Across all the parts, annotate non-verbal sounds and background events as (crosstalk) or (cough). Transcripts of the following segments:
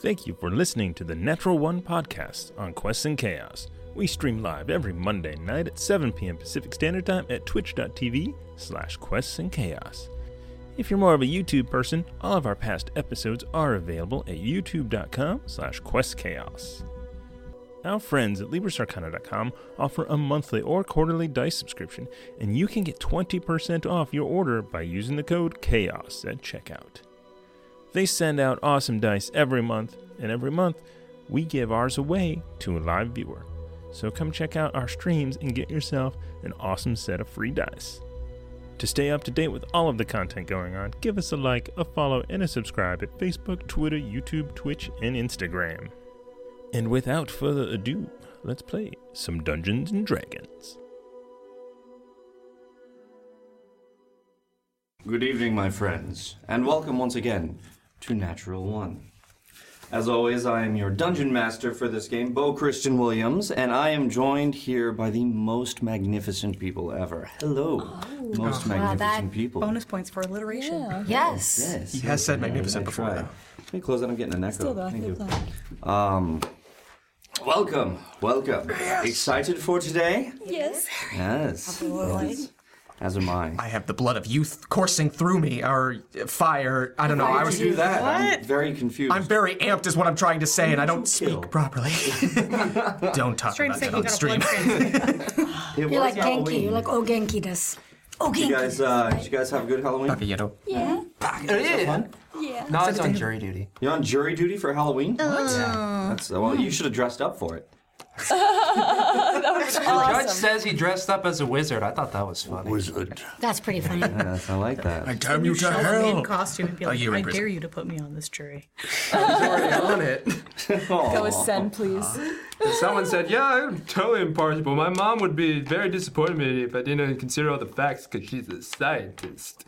Thank you for listening to the Natural One podcast on Quests and Chaos. We stream live every Monday night at 7 p.m. Pacific Standard Time at twitch.tv slash quests and chaos. If you're more of a YouTube person, all of our past episodes are available at youtube.com slash questchaos. Our friends at LibrisArcana.com offer a monthly or quarterly dice subscription, and you can get 20% off your order by using the code CHAOS at checkout. They send out awesome dice every month, and every month we give ours away to a live viewer. So come check out our streams and get yourself an awesome set of free dice. To stay up to date with all of the content going on, give us a like, a follow, and a subscribe at Facebook, Twitter, YouTube, Twitch, and Instagram. And without further ado, let's play some Dungeons and Dragons. Good evening, my friends, and welcome once again to Natural One. As always, I am your dungeon master for this game, Bo Christian Williams, and I am joined here by the most magnificent people ever. Hello, most magnificent that people. Bonus points for alliteration. Yes. Yes. He has said magnificent before, though. Let me close that. I'm getting an echo. Still Thank you. Um, welcome, welcome. Excited for today? Yes. Yes. yes. As am I. I have the blood of youth coursing through me, or fire. I don't know. I was. would you do that? I'm very confused. I'm very amped, is what I'm trying to say, and I don't kill? speak properly. (laughs) don't talk Trying to about say that you on stream. (laughs) (laughs) It was You're like Genki. You're like, oh, Genki does. Oh, Genki. You guys, uh, did you guys have a good Halloween? Okay, you know. Yeah. Yeah. Yeah. No, I was on jury duty. You're on jury duty for Halloween? What? That's well. You should have dressed up for it. The judge says he dressed up as a wizard. I thought that was funny. Wizard. That's pretty funny. Yes, I like that. I damn you to Show up in hell. costume and be like, year in I prison. dare you to put me on this jury. (laughs) I was already on it. (laughs) Go with Sen, please. Someone said, "Yeah, I'm totally impartial. My mom would be very disappointed in me if I didn't consider all the facts because she's a scientist."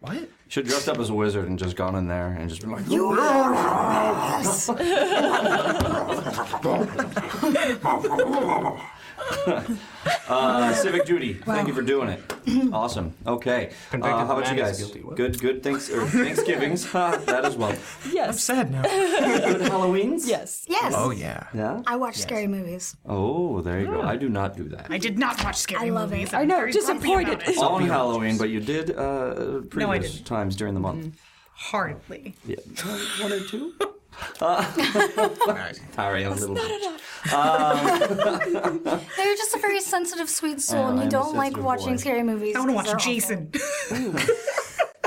What? Should have dressed up as a wizard and just gone in there and just been like, (laughs) (laughs) (laughs) uh, civic duty. Thank you for doing it. (clears throat) Awesome. Okay. Uh, Convicted how about man you is guys? guilty. What? Good. Good. Thanks. Or (laughs) Thanksgivings. (laughs) Ha, that as well. I'm Yes. sad now. Good Halloweens. Yes. Yes. Oh yeah. Yeah. I watch scary movies. Oh, there you go. I do not do that. I did not watch scary movies. I love movies. it. I'm I know, very grumpy disappointed. about it. on Halloween, but you did uh, previous didn't. times during the month. Hardly. Yeah, one or two. Nice. Sorry, I'm a little. Uh, they're just a very sensitive, sweet soul, I and you am a don't like sensitive watching boy. scary movies. I want to 'cause watch they're Jason.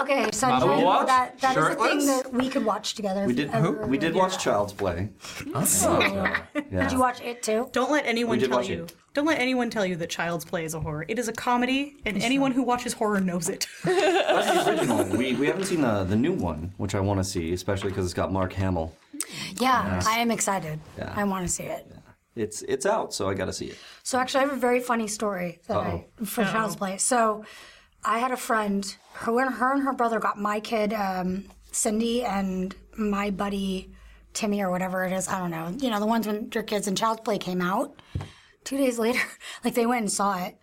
Awful. Okay, so Mama enjoy- watch? that, that is a thing Shirtless? that we could watch together. We if did. you ever We did do watch. Child's Play. (laughs) Did you watch it too? Don't let anyone We did tell watch you. it. Don't let anyone tell you that Child's Play is a horror. It is a comedy, and anyone who watches horror knows it. (laughs) That's the original. We we haven't seen the the new one, which I want to see, especially because it's got Mark Hamill. Yeah, I am excited. Yeah. I want to see it. It's it's out, so I got to see it. So actually, I have a very funny story that I, for Child's Play. So I had a friend. Her, when her and her brother got my kid, um, Cindy, and my buddy Timmy or whatever it is. I don't know. You know, the ones when your kids in Child's Play came out. Two days (laughs) later, like they went and saw it,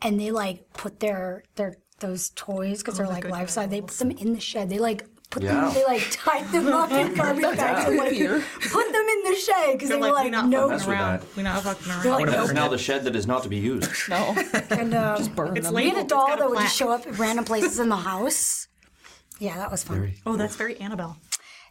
and they like put their their those toys because they're like life size. They put them in the shed. They like. Put Yeah. them, they like tied them up in garbage bags and (laughs) like put them in the shed because they were like, like, no, Mess fucking with around. that. We not fucking around. They're like, It's no. now the shed that is not to be used. (laughs) No. And um, Burn It's them. we had a doll got that would just show up at random places in the house. Yeah, that was fun. Oh, that's very Annabelle.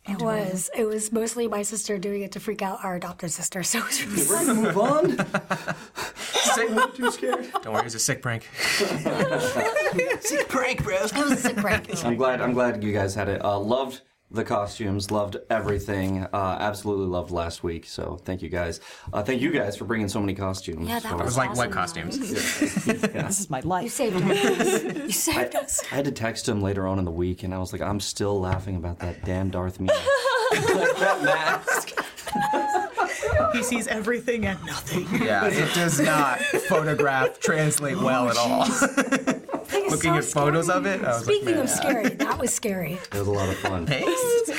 It was. It was mostly my sister doing it to freak out our adopted sister. So it was really We're gonna move on. (laughs) Sick. Too scared. Don't worry, it's a sick prank. (laughs) Sick prank, bro. It was a sick prank. I'm glad. I'm glad you guys had it. Uh, loved the costumes, loved everything. Uh, absolutely loved last week. So thank you guys. Uh, thank you guys for bringing so many costumes. Yeah, that for- It was like wet costumes. (laughs) This is my life. You life. saved us. you saved us. I had to text him later on in the week, and I was like, I'm still laughing about that damn Darth Maul. like (laughs) that mask. He sees everything and nothing. Yeah, (laughs) it does not photograph translate well at all. Thing is Looking so at photos scary. of it, I was Speaking man. of scary, that was scary. (laughs) It was a lot of fun. Thanks.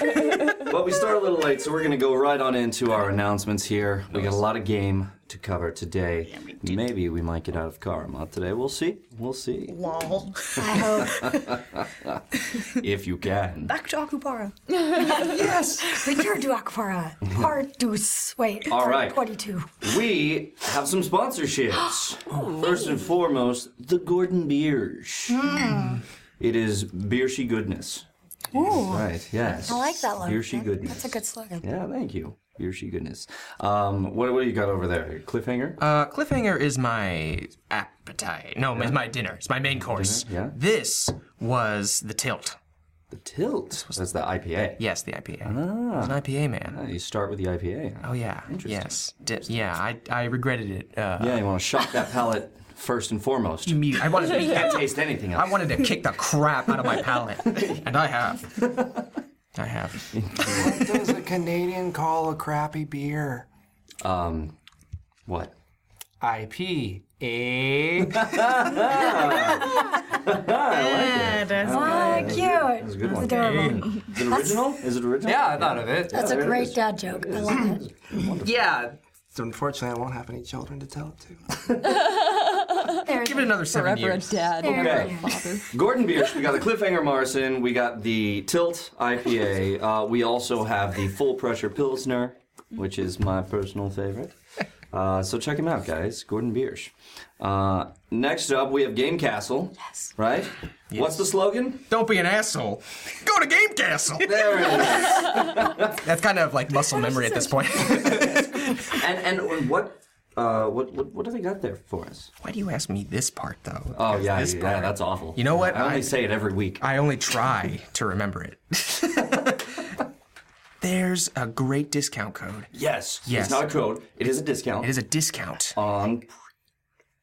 (laughs) But we start a little late, so we're going to go right on into our announcements here. We got a lot of game to cover today. Maybe we might get out of Karma today. We'll see. We'll see. Lol. I hope. (laughs) if you can. Back to Akupara. (laughs) yes. Return to Akupara. Part deuce. Wait. All part right. 22. We have some sponsorships. (gasps) First and foremost, the Gordon Biersch. Hmm. It is beer she Goodness. Ooh. Right, yes. I like that look. Beershy That- Goodness. That's a good slogan. Yeah, thank you. Beershy Goodness. Um, what, what do you got over there? Cliffhanger? Uh, cliffhanger is my appetite. No, it's my dinner. It's my main course. Dinner, yeah. This was the tilt. the Tilt. Was That's the IPA. Yes, the IPA. Ah. It's an IPA, man. Ah, You start with the IPA. Oh yeah. Yes. Di- yeah, I I regretted it. Uh, Yeah, you want to shock that palate first and foremost. (laughs) You immediately. I wanted to can't (laughs) taste anything else. I wanted to kick the crap out of my palate, (laughs) and I have. I have. What does a Canadian call a crappy beer? Um, what? IP. Eh? Yeah, that's Ah, cute. That's a good one. adorable. Is it original? Is it original? yeah, I thought of it. That's a there it great dad joke. I love it. Yeah. So unfortunately, I won't have any children to tell it to. (laughs) Give it another seven Forever a years. dad, There never it a father. Gordon Biersch, we got the Cliffhanger Märzen, we got the Tilt IPA, (laughs) uh, we also have the Full Pressure Pilsner, which is my personal favorite. Uh, so check him out, guys. Gordon Biersch. Uh, next up, we have Game Castle. Yes. Right? What's the slogan? Don't be an asshole. Go to Game Castle. There it is. (laughs) That's kind of like muscle memory at this point. (laughs) and and what, uh, what what what do they got there for us? Why do you ask me this part though? Oh Because yeah, this yeah, part- that's awful. You know what? I only I- say it every week. I only try to remember it. (laughs) There's a great discount code. yes. Yes. It's not a code. It is a discount. It is a discount on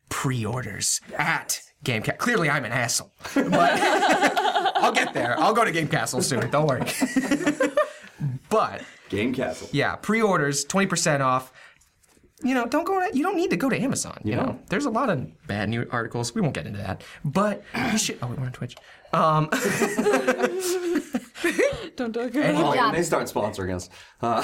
pre-orders at Game Castle. Clearly, I'm an asshole, but (laughs) I'll get there. I'll go to Game Castle soon. Don't worry. (laughs) but Game Castle. yeah, pre-orders, twenty percent off. You know, don't go. To, you don't need to go to Amazon. You know, there's a lot of bad news articles. We won't get into that, but you should. Oh, we're on Twitch. Um, (laughs) (laughs) Don't do it. girl. anyway, When they start sponsoring us, uh,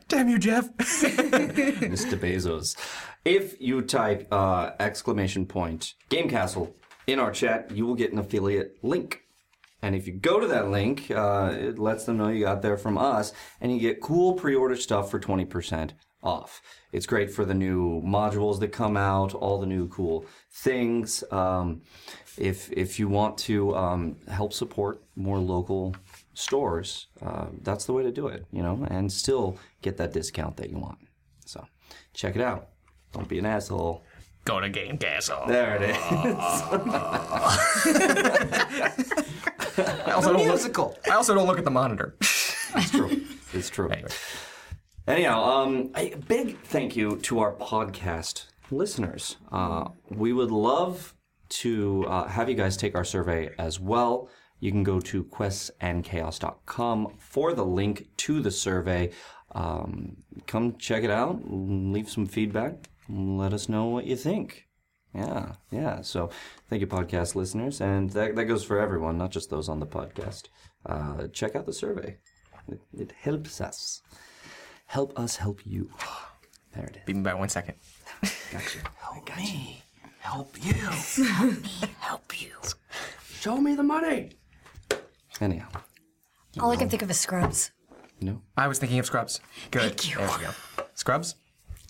(laughs) damn you, Jeff. (laughs) Mr. Bezos. If you type uh, exclamation point Game Castle in our chat, you will get an affiliate link. And if you go to that link, uh, it lets them know you got there from us, and you get cool pre-order stuff for twenty percent off. It's great for the new modules that come out, all the new cool things. Um, if if you want to um, help support more local stores, uh, that's the way to do it, you know, and still get that discount that you want. So check it out. Don't be an asshole. go to Game Castle. There it is. (laughs) I also don't look. Musical. I also don't look at the monitor. It's true. It's true. Anyway. Anyhow, um, a big thank you to our podcast listeners. Uh, we would love to uh, have you guys take our survey as well. You can go to questsandchaos.com for the link to the survey. Um, come check it out, leave some feedback, let us know what you think. Yeah, yeah. So thank you, podcast listeners. And that, that goes for everyone, not just those on the podcast. Uh, check out the survey, it, it helps us help us help you. (gasps) There it is. Beat me by one second. Gotcha. (laughs) Help me. Help you. Help (laughs) me help you. Show me the money. Anyhow, All I can think of is Scrubs. no, I was thinking of Scrubs. Good. Thank you. There we go. Scrubs?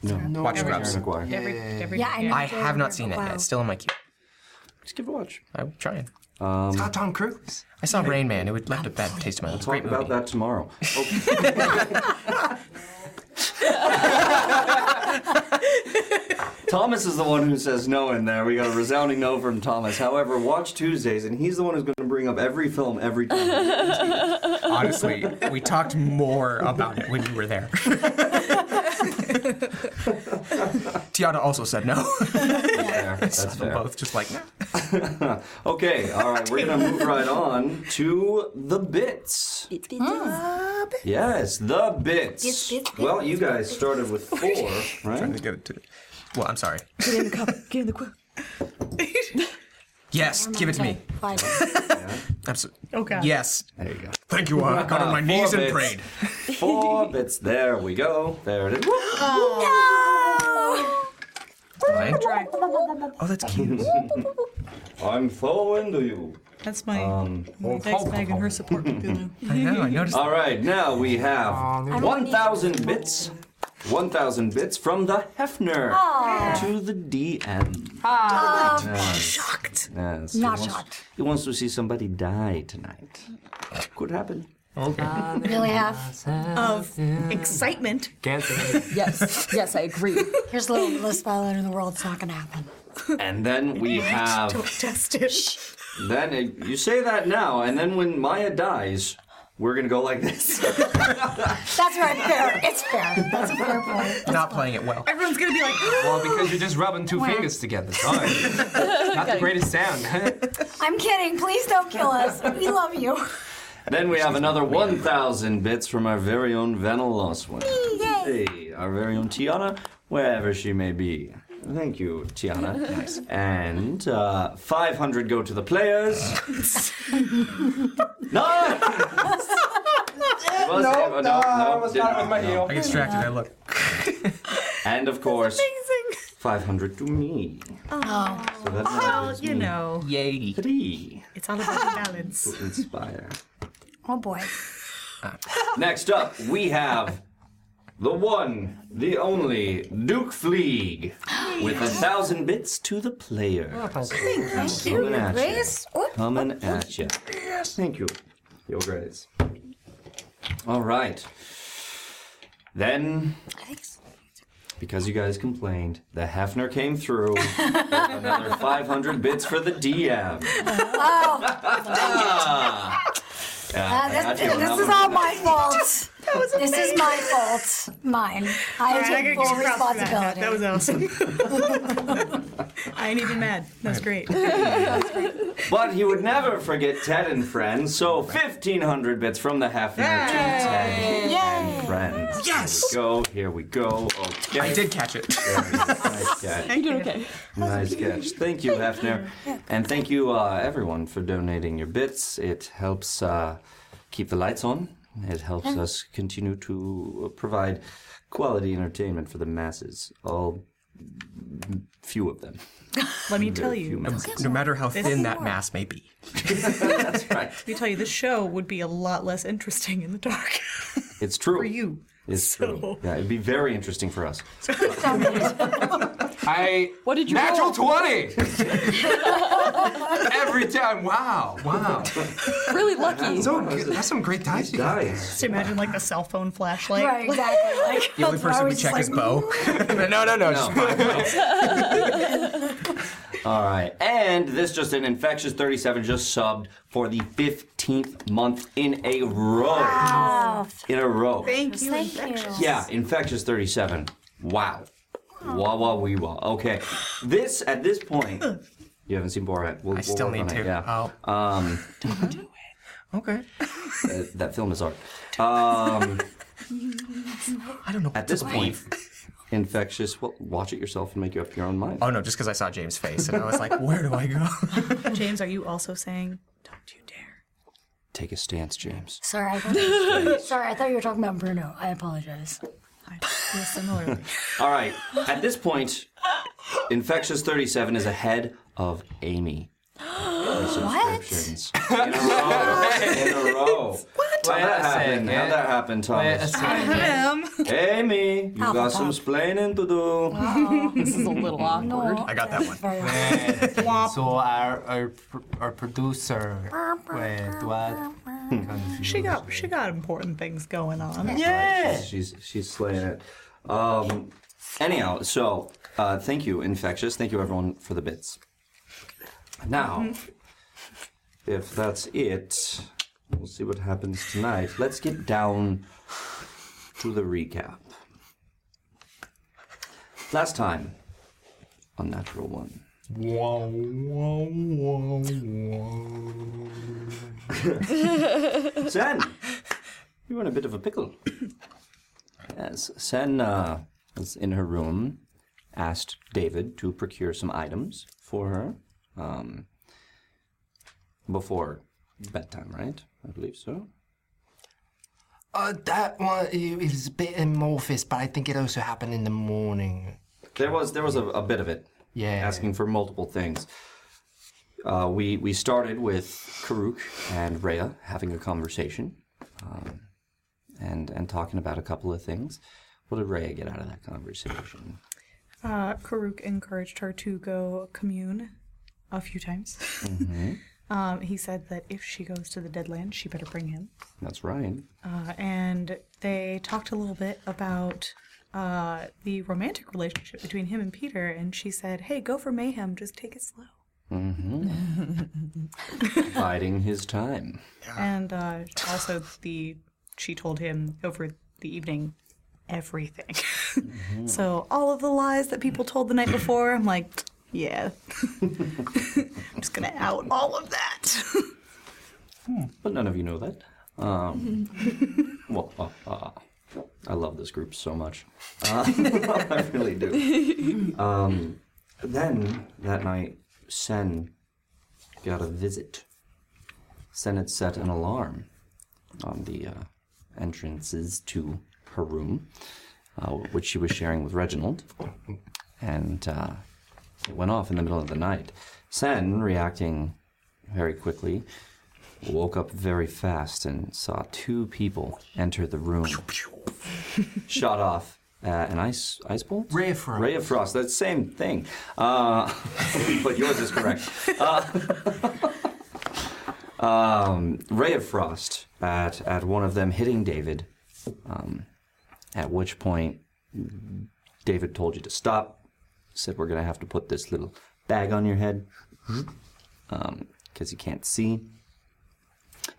no. no. Watch Jerry Scrubs. Maguire. Every, every, Yeah, I know. I have not seen it yet. It's still in my queue. Just give it a watch. I'm trying. Um, It's got Tom Cruise. I saw Rain Man. It would left a bad taste in my mouth. It's a talk great about movie. that tomorrow. Oh, (laughs) (laughs) Thomas is the one who says no in there. We got a resounding no from Thomas. However, watch Tuesdays, and he's the one who's going to bring up every film every time. (laughs) Honestly, we talked more about it when you were there. (laughs) Tiana also said no. Fair. That's We're fair. both just like, nah. (laughs) Okay, all right, we're going to move right on to the bits. Yes, the bits. Bits, bits, Well, you guys started with four, right? trying to get it to. Well, I'm sorry. Get in the cup. Get in the cup. Yes, give it to me. Fine. (laughs) Absolutely. Okay. Yes. There you go. Thank you. I got on my knees and prayed. Four bits. There we go. There it is. Fine. Try. Oh, that's cute. (laughs) I'm so into you. That's my Um, my dice bag and her support (laughs) Cthulhu. I know. I noticed. All right, now we have 1,000 bits. 1,000 bits from the Hefner to the DM. Ah, Shocked. Yes, Not he wants, shocked. He wants to see somebody die tonight. Could happen. Okay. Really have. Of excitement. Can't say. Yes. Yes, I agree. Here's a little list spell in the world. It's not gonna happen. And then we have. Don't test it. Then uh, you say that now, and then when Maya dies, we're gonna go like this. (laughs) That's right. Fair. It's fair. That's a fair point. Not playing it well. Everyone's gonna be like, (gasps) Well, because you're just rubbing two fingers together. Sorry. Not the greatest sound. (laughs) I'm kidding. Please don't kill us. We love you. then we have another 1,000 bits from our very own Venelos one. Yay. Hey, our very own Tiana, wherever she may be. Thank you, Tiana. nice. And uh, 500 go to the players. no! Was- (laughs) no, no, no, didn't- no. I get distracted. I look. (laughs) And of course, 500 to me. Oh. So that well, you me know, Yay. Three it's all about balance. to inspire. Oh boy. (laughs) Next up, we have the one, the only Duke Fleeg with a thousand bits to the player. Thank you. Coming at ya. Grace. Oop. Coming at you. Thank you. Your grace. All right. Then, because you guys complained, the Hefner came through. with another (laughs) 500 bits for the DM. Ah. Yeah, Uh, I this you on this that is one. all my (laughs) fault. this is my fault. Mine. I Alright, I take gotta full get you props for that. responsibility. That was awesome. (laughs) I ain't even mad. That's great. (laughs) But he would never forget Ted and friends, so 1500 bits from the Hefner to Ted and friends. Yes. Go, here we go. Okay. I did catch it. Nice catch. You did okay. Nice catch. Thank you, Hefner. And thank you, uh, everyone, for donating your bits. It helps uh, keep the lights on. It helps us continue to uh, provide quality entertainment for the masses. All few of them. Let me (laughs) tell you. No matter how thin that mass may be. (laughs) That's right. Let me tell you, this show would be a lot less interesting in the dark It's true. (laughs) for you. It's so. true. Yeah, it'd be very interesting for us. (laughs) I What did you natural roll? twenty (laughs) every time. Wow, wow. Really lucky. So good. that's some great dice. you got. Guys. Just imagine like the cell phone flashlight. Right, exactly. (laughs) Like, The only person we check is Bo. no, no, no. just fine. All right. And this just an infectious 37 just subbed for the 15th month in a row. Wow. In a row. Thank you. Thank you. Yeah, infectious 37. Wow. Wah wah wee wah. Okay. This at this point you haven't seen Borat. We'll, I we'll still need to. It, yeah. Oh. Um, Don't do it. Okay. uh, that film is art. (laughs) Um, I don't know. at this point, infectious. Well, watch it yourself and make up your own mind. Oh no, just because I saw James' face and I was like, where do I go? (laughs) James, are you also saying, don't you dare? Take a stance, James. Sorry, I thought, (laughs) sorry, I thought you were talking about Bruno. I apologize. Similarly. (laughs) All right. At this point, Infectious 37 is ahead of Amy. What? Subscriptions. (laughs) In a row. In a row. What? How'd that happen? second. How'd that happen, Wait a Thomas? second. Amy, you Alpha got some Pop. splaining to do. This is a little (laughs) awkward. I got that one. Very So our our our producer. Wait, what? (laughs) She got she got important things going on. Yeah. She's she's slaying it. Um, anyhow, so Uh, thank you, Infectious. Thank you, everyone, for the bits. Now, if that's it, we'll see what happens tonight. Let's get down to the recap. Last time on Natural One. Wow, wow, wow. Sen, you were in a bit of a pickle. Yes, Sen uh, was in her room, asked David to procure some items for her um, before bedtime, right? I believe so. Uh, that one is a bit amorphous, but I think it also happened in the morning. There was there was a, a bit of it. Yeah. Asking for multiple things. Uh, we we started with Karuk and Rhea having a conversation, um, and and talking about a couple of things. What did Rhea get out of that conversation? Uh, Karuk encouraged her to go commune a few times. (laughs) um, he said that if she goes to the Deadland, she better bring him. That's right. Uh, and they talked a little bit about uh, the romantic relationship between him and Peter. And she said, "Hey, go for mayhem. Just take it slow." (laughs) Biding his time. And uh, also, the she told him over the evening everything. (laughs) so all of the lies that people told the night before, I'm like, yeah, (laughs) I'm just gonna out all of that. But none of you know that. Um, (laughs) well, uh, uh, I love this group so much. Uh, (laughs) I really do. Um, then that night, Sen got a visit. Sen had set an alarm on the uh, entrances to her room, uh, which she was sharing with Reginald, and uh, it went off in the middle of the night. Sen, reacting very quickly, woke up very fast and saw two people enter the room. (laughs) Shot off uh, an ice ice bolt. Ray of Frost. Ray of frost. That's the same thing. Uh, (laughs) but yours is correct. Uh, (laughs) um, ray of frost at at one of them hitting David. Um, at which point, David told you to stop. Said we're gonna have to put this little bag on your head um, because you can't see.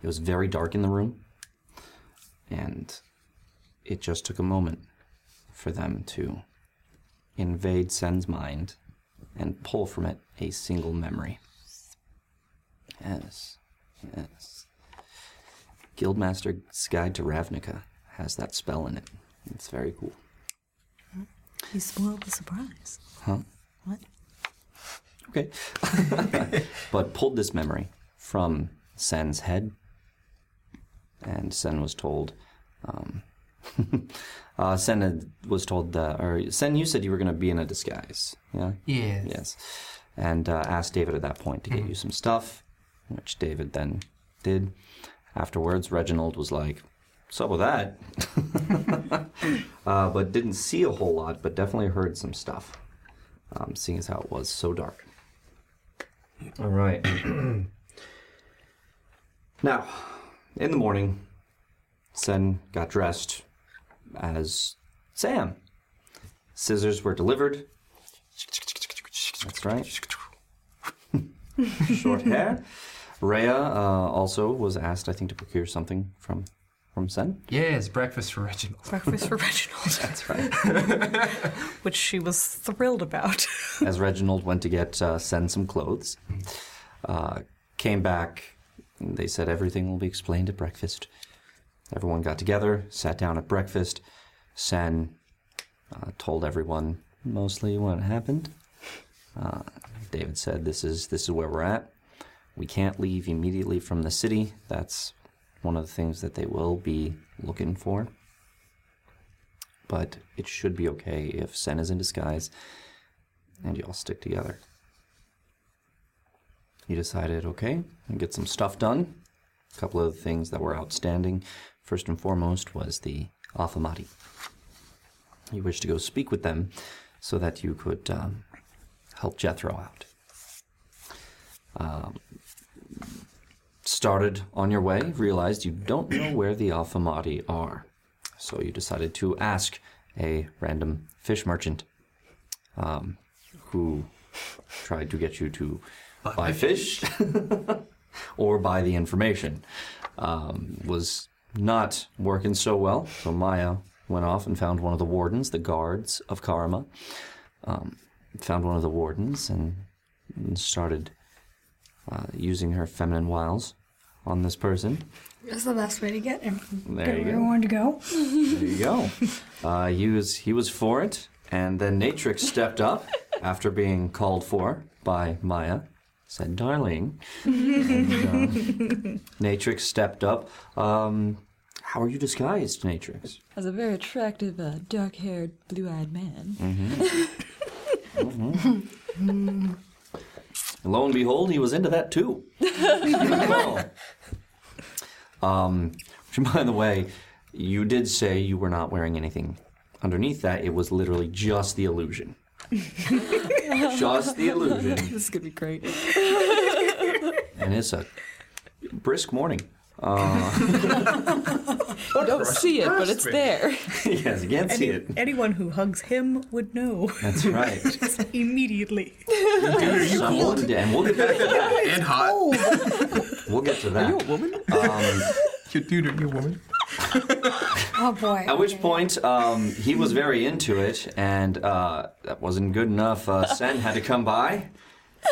It was very dark in the room, and it just took a moment for them to invade Sen's mind and pull from it a single memory. Yes, yes. Guildmaster's Guide to Ravnica has that spell in it. It's very cool. You spoiled the surprise. Huh? What? Okay. (laughs) but pulled this memory from Sen's head, and Sen was told. Um, (laughs) uh, Sen had, was told that, or Sen, you said you were going to be in a disguise. Yeah. Yes. Yes. And uh, asked David at that point to get you some stuff, which David then did. Afterwards, Reginald was like, "What's up with that?" (laughs) uh, but didn't see a whole lot, but definitely heard some stuff, um, seeing as how it was so dark. All right. (clears throat) now, in the morning, Sen got dressed as Sam. Scissors were delivered. That's right. (laughs) Short hair. Rhea uh, also was asked, I think, to procure something from from Sen. Yes, breakfast for Reginald. Breakfast for Reginald, (laughs) That's right. (laughs) which she was thrilled about. (laughs) As Reginald went to get uh, Sen some clothes, uh, came back. and They said everything will be explained at breakfast. Everyone got together, sat down at breakfast. Sen uh, told everyone mostly what happened. Uh, David said, "This is this is where we're at. We can't leave immediately from the city. That's one of the things that they will be looking for. But it should be okay if Sen is in disguise and you all stick together." You decided, okay, and get some stuff done. A couple of things that were outstanding. First and foremost was the Alphamati. You wished to go speak with them so that you could um, help Jethro out. Um, started on your way, realized you don't know where the Alphamati are. So you decided to ask a random fish merchant um, who tried to get you to buy fish (laughs) or buy the information, um, was not working so well. So Maya went off and found one of the wardens, the guards of Karma. Um, found one of the wardens and started uh, using her feminine wiles on this person. That's the best way to get him. There get you where go. you wanted to go. There you go. (laughs) Uh, he was he was for it, and then Natrix stepped up after being called for by Maya. Said, "Darling." and, uh, (laughs) Natrix stepped up. Um, how are you disguised, Natrix? As a very attractive, uh, dark haired, blue eyed man. (laughs) And lo and behold, he was into that too. Well, (laughs) um, which, by the way, you did say you were not wearing anything underneath that. It was literally just the illusion. (laughs) just the illusion. This is gonna be great. And it's a brisk morning. You don't see it, but it's there. (laughs) yes, you can't see it. Anyone who hugs him would know That's right. (laughs) immediately. Dude, are you cold? Someone, and we'll get back to that. (laughs) And hot? We'll get to that. Are You a woman? Um, You- Dude, are you a woman? Oh boy. At which point, um, he was very into it, and uh, that wasn't good enough. Uh, Sen had to come by,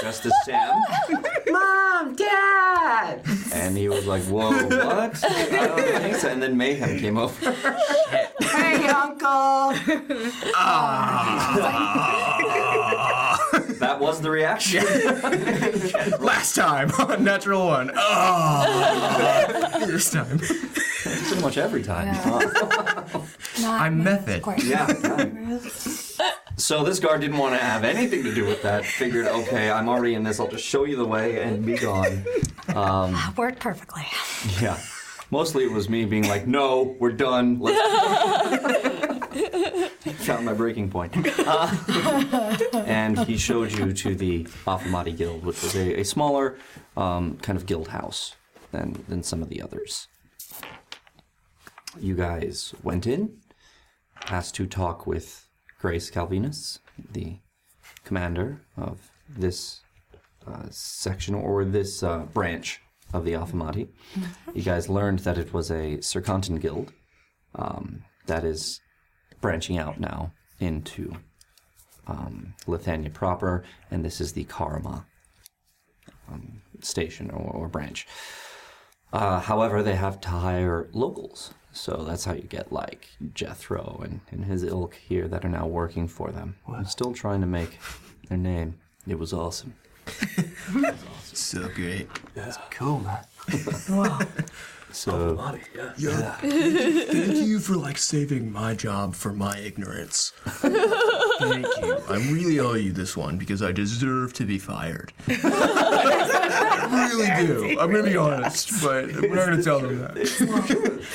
dressed as Sam, Mom, Dad! and he was like, "Whoa, (laughs) what?" I don't think so. And then Mayhem came over. (laughs) Hey, Uncle! Ah. That was the reaction. (laughs) Last time on Natural One. Ah. Oh. this time. Pretty much every time. Not I'm method. quite. yeah. yeah. So this guard didn't want to have anything to do with that. Figured, okay, I'm already in this. I'll just show you the way and be gone. (laughs) Worked perfectly. Yeah. Mostly it was me being like, no, we're done. Let's (laughs) Found my breaking point. Uh, (laughs) and he showed you to the Afamati Guild, which was a, a smaller um, kind of guild house than, than some of the others. You guys went in, asked to talk with Grace Calvinus, the commander of this uh, section or this uh, branch of the Afamati. (laughs) You guys learned that it was a Sercontan guild um, that is branching out now into um, Lithania proper, and this is the Karma um, station or, or branch. Uh, however, they have to hire locals, so that's how you get like Jethro and, and his ilk here that are now working for them. I'm still trying to make their name. It was awesome. (laughs) So great. That's cool, man. (laughs) So Yeah. Thank you for like saving my job for my ignorance. Thank you. I really owe you this one because I deserve to be fired. (laughs) I really do. I'm gonna be honest, but we're not gonna tell them that.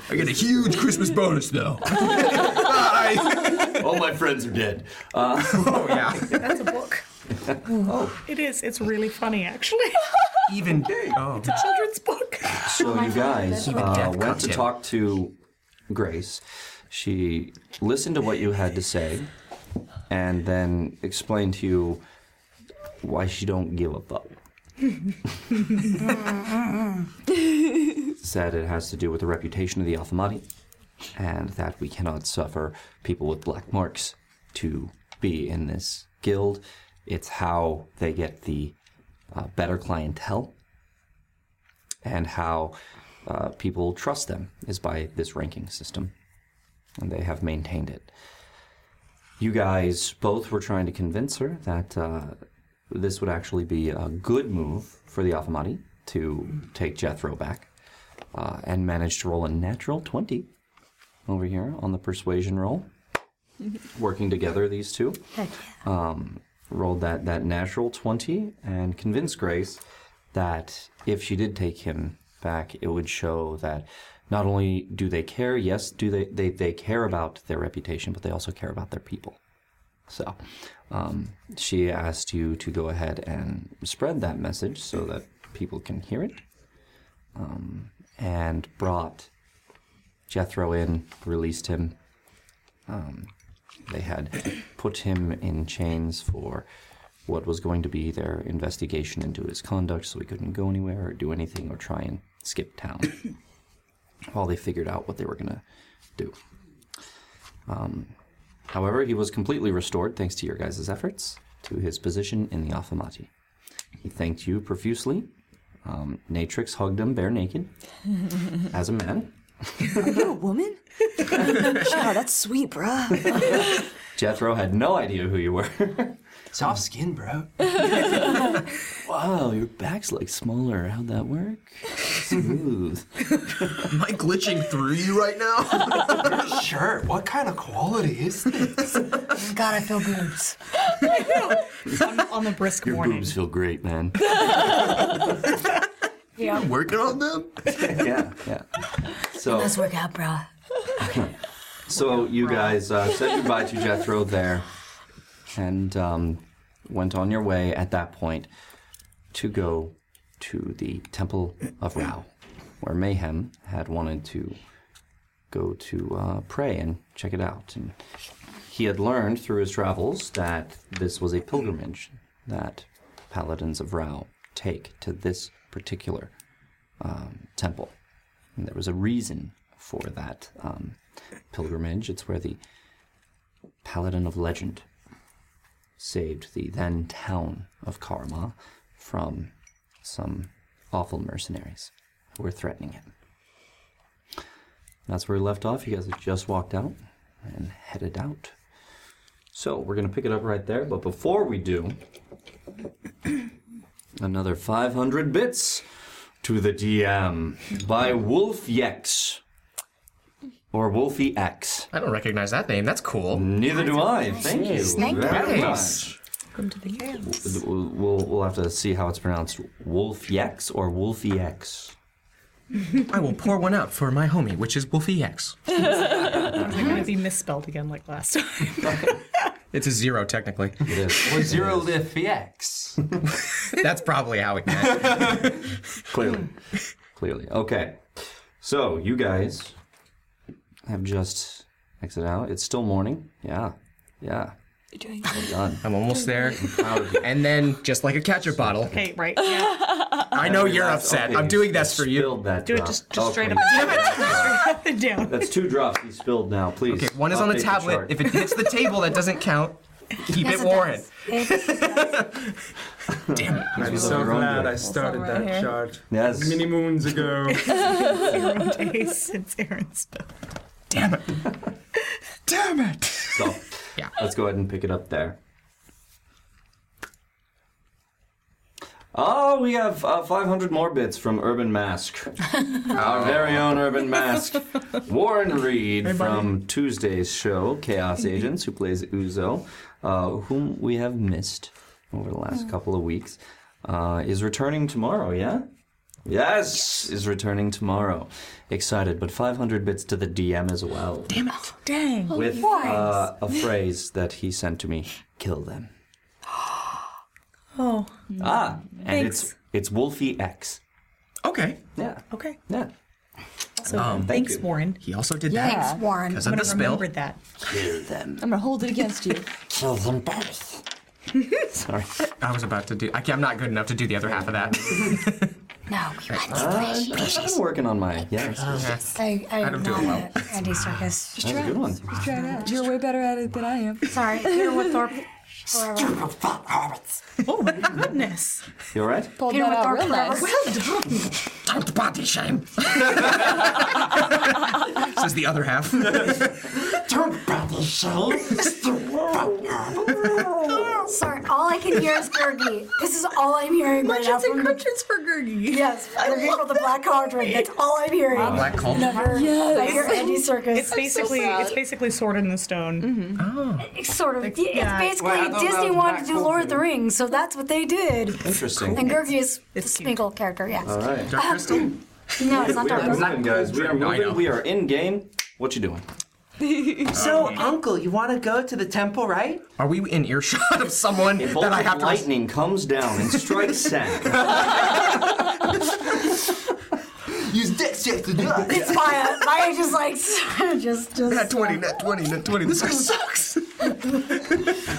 (laughs) I get a huge Christmas bonus though. (laughs) Bye. all my friends are dead. Uh, Oh yeah. That's a book. (laughs) It is. It's really funny, actually. (laughs) Even oh. It's a children's book. So you guys uh, went to talk to Grace. She listened to what you had to say, and then explained to you why she don't give a fuck. (laughs) Said it has to do with the reputation of the Alphamati, and that we cannot suffer people with black marks to be in this guild. It's how they get the uh, better clientele and how uh, people trust them is by this ranking system, and they have maintained it. You guys both were trying to convince her that uh, this would actually be a good move for the Afamati to take Jethro back, uh, and managed to roll a natural 20 over here on the persuasion roll. (laughs) Working together, these two um, rolled that, that natural 20 and convinced Grace that if she did take him back, it would show that not only do they care, yes, do they, they, they care about their reputation, but they also care about their people. So um, she asked you to go ahead and spread that message so that people can hear it, um, and brought Jethro in, released him, um, They had put him in chains for what was going to be their investigation into his conduct, so he couldn't go anywhere or do anything or try and skip town (coughs) while they figured out what they were going to do. Um, however, he was completely restored thanks to your guys' efforts to his position in the Affamati. He thanked you profusely. Um, Natrix hugged him bare naked (laughs) as a man. Are you a woman? (laughs) wow, that's sweet, bruh. (laughs) Jethro had no idea who you were. (laughs) Soft skin, bro. wow, your back's like smaller. How'd that work? Smooth. Am I glitching through you right now? Your shirt. What kind of quality is this? God, I feel boobs. on, on the brisk Your morning. boobs feel great, man. Yeah. Working on them? (laughs) yeah, yeah. So, Let's work out, bro. so you guys uh, said goodbye to Jethro there, and um, went on your way at that point to go to the Temple of Rao, where Mayhem had wanted to go to uh, pray and check it out. And he had learned through his travels that this was a pilgrimage that paladins of Rao take to this particular um, temple. And there was a reason for that um, pilgrimage. It's where the paladin of legend saved the then town of Karma from some awful mercenaries who were threatening him. That's where we left off. You guys have just walked out and headed out. So we're going to pick it up right there. But before we do, another 500 bits to the DM by Wolf Yex. Or Wolfie X. I don't recognize that name. That's cool. Neither do I. Thank you Thank you. very Nice. much. Welcome to the chaos. We'll, we'll, we'll have to see how it's pronounced. Wolf Yex or Wolfie X. I will pour one out for my homie, which is Wolfie X. It's going to be misspelled again like last time. (laughs) It's a zero, technically. It is. Or zero lift VX. (laughs) That's probably how it went. (laughs) Clearly. Clearly. Okay. So, you guys have just exited out. It's still morning. Yeah. Yeah. You're doing Well (laughs) done. I'm almost there. Proud of you. And then, just like a ketchup bottle, okay, right? Yeah. (laughs) I know you're upset. Okay, I'm doing this for you. Spilled that Do it drop. just, just oh, straight Okay. up. (laughs) straight up and down. That's two drops he spilled now, please. Okay, one is on the update tablet. chart. if it hits the table, that doesn't count. Keep Yes, it it Warren. Damn it. I'm so of your own glad doing. I started right that here. chart Yes. many moons ago. Zero days since Aaron's spell. Damn it. Damn it. So, Yeah. let's go ahead and pick it up there. Oh, we have uh, 500 more bits from Urban Mask. (laughs) Our very own Urban Mask. (laughs) Warren Reed from Tuesday's show, Chaos Agents, who plays Uzo, uh, whom we have missed over the last couple of weeks, uh, is returning tomorrow, yeah? Yes, is returning tomorrow. Excited, but 500 bits to the DM as well. Damn it. Dang. With uh, a phrase that he sent to me kill them. (gasps) Oh, Ah, and it's Thanks. it's Wolfie X. Okay. Yeah, okay. yeah. So thank thanks, you. Warren. He also did Yeah. that Thanks, Warren. because I'm of gonna the spill. remember that. Kill (laughs) them. I'm gonna hold it against you. Kill them both. (laughs) Sorry. I was about to do. I, I'm not good enough to do the other half of that. (laughs) No, we went Uh, I'm working on my yes. That's I, I, I don't know it well. Andy Serkis. a good one. Try it out. You're way better at it than I am. Sorry, Peter Woodthorpe. Forever. Oh my goodness. You all right? Pulled Peter that out Woodthorpe real forever. nice. Don't body shame. (laughs) Says the other half. Don't body shame. (laughs) Sorry, all I can hear is Gurgi. This is all I'm hearing right now. From the, for Gurgi. yes, Gurgi from the Black Cauldron. That's all I'm hearing. Black cauldron. Whenever Yes. I hear Andy Serkis. It's basically sad. it's basically sword in the stone. It's sort of. It's yeah. basically Well, I thought oh, Disney wanted Black to do Lord of the Rings, so that's what they did. Interesting. And Gurgi is the It's cute. Smeagol character. Yes. All right. Dark um, crystal. No, it's not We are Dark Crystal. moving, guys. We are I know. moving. We are in game. What you doing? (laughs) So, Uncle, you want to go to the temple, right? Are we in earshot of someone A bolt that I of have to? lightning comes down and strikes Sam. (laughs) (laughs) Use dex check to do it. It's Maya. Maya just like (laughs) just just. Net 20, net 20, net 20. This guy sucks.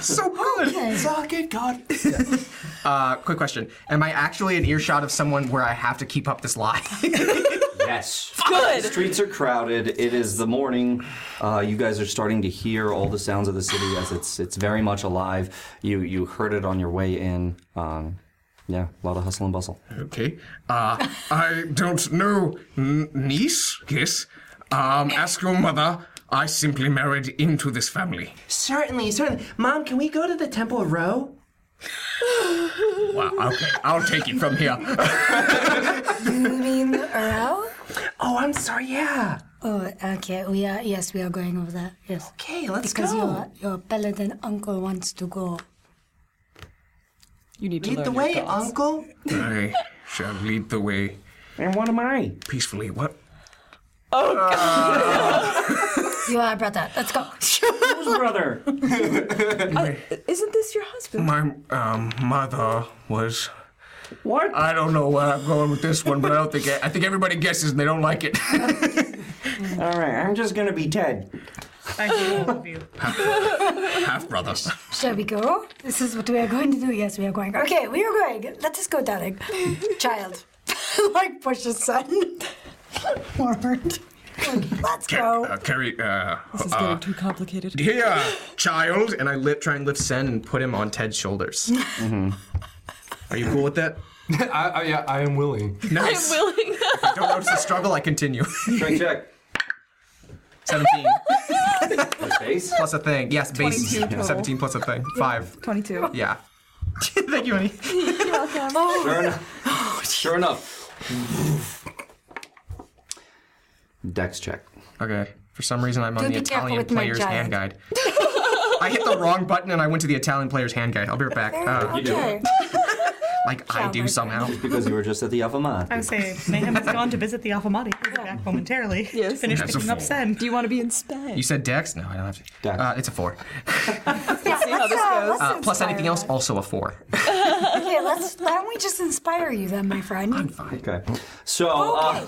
(laughs) so good. Okay. Suck it, God. (laughs) Uh, quick question: Am I actually an earshot of someone where I have to keep up this lie? Yes. Good. The streets are crowded. It is the morning. Uh, you guys are starting to hear all the sounds of the city as it's it's very much alive. You you heard it on your way in. Um, yeah, a lot of hustle and bustle. okay. Uh, I don't know, n- niece. Yes. Um, ask your mother. I simply married into this family. Certainly, certainly. Mom, can we go to the Temple of Rao? Wow. Okay, I'll take it from here. (laughs) You mean the Earl? Oh, I'm sorry. Yeah. Oh, okay. We are. Yes, we are going over there. Yes. Okay, let's Because go. your your paladin uncle wants to go. You need to Lead learn the your way, gods. Uncle. I shall lead the way And what am I? peacefully. What? Oh, God! (laughs) You are brother. Let's go. Who's brother? (laughs) (laughs) Isn't this your husband? My um, mother was. What? I don't know where I'm going with this one, but I don't think I think everybody guesses and they don't like it. All right, I'm just gonna be Ted. Thank you, all of you. Half brothers. Shall we go? This is what we are going to do. Yes, we are going. Okay, we are going. Let us go, darling. Child. (laughs) like push his son forward. Let's go. Uh, Carrie, uh, This is uh, getting too complicated. here, child, and I lip, try and lift Sen and put him on Ted's shoulders. (laughs) Are you cool with that? (laughs) I, I, yeah, I am willing. Nice. I'm willing. If I don't notice the struggle, I continue. Strength check. 17 (laughs) My face. plus a thing. Yes, base. 22 total. 17 plus a thing. Five. 22. Yeah. (laughs) Thank you, honey. (laughs) Sure enough. Sure enough. Dex check. Okay. For some reason, I'm on Do the be careful Italian with my player's hand guide. I hit the wrong button and I went to the Italian player's hand guide. I'll be right back. Uh, You do. Okay. Like I do somehow. Because you were just at the Alpha Mod. I would say Mayhem has gone to visit the Alphamati. We'll be back momentarily to (laughs) Yes. finish That's a picking up four. Sen. Do you want to be in Spain? You said Dex? No, I don't have to. Dex. Uh, it's a four. (laughs) see how this goes. Uh, plus anything else, also a four. (laughs) Okay, let's. Why don't we just inspire you then, my friend? I'm fine. Okay. So, uh,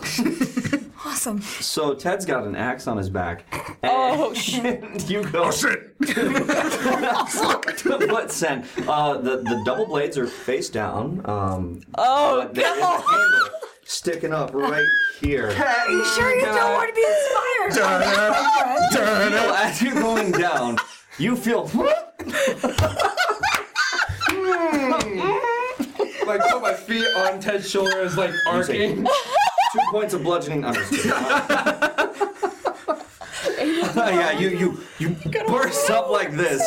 Awesome. so Ted's got an axe on his back. And Oh, (laughs) shit. you go. Oh shit! (laughs) but Sen, uh, the the double blades are face down. Um, Oh, but there is a handle sticking up right here. Are you sure you don't want to be inspired? You feel as you're going down, you feel. (laughs) Like put my feet on Ted's shoulders, like arcing. Two points of bludgeoning. I'm just (laughs) yeah, you you you burst up like this.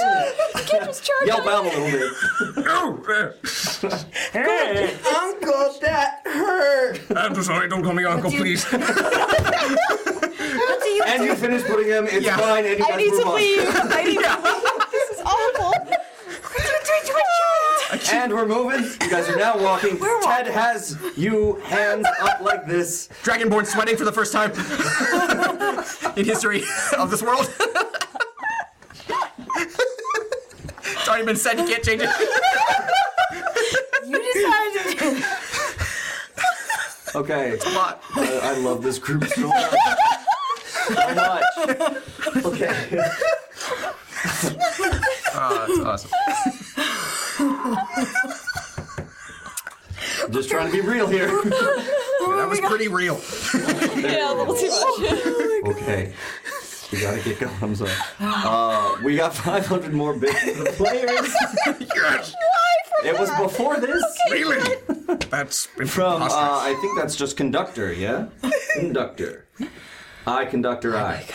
Yelp out a little bit. Oh, Hey. Uncle, that hurt. I'm so sorry. Don't call me uncle, please. (laughs) What do you And you finish putting him. It's Yeah. fine. And you I guys need move to on. leave. I need to leave. This is awful. And we're moving. You guys are now walking. Ted has you hands up like this. Dragonborn sweating for the first time (laughs) in history of this world. it's already been said. You can't change it. You decided to. Okay. lot. Uh, I love this group so much. So much. Okay. Uh, that's awesome. I'm just trying to be real here. (laughs) That was pretty real. (laughs) Yeah, a little too much. (laughs) Okay. We gotta get going. I'm sorry. Uh, we got 500 more bits for the players. Yes, It was before this. really. That's From, uh. I think that's just conductor, yeah? Conductor. I, conductor, I.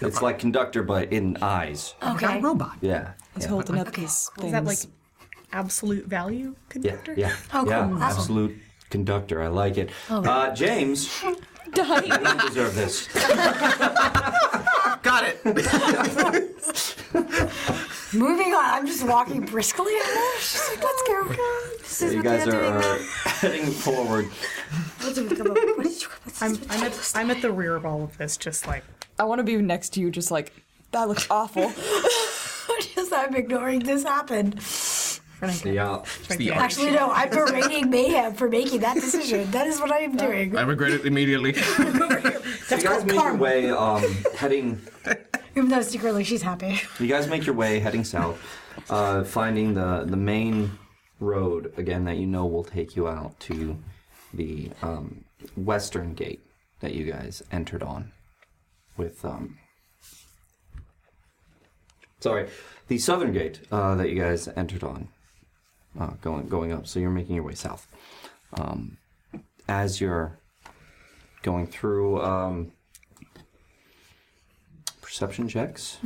It's like conductor, but in eyes. Okay. robot. Yeah. He's yeah. holding up these things. Is that like absolute value conductor? yeah. Oh, yeah. Awesome. absolute conductor. I like it. Uh, James, (laughs) dying? you don't deserve this. (laughs) Got it. (laughs) Moving on. I'm just walking briskly. It's just like, let's go. This is You guys they're are, doing. heading forward. What did we come up with? What did you- what's I'm. I'm, at, I'm at the rear of all of this, just like I want to be next to you, just like, that looks awful. Just I'm ignoring this happen. Yeah. the Actually, no. I'm berating Mayhem for making that decision. That is what I am doing. I regret it immediately. (laughs) So you guys make your way, um, heading Even though secretly she's happy. You guys make your way heading south, uh, finding the the main road again that you know will take you out to the um, western gate that you guys entered on with um, sorry the southern gate uh, that you guys entered on uh, going going up so you're making your way south um, as you're going through um, perception checks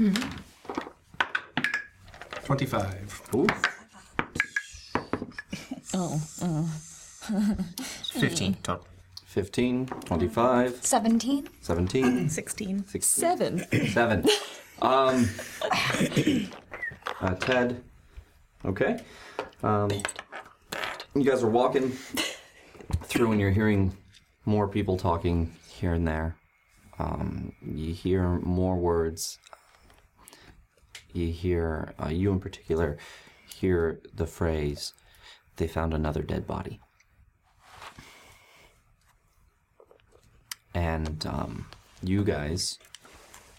25. Ooh. Oh, oh. 15 total. 15, 25, 17? 17, (clears throat) 16. 16, Seven. 7. Um, (coughs) uh, Ted. Okay. Um, you guys are walking through and you're hearing more people talking here and there. Um, you hear more words. You hear, uh, you in particular, hear the phrase, they found another dead body. And um, you guys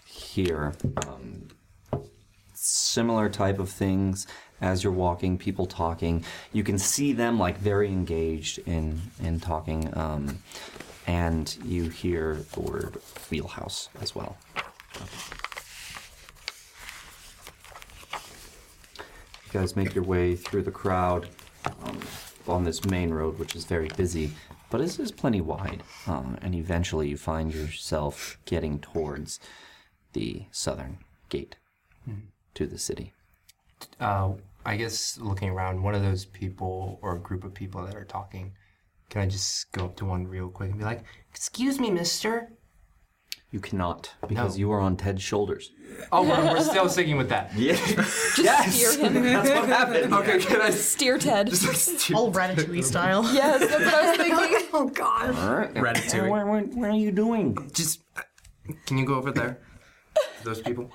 hear um, similar type of things as you're walking, people talking. You can see them like very engaged in in talking, um, and you hear the word wheelhouse as well. You guys make your way through the crowd um, on this main road, which is very busy, but this is plenty wide. Um, and eventually, you find yourself getting towards the southern gate to the city. Uh, I guess looking around, one of those people or a group of people that are talking, can I just go up to one real quick and be like, "Excuse me, Mister"? You cannot because No. you are on Ted's shoulders. Oh, we're, we're (laughs) still sticking with that. Yeah. Just Yes! steer him. That's what happened. Okay, can I? Steer Ted. (laughs) All Ratatouille style. yes, that's what I was (laughs) thinking. Oh, God. All right. Ratatouille. What, what, what are you doing? Just can you go over there? Those people.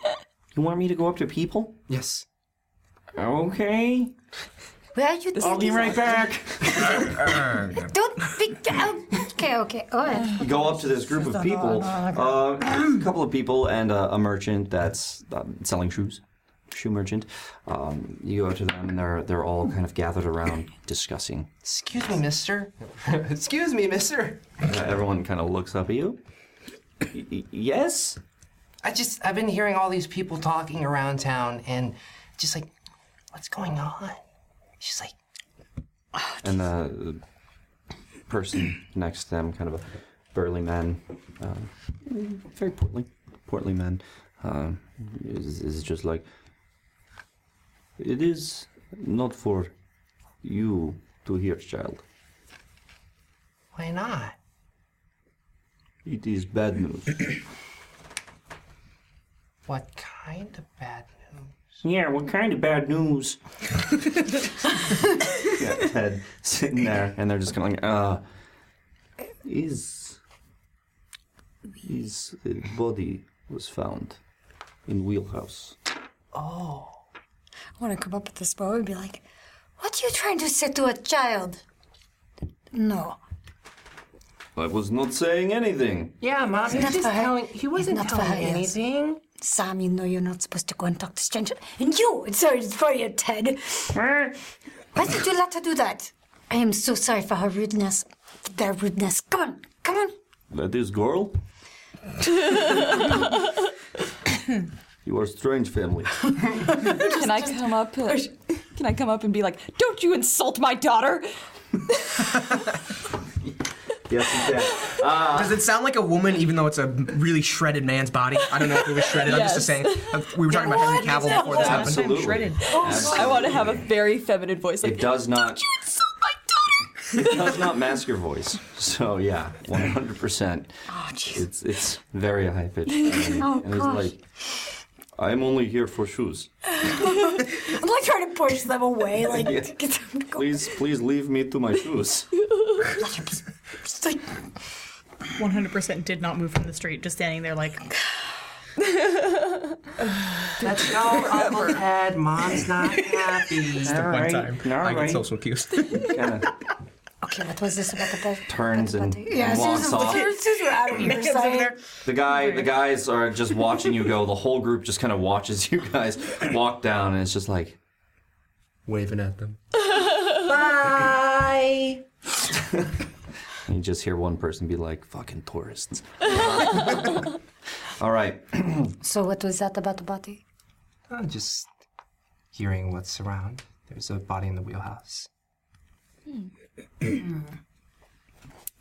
You want me to go up to people? Yes. Okay. Where are you I'll be right back. (laughs) Don't be. Okay, okay. Go ahead. You go up to this group of people, uh, (clears throat) a couple of people, and uh, a merchant that's uh, selling shoes, shoe merchant. Um, you go to them, and they're they're all kind of gathered around discussing. Excuse me, Mister. (laughs) Excuse me, Mister. Uh, everyone kind of looks up at you. Y- y- yes. I just I've been hearing all these people talking around town, and just like, what's going on? She's like, And the person next to them, kind of a burly man, um, very portly, portly man, um, is, is just like, it is not for you to hear, child. why not? It is bad news. What kind of bad news? Yeah, what kind of bad news? (laughs) yeah, Ted sitting there, and they're just kind of like, uh, his, his uh, body was found in wheelhouse. Oh, I want to come up with this boy and be like, What are you trying to say to a child? No. I was not saying anything. yeah, mom. He Not was just for telling. He wasn't not for telling her, yes. anything. Sam, you know you're not supposed to go and talk to strangers. And you, it's sorry for you, Ted. Why did you let her do that? I am so sorry for her rudeness. Their rudeness. Come on, come on. That is girl. (laughs) you are a strange family. (laughs) Can I come up? uh, can I come up and be like, "Don't you insult my daughter"? (laughs) Yes, you (laughs) can. Does it sound like a woman, even though it's a really shredded man's body? I don't know if it was shredded. I'm just saying. uh, We were talking about Henry Cavill before this happened. Absolutely. Shredded. I want to have a very feminine voice, like, It does not. "Insult my daughter." It does not mask your voice. So yeah, one hundred percent. Oh, jeez. It's it's very high pitched. (laughs) Oh, and it's gosh. like, I'm only here for shoes. I'm like trying to push them away, like (laughs) Yeah. to get them to go. Please, please leave me to my shoes. It's like, 100% did not move from the street, just standing there like, Let's go, Uncle Ted. Mom's not happy. One time. All I get social cues. Kind of Okay, what was this about the bed? turns and, Yeah, and as soon walks as, off. as soon as we're out of here, saying, The guy, the guys are just watching you go. The whole group just kind of watches you guys walk down, and it's just like Waving at them. Bye. (laughs) And you just hear one person be like, "Fucking tourists." (laughs) All right. (clears throat) So what was that about the body? Uh, just hearing what's around. There's a body in the wheelhouse. (clears throat)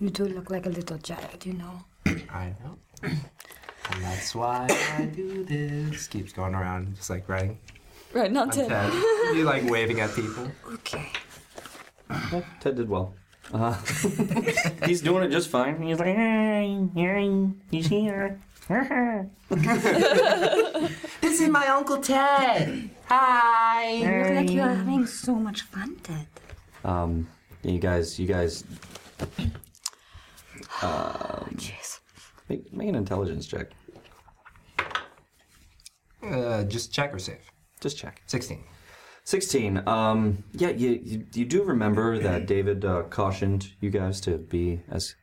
You do look like a little child, you know. (clears throat) I know. And that's why I do this. Keeps going around, just like writing. Right, not on Ted. Ted. You like waving at people. Okay. Ted did well. Uh, (laughs) he's doing it just fine. He's like, "Hey, hey, he's here." (laughs) This is my Uncle Ted. Hi. You look like you are having so much fun, Ted. Um, you guys, you guys, Jeez. make, make an intelligence check. Uh, just check or save. Just check. 16. 16. Um, yeah, you, you, you do remember that (clears throat) David uh, cautioned you guys to be as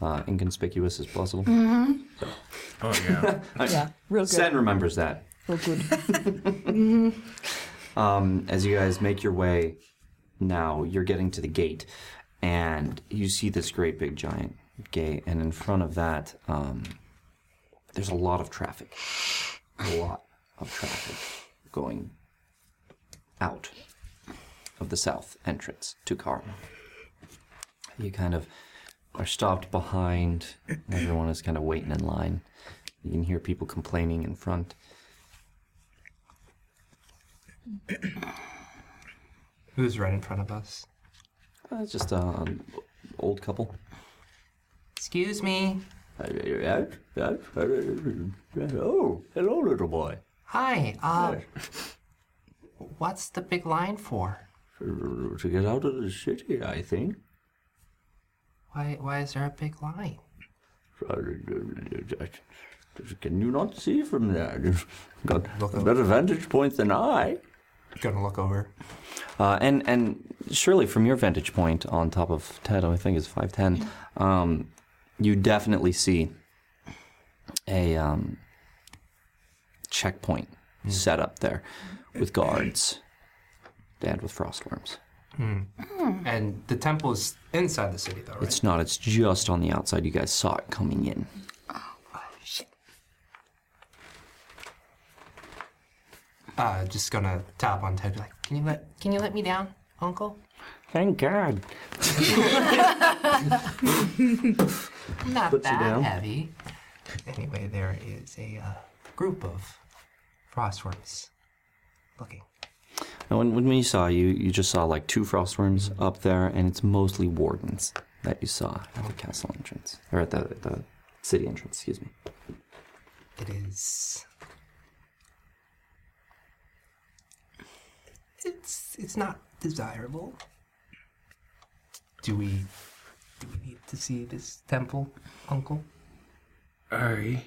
uh, inconspicuous as possible. Oh yeah. (laughs) Yeah, real good. Sen remembers that. Real good. (laughs) Um, as you guys make your way now, you're getting to the gate, and you see this great big giant gate, and in front of that, um, there's a lot of traffic. A lot of traffic going out of the south entrance to Karma. You kind of are stopped behind. Everyone is kind of waiting in line. You can hear people complaining in front. Who's right in front of us? Uh, it's just an old couple. Excuse me. Oh, hello, little boy. Hi. Uh, what's the big line for? To get out of the city, I think. Why? Why is there a big line? Can you not see from there? (laughs) You've got Look a up. better vantage point than I. Gonna look over. Uh, and and surely from your vantage point on top of Ted, I think is five ten. Um, you definitely see a um, checkpoint set up there with guards and with frostworms. And the temple is inside the city, though, right? It's not. It's just on the outside. You guys saw it coming in. Oh, shit. Uh, just gonna tap on Ted. be Like, can you let Can you let me down, Uncle? Thank God. I'm (laughs) not Puts that heavy. Anyway, there is a uh, group of frostworms looking. And when, when we saw you, you just saw like two frostworms up there, and it's mostly wardens that you saw at the castle entrance or at the the city entrance. Excuse me. It is. It's it's not desirable. Do we do we need to see this temple, Uncle? I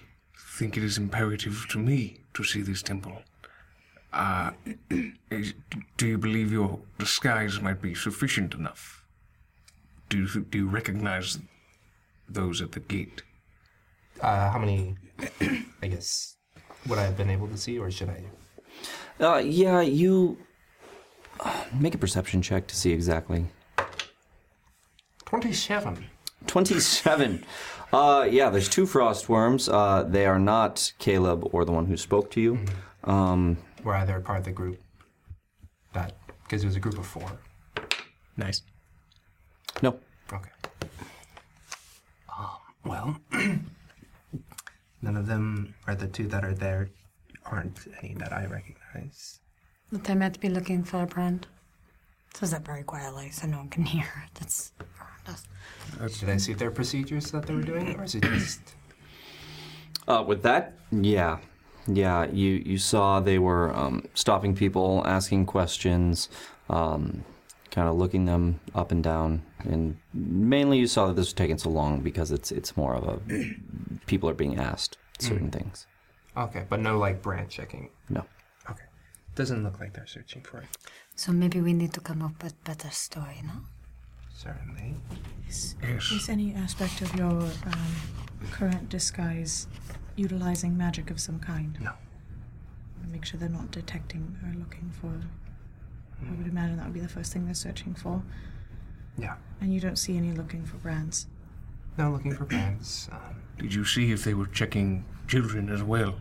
think it is imperative to me to see this temple. Uh, (clears throat) is, do you believe your disguise might be sufficient enough? Do you, do you recognize those at the gate? Uh, how many? I guess would I have been able to see, or should I? Uh, yeah, you uh, make a perception check to see exactly. Twenty-seven. 27. Uh, yeah, there's two frostworms. Uh, they are not Caleb or the one who spoke to you. Um, Were either part of the group? That because it was a group of four. Nice. no. Okay. Um, well, (clears throat) none of them are the two that are there. Aren't any that I recognize. That they might be looking for a brand. Says that very quietly so no one can hear. (laughs) That's around us. Did I see their procedures that they were doing, or is it just? Uh, with that, yeah, yeah. You you saw they were um, stopping people, asking questions, um, kind of looking them up and down, and mainly you saw that this was taking so long because it's it's more of a people are being asked certain things. Okay, but no like brand checking. No. Okay, doesn't look like they're searching for it. So maybe we need to come up with better story, no? Certainly. Is, is any aspect of your um, current disguise utilizing magic of some kind? No. Make sure they're not detecting or looking for. I would imagine that would be the first thing they're searching for. Yeah. And you don't see any looking for brands. No, looking for brands. Um, Did you see if they were checking children as well?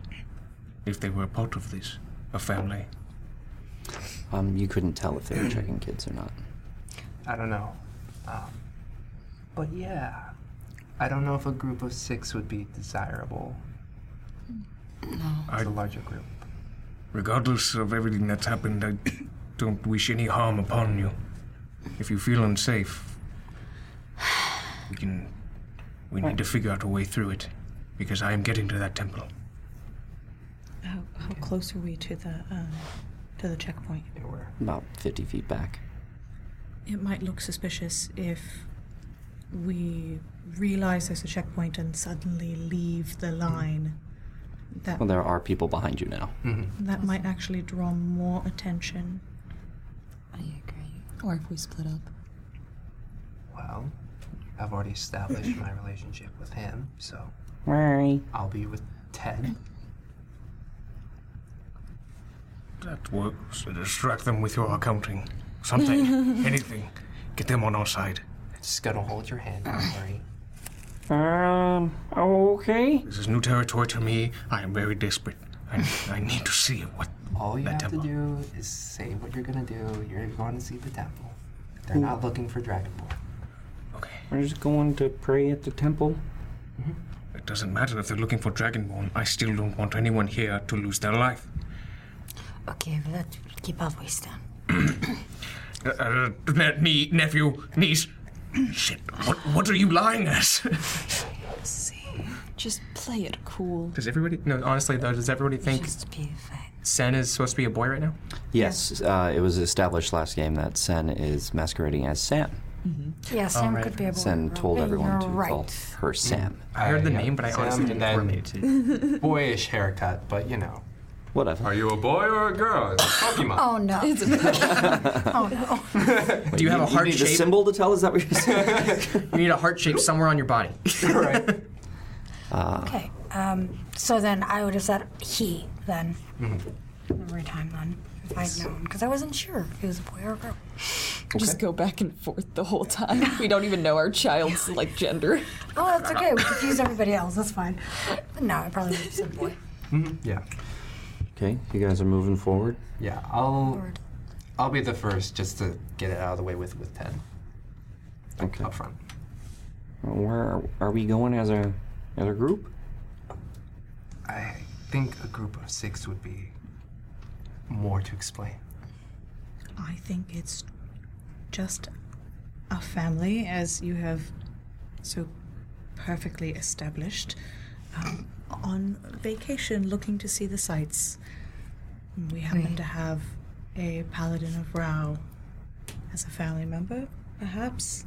If they were a part of this, a family? Um, you couldn't tell if they were checking kids or not. I don't know. Um, but yeah, I don't know if a group of six would be desirable. No. As a larger group. Regardless of everything that's happened, I don't wish any harm upon you. If you feel unsafe, we can. We need to figure out a way through it, because I am getting to that temple. How, how close are we to the um, to the checkpoint? We're About 50 feet back. It might look suspicious if we realize there's a checkpoint and suddenly leave the line. That Well, there are people behind you now. Mm-hmm. that might actually draw more attention. I agree. Or if we split up. Well, I've already established my relationship with him, so Right. I'll be with Ted. That works. Distract them with your accounting. Something. (laughs) anything. Get them on our side. Just gonna hold your hand, don't worry. Um, okay. This is new territory to me. I am very desperate. I, I need to see what. All you that have temple. to do is say what you're gonna do. You're going to see the temple. They're not looking for Dragonborn. Okay. We're just going to pray at the temple. It doesn't matter if they're looking for Dragonborn. I still don't want anyone here to lose their life. Okay, but let's keep our voice down. (coughs) Uh, uh, ne- nephew, niece. Shit. What, what are you lying as? See, just play it cool. Does everybody? No, honestly though, does everybody think Sen is supposed to be a boy right now? Yes, uh, it was established last game that Sen is masquerading as Sam. Yeah, Sam could be a boy. Sen told everyone to you're call right. her Sam. I heard the yeah, name, but I Sam honestly and didn't then correlate it. Boyish haircut, but you know. Whatever. Are you a boy or a girl? It's a Pokemon. (laughs) Oh no. (laughs) oh no. (laughs) Do you have a you heart need shape? a symbol to tell? Is that what you're saying? You need a heart shape somewhere on your body. right. Uh, Okay. Um, so then I would have said he then every time then if I'd known because I wasn't sure if he was a boy or a girl. Just go back and forth the whole time. we don't even know our child's like gender. Oh, that's okay. We confuse everybody else. That's fine. No, I probably would have said boy. Yeah. Okay, you guys are moving forward. Yeah, I'll I'll be the first just to get it out of the way with with Ted. Okay. Up front. Where are we going as a as a group? I think a group of six would be more to explain. I think it's just a family, as you have so perfectly established, um, on vacation looking to see the sights. We happen to have a paladin of Rao as a family member, perhaps.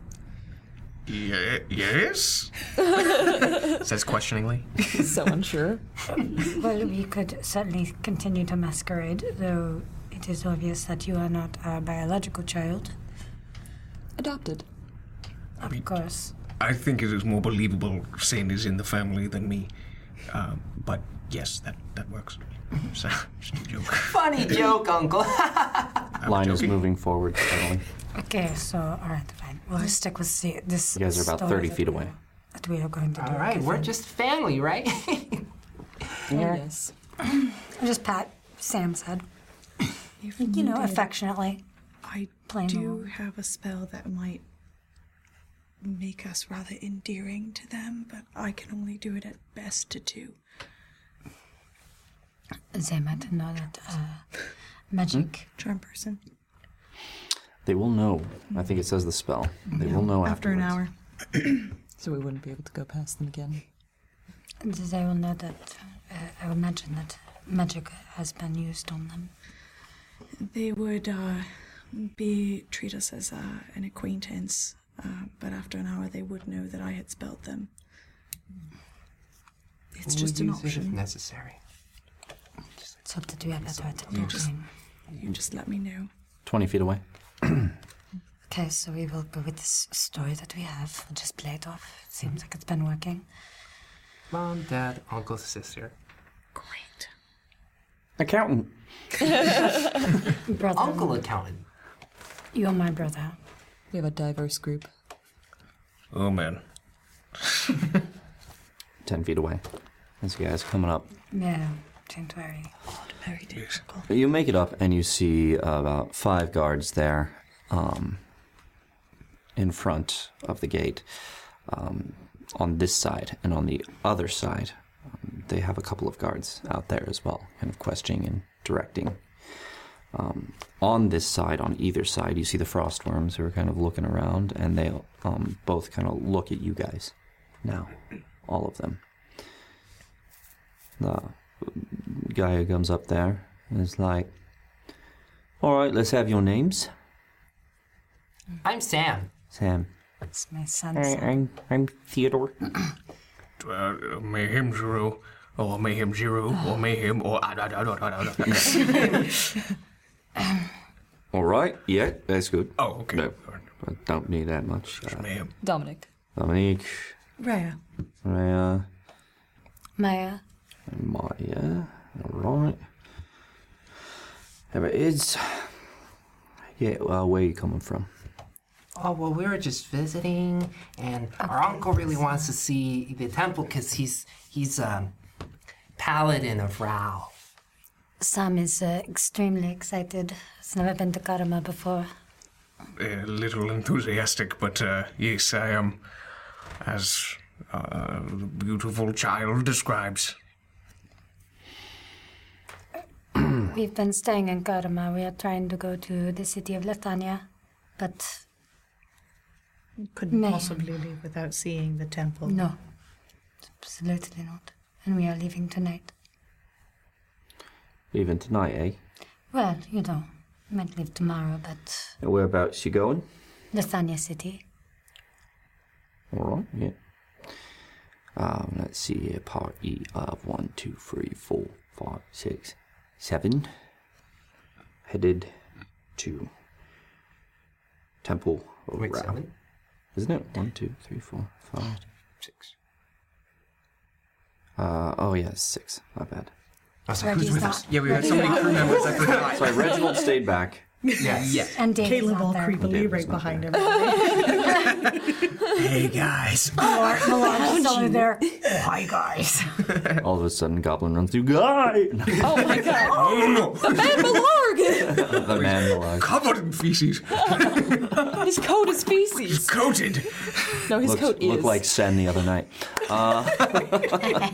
Ye- yes? (laughs) Says questioningly. so unsure. (laughs) Well, we could certainly continue to masquerade, though it is obvious that you are not our biological child. Adopted. Of course. I think it is more believable Sen is in the family than me. Um, but yes, that, that works. So, just a joke. Funny joke, Uncle. Line is moving forward steadily. Okay, so all right, fine. We'll just stick with see, this. You guys are about story 30 that feet we- away. That we are going to do. All right, we're just family, right? yes. I just pat Sam's head. You know, affectionately. I Plain do old. have a spell that might make us rather endearing to them, but I can only do it at best to two. They might know that uh, magic. Charm person. They will know. I think it says the spell. They will know After an hour. So we wouldn't be able to go past them again. They will know that. Uh, I imagine that magic has been used on them. They would uh, be treat us as uh, an acquaintance, uh, but after an hour they would know that I had spelled them. It's We'll just an use it if option. necessary. Let's hope that we have that right You just, you just let me know. 20 feet away. (clears throat) Okay, so we will go with this story that we have. We'll just play it off. It seems like it's been working. Mom, dad, uncle, sister. Great. Accountant. (laughs) Brother. Uncle accountant. You're my brother. We have a diverse group. Oh man. Ten feet away. This guy's coming up. Yeah, don't worry. Very difficult. You make it up, and you see about five guards there, um, in front of the gate, um, on this side, and on the other side, um, they have a couple of guards out there as well, kind of questioning and directing. Um, on this side, on either side, you see the frostworms who are kind of looking around, and they um, both kind of look at you guys now, all of them. The guy who comes up there is like, "All right, let's have your names." I'm Sam. Sam. It's my son. I, Sam. I'm I'm Theodore. (clears throat) Uh, mayhem zero, or mayhem zero, or mayhem, or da, da, da, da, da, da. (laughs) All right, yeah, that's good. Oh, okay. No, I don't need that much. Uh, mayhem. Dominic. Dominique, Raya. Rhea, Maya. And Maya. All right. How about Ids? Yeah, well, where you coming from? Oh, well, we were just visiting, and our uncle really wants to see the temple because he's he's um paladin of Rao. Sam is uh, extremely excited. He's never been to Karma before. A little enthusiastic, but uh, yes, I am, as uh, the beautiful child describes. We've been staying in Karma. We are trying to go to the city of Latania, but Couldn't Mayhem. possibly leave without seeing the temple. no, absolutely not. And we are leaving tonight. Leaving tonight, eh? Well, you know, might leave tomorrow, but And whereabouts you going? Latania city. All right, yeah. Um, let's see here. Party of one, two, three, four, five, six, seven. Headed to Temple of Wait, Rao. seven? Isn't it? One, two, three, four, five, six. Uh, oh yeah, six. Not bad. I was like, Reggie's who's with not- us? Yeah, we had so many crew members. I forgot. Sorry, Reginald stayed back. (laughs) Yes. Yeah. And David's Caleb not all there. creepily David's right not behind there. him. (laughs) Hey guys. Millar, Millar's still over there. Oh, hi, guys. All of a sudden, Goblin runs through. Guy! Oh my god. Oh no! The man Malarg! the man alive. Covered in feces. (laughs) His coat is feces. He's coated. No, his Looks, coat is. looked like Sen the other night. Uh,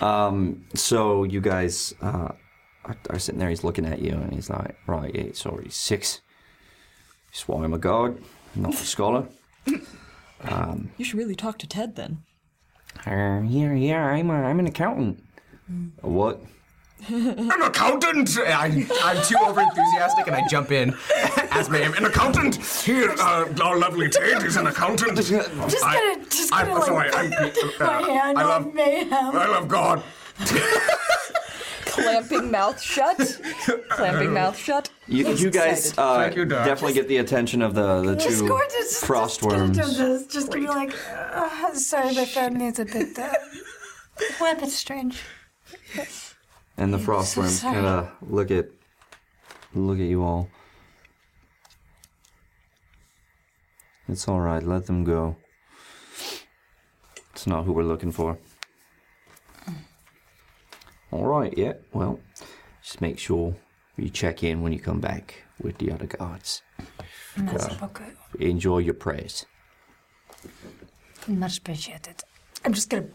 (laughs) um, so you guys uh, are, are sitting there. He's looking at you, and he's like, "Right, yeah, sorry, six. That's why I'm a guard, not a scholar." Um, You should really talk to Ted then. uh, yeah, yeah, I'm, a, I'm an accountant. A what? (laughs) An accountant! I, I'm too over enthusiastic and I jump in as ma'am. An accountant! Here, uh, our lovely Ted is an accountant. Just I, gonna, just I'm gonna sorry. like, I'm, my uh, hand I on love, mayhem. I love God. (laughs) Clamping mouth shut. Clamping mouth shut. You, you guys excited. uh, Thank you, Doc. definitely get the attention of the, the two going to just, frostworms. Just, gonna do this, just to be like, uh, sorry, my family's a bit, uh, (laughs) we're a bit strange. And the so frostworms sorry. kind of look at look at you all. It's all right. Let them go. It's not who we're looking for. All right. Yeah. Well, just make sure you check in when you come back with the other guards. Merci beaucoup. Enjoy your prayers. Much appreciated. I'm just gonna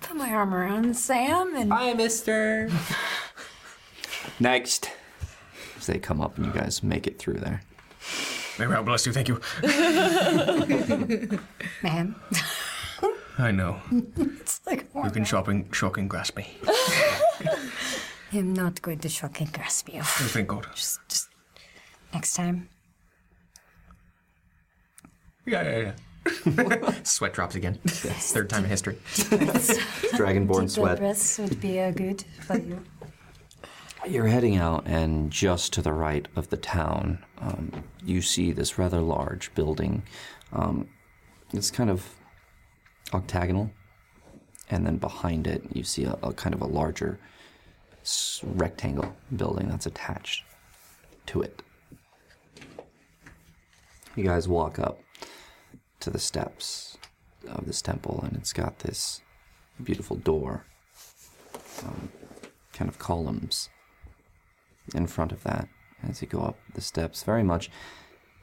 put my arm around Sam and Hi, mister. (laughs) Next. As they come up and you guys make it through there. May God bless you. Thank you. (laughs) man. (laughs) I know. (laughs) it's like You can shopping, shock and grasp me. (laughs) I'm not going to shock and grasp you. Oh, thank God. Just, just next time. Yeah, yeah, yeah. (laughs) Sweat drops again. Third time in history. Dragonborn Deep sweat. breaths would be uh, good for you. You're heading out, and just to the right of the town, um, you see this rather large building. Um, it's kind of octagonal, and then behind it, you see a, a kind of a larger rectangle building that's attached to it. You guys walk up to the steps of this temple, and it's got this beautiful door, um, kind of columns in front of that as you go up the steps, very much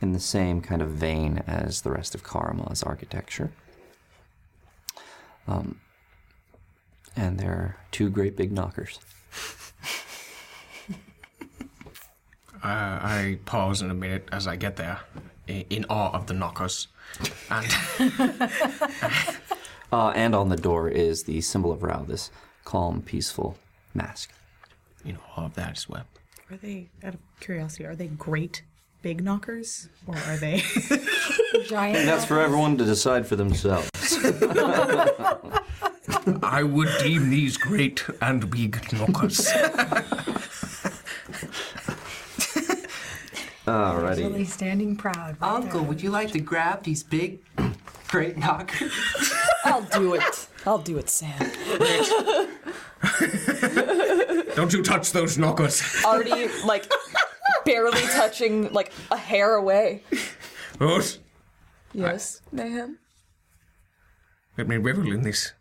in the same kind of vein as the rest of Karma's architecture. Um, and there are two great big knockers. Uh, I pause in a minute as I get there, in awe of the knockers. And (laughs) Uh, and on the door is the symbol of Rao, this calm, peaceful mask. You know, awe of that as well. Are they, out of curiosity, are they great big knockers? Or are they (laughs) (laughs) giant? And that's for everyone to decide for themselves. (laughs) I would deem these great and big knockers. Alrighty. Really standing proud. right Uncle, would you like to grab these big, great knockers? I'll do it. I'll do it, Sam. Don't you touch those knockers. Already, like, barely touching, like, a hair away. Rose, Yes, mayhem. Let me revel in this.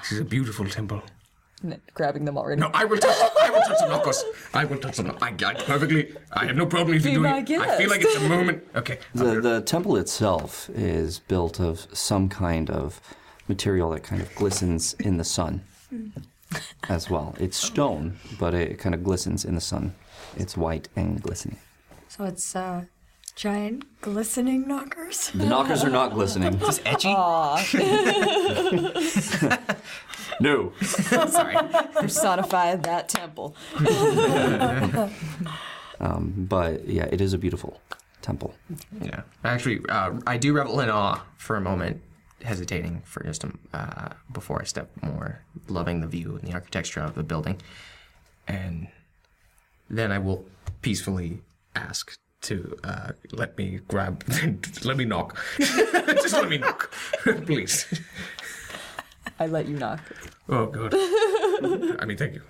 This is a beautiful temple. N- grabbing them already. No, I will touch. I will touch the knockers. I will touch them. I, I perfectly. I have no problem if you Be do my it. I feel like it's a moment. Okay. (laughs) The, the temple itself is built of some kind of material that kind of glistens in the sun as well. It's stone, but it kind of glistens in the sun. It's white and glistening. So it's uh, giant glistening knockers. The knockers are not glistening. (laughs) Is etchy? No. (laughs) Sorry. Personify that temple. (laughs) Um, but yeah, it is a beautiful temple. Yeah. Actually, uh, I do revel in awe for a moment, hesitating for just a, uh, before I step more, loving the view and the architecture of the building. And then I will peacefully ask to uh, let me grab, (laughs) let me knock. (laughs) just let me knock, (laughs) please. I let you knock. Oh, good. I mean, thank you.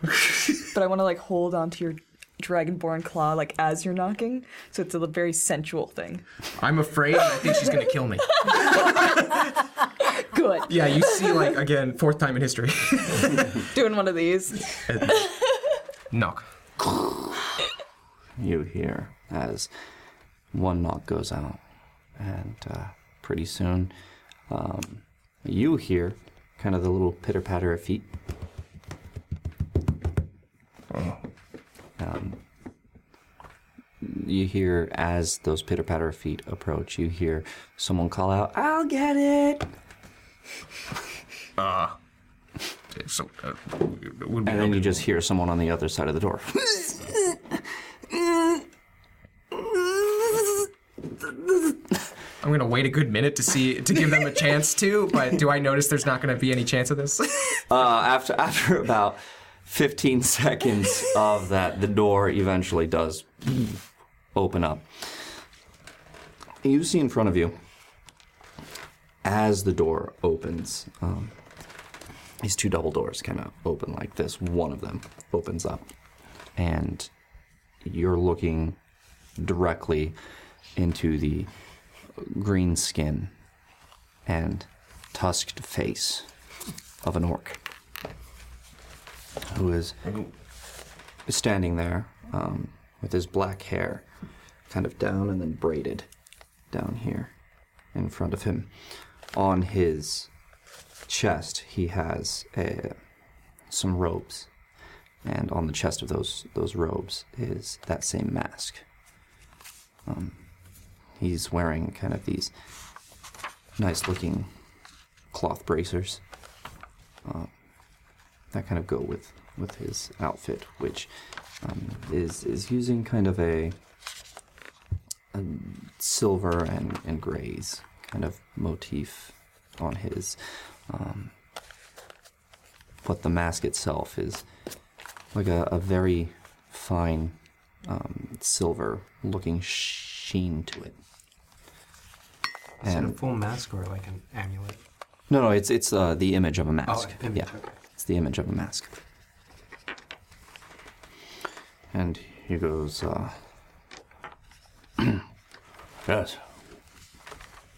But I want to, like, hold onto your dragonborn claw, like, as you're knocking. So it's a very sensual thing. I'm afraid. and I think she's gonna kill me. Good. Yeah, you see, like again, fourth time in history. Doing one of these. knock. You hear as one knock goes out, and uh, pretty soon um, you hear kind of the little pitter patter of feet. Um, you hear as those pitter patter of feet approach, you hear someone call out, "I'll get it!" Ah. so, uh, it would be And then you just hear someone on the other side of the door. (laughs) I'm gonna wait a good minute to see to give them a chance to, but do I notice there's not gonna be any chance of this? (laughs) Uh, after after about 15 seconds of that, the door eventually does open up. You see in front of you, as the door opens, um, these two double doors kind of open like this. One of them opens up, and you're looking directly into the green skin and tusked face of an orc who is standing there um, with his black hair kind of down and then braided down here in front of him. On his chest, he has a, some robes, and on the chest of those those robes is that same mask. Um, he's wearing kind of these nice-looking cloth bracers uh, that kind of go with with his outfit, which um, is is using kind of a, a silver and, and grays kind of motif on his. Um, but the mask itself is like a, a very fine um, silver looking sheen to it. Is it a full mask or like an amulet? no, no, it's it's uh, the image of a mask. Oh, image, yeah, okay. it's the image of a mask. And he goes, uh, (clears throat) "Yes,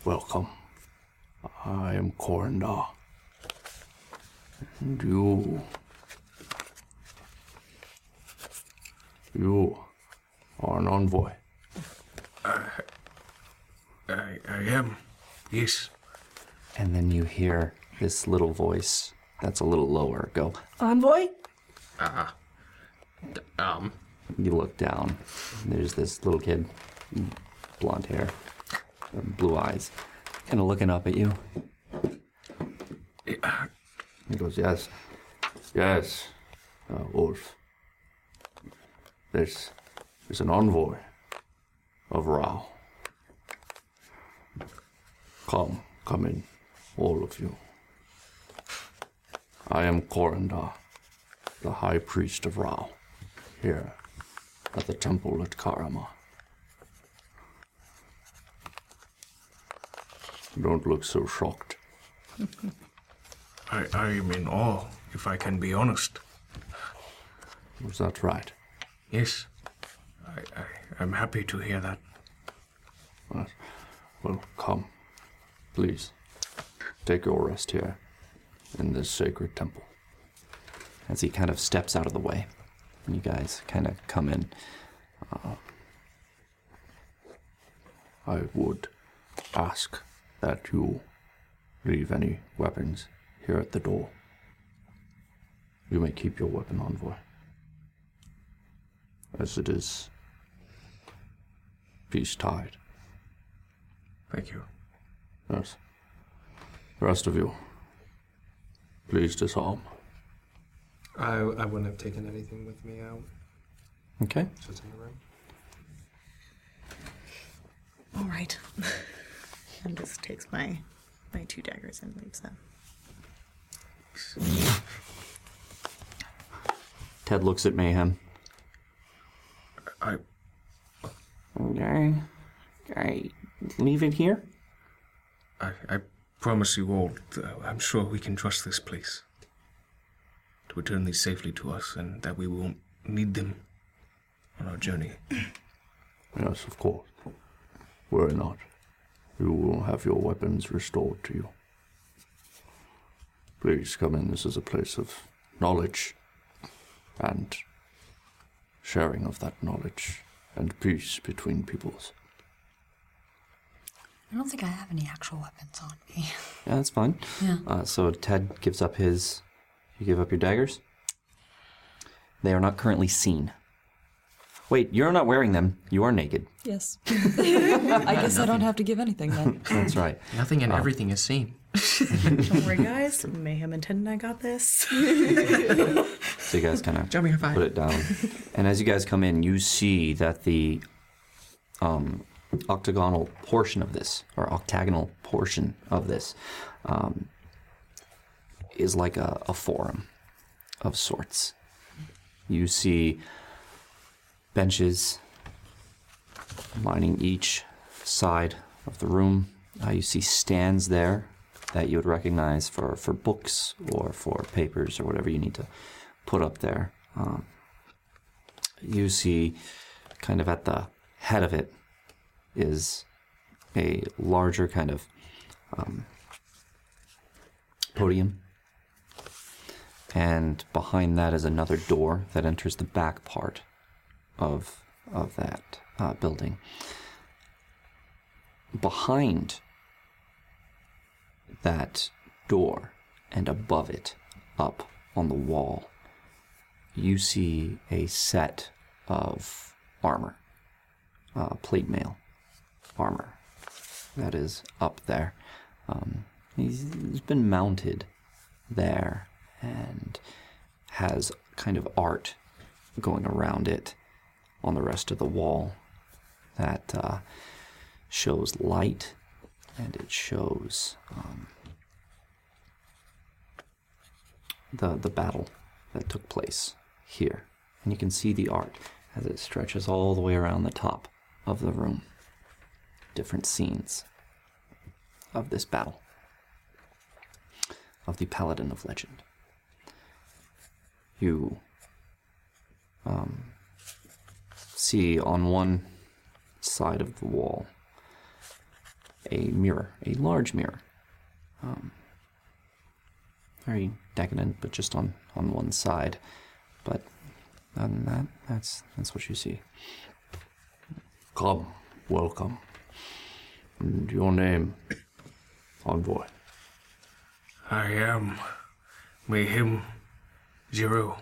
welcome. I am Corindar. And you, you are an envoy. I, I I am. Yes. And then you hear this little voice that's a little lower go, Envoy? Uh, um. You look down. There's this little kid, blonde hair, blue eyes, kind of looking up at you. He goes, "Yes, yes, uh, Wolf. There's, there's an envoy of Rao. Come, come in, all of you. I am Corindar, the High Priest of Rao, here at the temple at Karama. Don't look so shocked. (laughs) I, I am in awe, if I can be honest. Was that right? Yes. I, I, I'm happy to hear that. Well, come. Please. Take your rest here in this sacred temple. As he kind of steps out of the way, you guys kind of come in. Uh, I would ask that you leave any weapons here at the door. You may keep your weapon, envoy. As it is peace tide. Thank you. Yes. The rest of you, please disarm. I, I wouldn't have taken anything with me out. Okay. So it's in the room. All right. (laughs) and just takes my my two daggers and leaves them. Ted looks at Mayhem. I. Okay. I leave it here? I, I promise you all, I'm sure we can trust this place. To return these safely to us and that we won't need them on our journey. (clears throat) Yes, of course. Worry not. You will have your weapons restored to you. Please come in. This is a place of knowledge and sharing of that knowledge and peace between peoples. I don't think I have any actual weapons on me. (laughs) Yeah, that's fine. Yeah. Uh, so Ted gives up his. You give up your daggers? They are not currently seen. Wait, you're not wearing them. You are naked. Yes. (laughs) I guess I don't have to give anything then. That's right. Nothing and Uh, everything is seen. (laughs) Don't worry, guys. (laughs) Mayhem and Ted and I got this. (laughs) So you guys kind of Jumping high five. put it down. and as you guys come in, you see that the um, octagonal portion of this, or octagonal portion of this, um, is like a, a forum of sorts. You see benches lining each side of the room. Uh, you see stands there that you would recognize for, for books or for papers or whatever you need to put up there. Um, you see, kind of at the head of it, is a larger kind of um, podium. And behind that is another door that enters the back part of, of that uh, building. Behind that door and above it, up on the wall, you see a set of armor, uh, plate mail armor that is up there. Um, he's, he's been mounted there and has kind of art going around it on the rest of the wall that uh, shows light and it shows um, the the battle that took place here, and you can see the art. as it stretches all the way around the top of the room. Different scenes of this battle, of the Paladin of Legend. You um, see on one side of the wall a mirror, a large mirror. Um, very decadent, but just on, on one side. But other than that, that's that's what you see. Come, welcome. And your name, envoy. I am Mayhem Zero.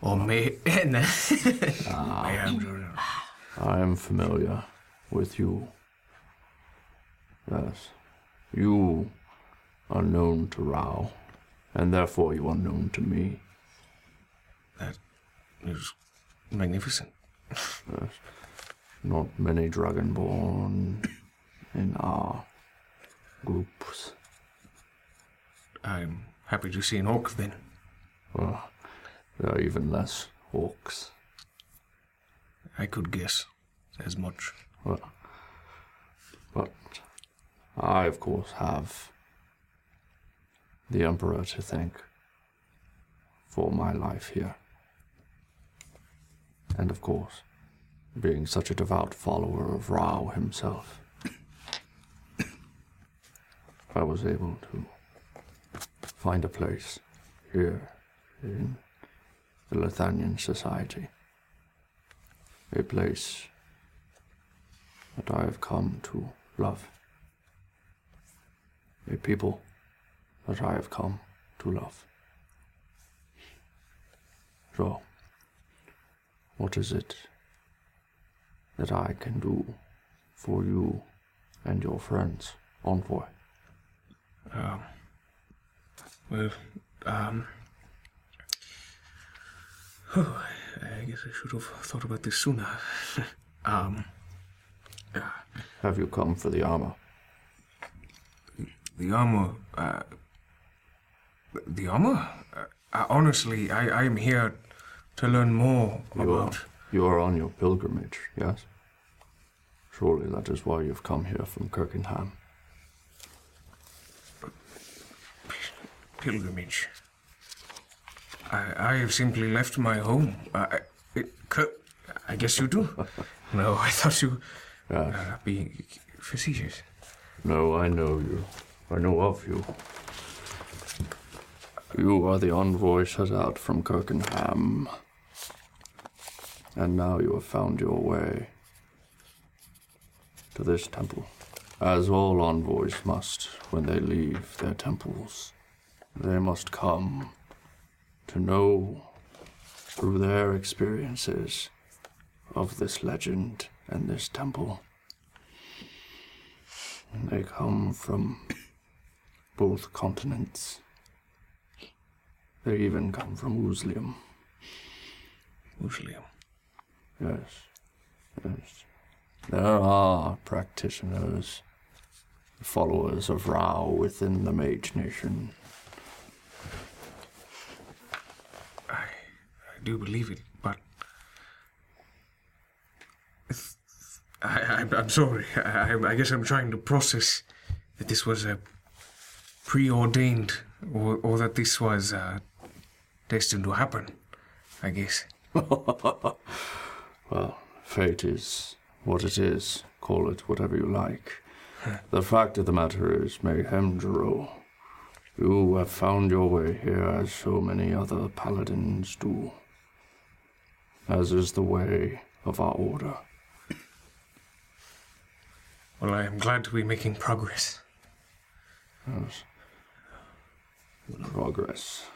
Or May. Mayhem Zero. I am familiar with you. Yes. You are known to Rao, and therefore you are known to me. That is magnificent. Yes. Not many Dragonborn in our groups. I'm happy to see an orc then. Well, there are even less orcs. I could guess as much. Well, but I, of course, have the Emperor to thank for my life here. And of course, being such a devout follower of Rao himself, (coughs) I was able to find a place here in the Lithanian Society. A place that I have come to love. A people that I have come to love. So, what is it that I can do for you and your friends, Envoy? Um, well, um, oh, I guess I should have thought about this sooner. (laughs) um, Have you come for the armor? The armor, uh, the armor? Uh, honestly, I, I am here to learn more You are, about. you are on your pilgrimage, yes? Surely that is why you've come here from Kirkenham. pilgrimage. I, I have simply left my home. I, it, I guess you do. (laughs) no, I thought you uh, being facetious. No, I know you. I know of you. You are the envoy set out from Kirkenham. And now you have found your way to this temple. As all envoys must when they leave their temples. They must come to know through their experiences of this legend and this temple. They come from both continents. They even come from Uslium. Uslium? Yes, yes. There are practitioners, followers of Rao within the Mage Nation. I do believe it, but I, I, I'm sorry. I, I guess I'm trying to process that this was a preordained, or, or that this was uh, destined to happen. I guess. (laughs) well, fate is what it is. Call it whatever you like. (laughs) The fact of the matter is, Mayhem Zero, you have found your way here as so many other paladins do. As is the way of our order. Well, I am glad to be making progress. Yes. Progress.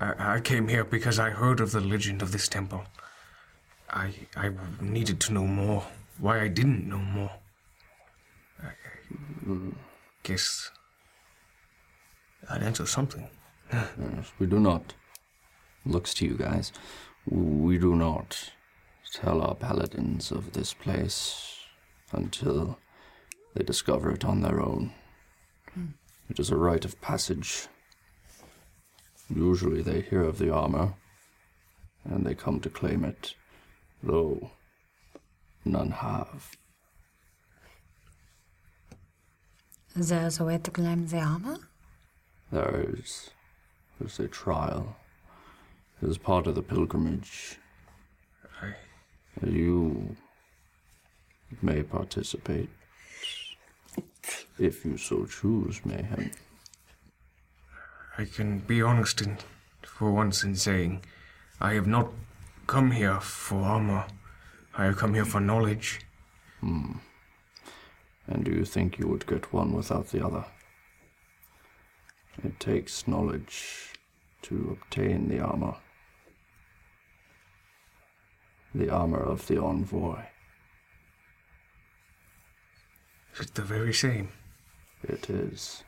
I, I came here because I heard of the legend of this temple. I I needed to know more. Why I didn't know more. I, I mm-hmm. guess I'd answer something. Yes, we do not. Looks to you guys. We do not tell our paladins of this place until they discover it on their own. It is a rite of passage. Usually they hear of the armor, and they come to claim it, though none have. There's a way to claim the armor? There is there's a trial. It is part of the pilgrimage. You may participate if you so choose, Mayhem. I can be honest in, for once in saying I have not come here for armor. I have come here for knowledge. Hmm. And do you think you would get one without the other? It takes knowledge to obtain the armor. The armor of the envoy. Is it the very same? It is.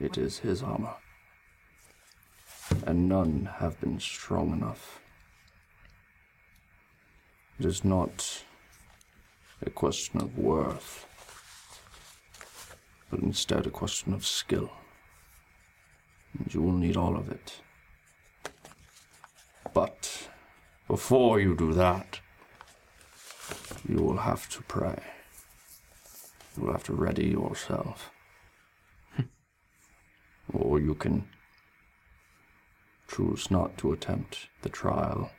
It is his armor. And none have been strong enough. It is not a question of worth, but instead a question of skill. And you will need all of it. But before you do that, you will have to pray. You will have to ready yourself. (laughs) or you can choose not to attempt the trial.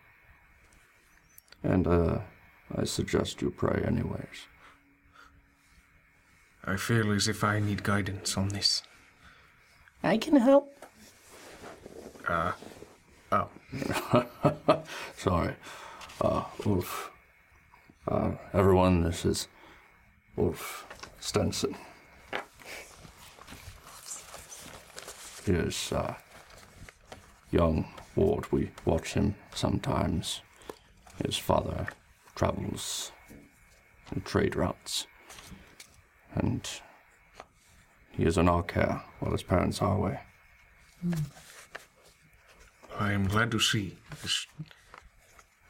And, uh, I suggest you pray anyways. I feel as if I need guidance on this. I can help. Uh, oh. (laughs) Sorry. Uh, Ulf. Uh, everyone, this is Ulf Stenson. He is, uh, young Ward. We watch him sometimes. His father travels in trade routes. And he is in our care while his parents are away. I am glad to see this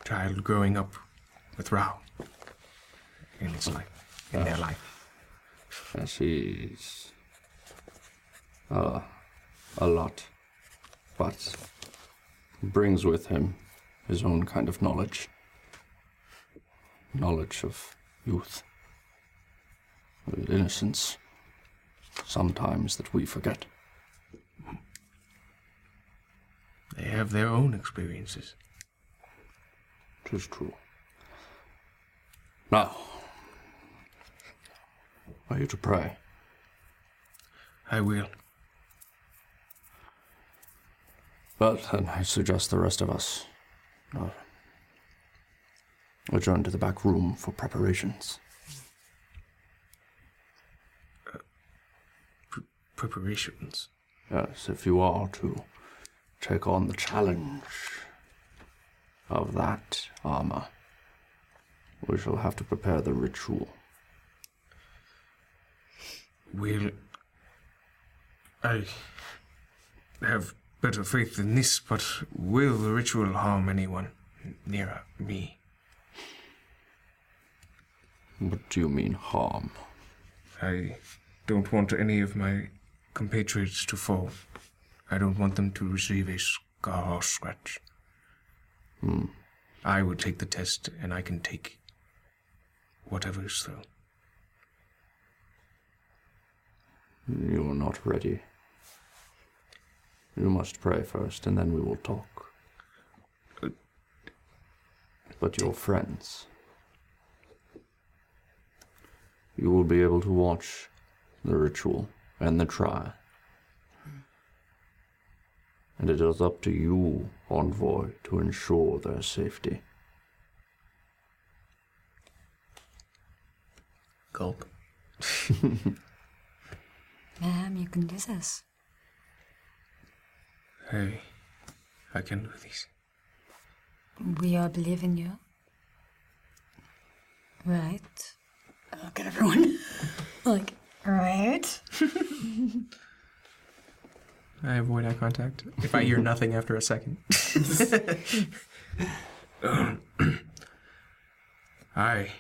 child growing up with Rao in its life, in their life. Yes, he's uh, a lot, but brings with him his own kind of knowledge. Knowledge of youth, innocence, sometimes that we forget. They have their own experiences. Tis true. Now, are you to pray? I will. But then I suggest the rest of us uh, adjourn to the back room for preparations. Preparations. Yes, if you are to take on the challenge of that armor, we shall have to prepare the ritual. Will. I have better faith than this, but will the ritual harm anyone near me? What do you mean, harm? I don't want any of my compatriots to fall. I don't want them to receive a scar or scratch. Hmm. I will take the test, and I can take whatever is thrown. You are not ready. You must pray first, and then we will talk. But your friends. You will be able to watch the ritual and the trial. And it is up to you, Envoy, to ensure their safety. Gulp. (laughs) Ma'am, you can do this. Hey, I can do this. We all believe in you. Right. Look at everyone. (laughs) like, right. (laughs) I avoid eye contact if I hear nothing after a second. (laughs) (coughs) I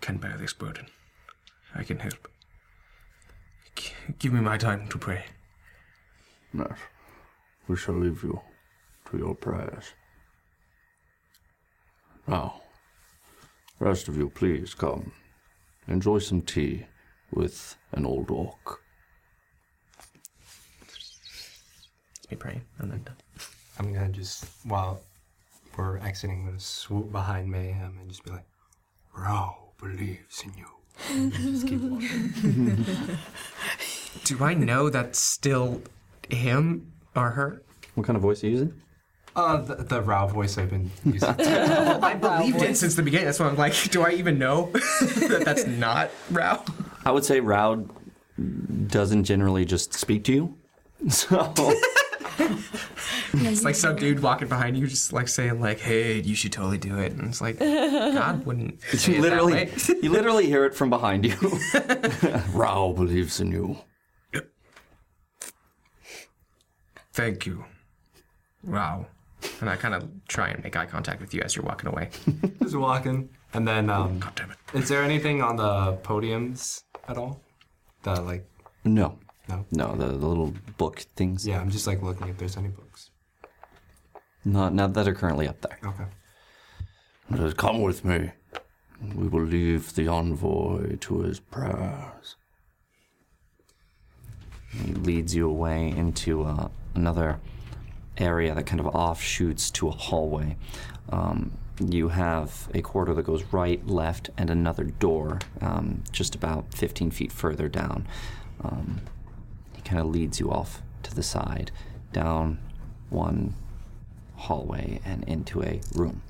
can bear this burden. I can help. G- give me my time to pray. No, we shall leave you to to your prayers. Now, rest of you, please come. Enjoy some tea with an old orc. It's me praying, and then done. I'm gonna just while we're exiting, I'm gonna swoop behind Mayhem and just be like, Rao believes in you. And (laughs) just keep walking. (laughs) Do I know that's still him or her? What kind of voice are you using? Uh, the, the Rao voice I've been (laughs) using. I believed it since the beginning. That's why I'm like, do I even know that that's not Rao? I would say Rao doesn't generally just speak to you. So (laughs) It's like some dude walking behind you, just like saying like, "Hey, you should totally do it." And it's like, God (laughs) wouldn't. say you it that literally way. (laughs) you literally hear it from behind you. Rao believes in you. Thank you. Wow. And I kind of try and make eye contact with you as you're walking away. just walking, and then um, God damn it. is there anything on the podiums at all? The like, No. No? No, the, the little book things. yeah, I'm just like looking if there's any books. Not not that are currently up there. Okay. Us come with me. We will leave the envoy to his prayers. He leads you away into uh, another area that kind of offshoots to a hallway. Um, you have a corridor that goes right, left, and another door um, just about 15 feet further down. Um, kind of leads you off to the side, down one hallway, and into a room.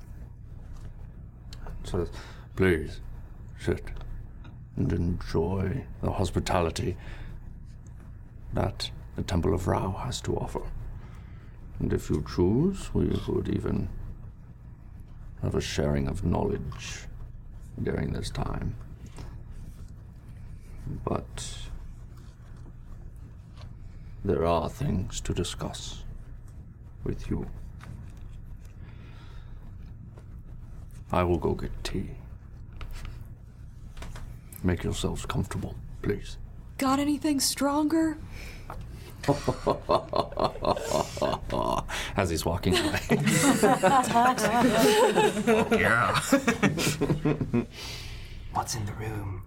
Says, please sit and enjoy the hospitality that the Temple of Rao has to offer. And if you choose, we could even have a sharing of knowledge during this time. But there are things to discuss with you. I will go get tea. Make yourselves comfortable, please. Got anything stronger? (laughs) As he's walking away. (laughs) yeah. (laughs) What's in the room?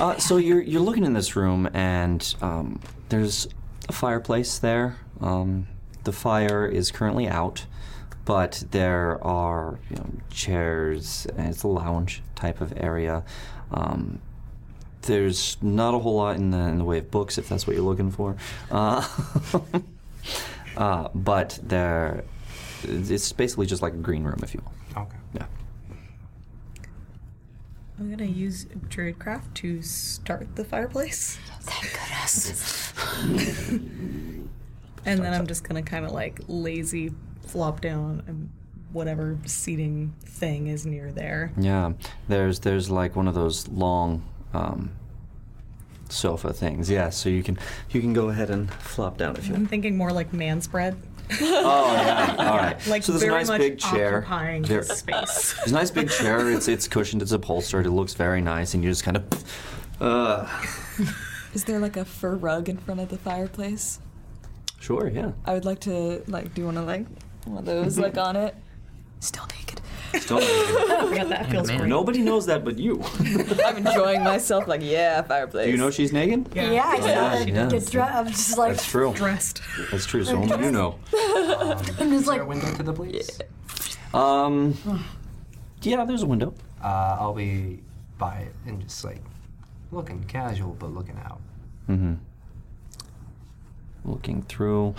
Uh, so you're you're looking in this room, and um, there's a fireplace there. Um, the fire is currently out, but there are you know, chairs, and it's a lounge type of area. Um, there's not a whole lot in the in the way of books, if that's what you're looking for. Uh, (laughs) uh, but there, it's basically just like a green room, if you will. Okay. Yeah. I'm gonna use Druidcraft to start the fireplace. Thank goodness. (laughs) And then I'm just gonna kind of like lazy flop down and whatever seating thing is near there. Yeah, there's there's like one of those long um, sofa things. Yeah, so you can you can go ahead and flop down if you I'm want. thinking more like man spread. Oh (laughs) yeah, all right. Like so there's very a nice much big chair. occupying There- space. (laughs) There's a nice big chair. It's it's cushioned. It's upholstered. It looks very nice, and you just kind of. Uh, Is there like a fur rug in front of the fireplace? sure, yeah. I would like to like do you want to like one of those like on it. Still naked. Still, yeah, (laughs) that feels great. nobody knows that but you. (laughs) I'm enjoying myself. Like yeah, fireplace. Do you know she's naked? Yeah, I Oh, yeah, her yeah. get dressed. I'm just like, That's true. Dressed. That's true. So only you know. (laughs) I'm just like, a window to the place? Um. (sighs) Yeah, there's a window. Uh, I'll be by it and just like looking casual, but looking out. Mm-hmm. Looking through,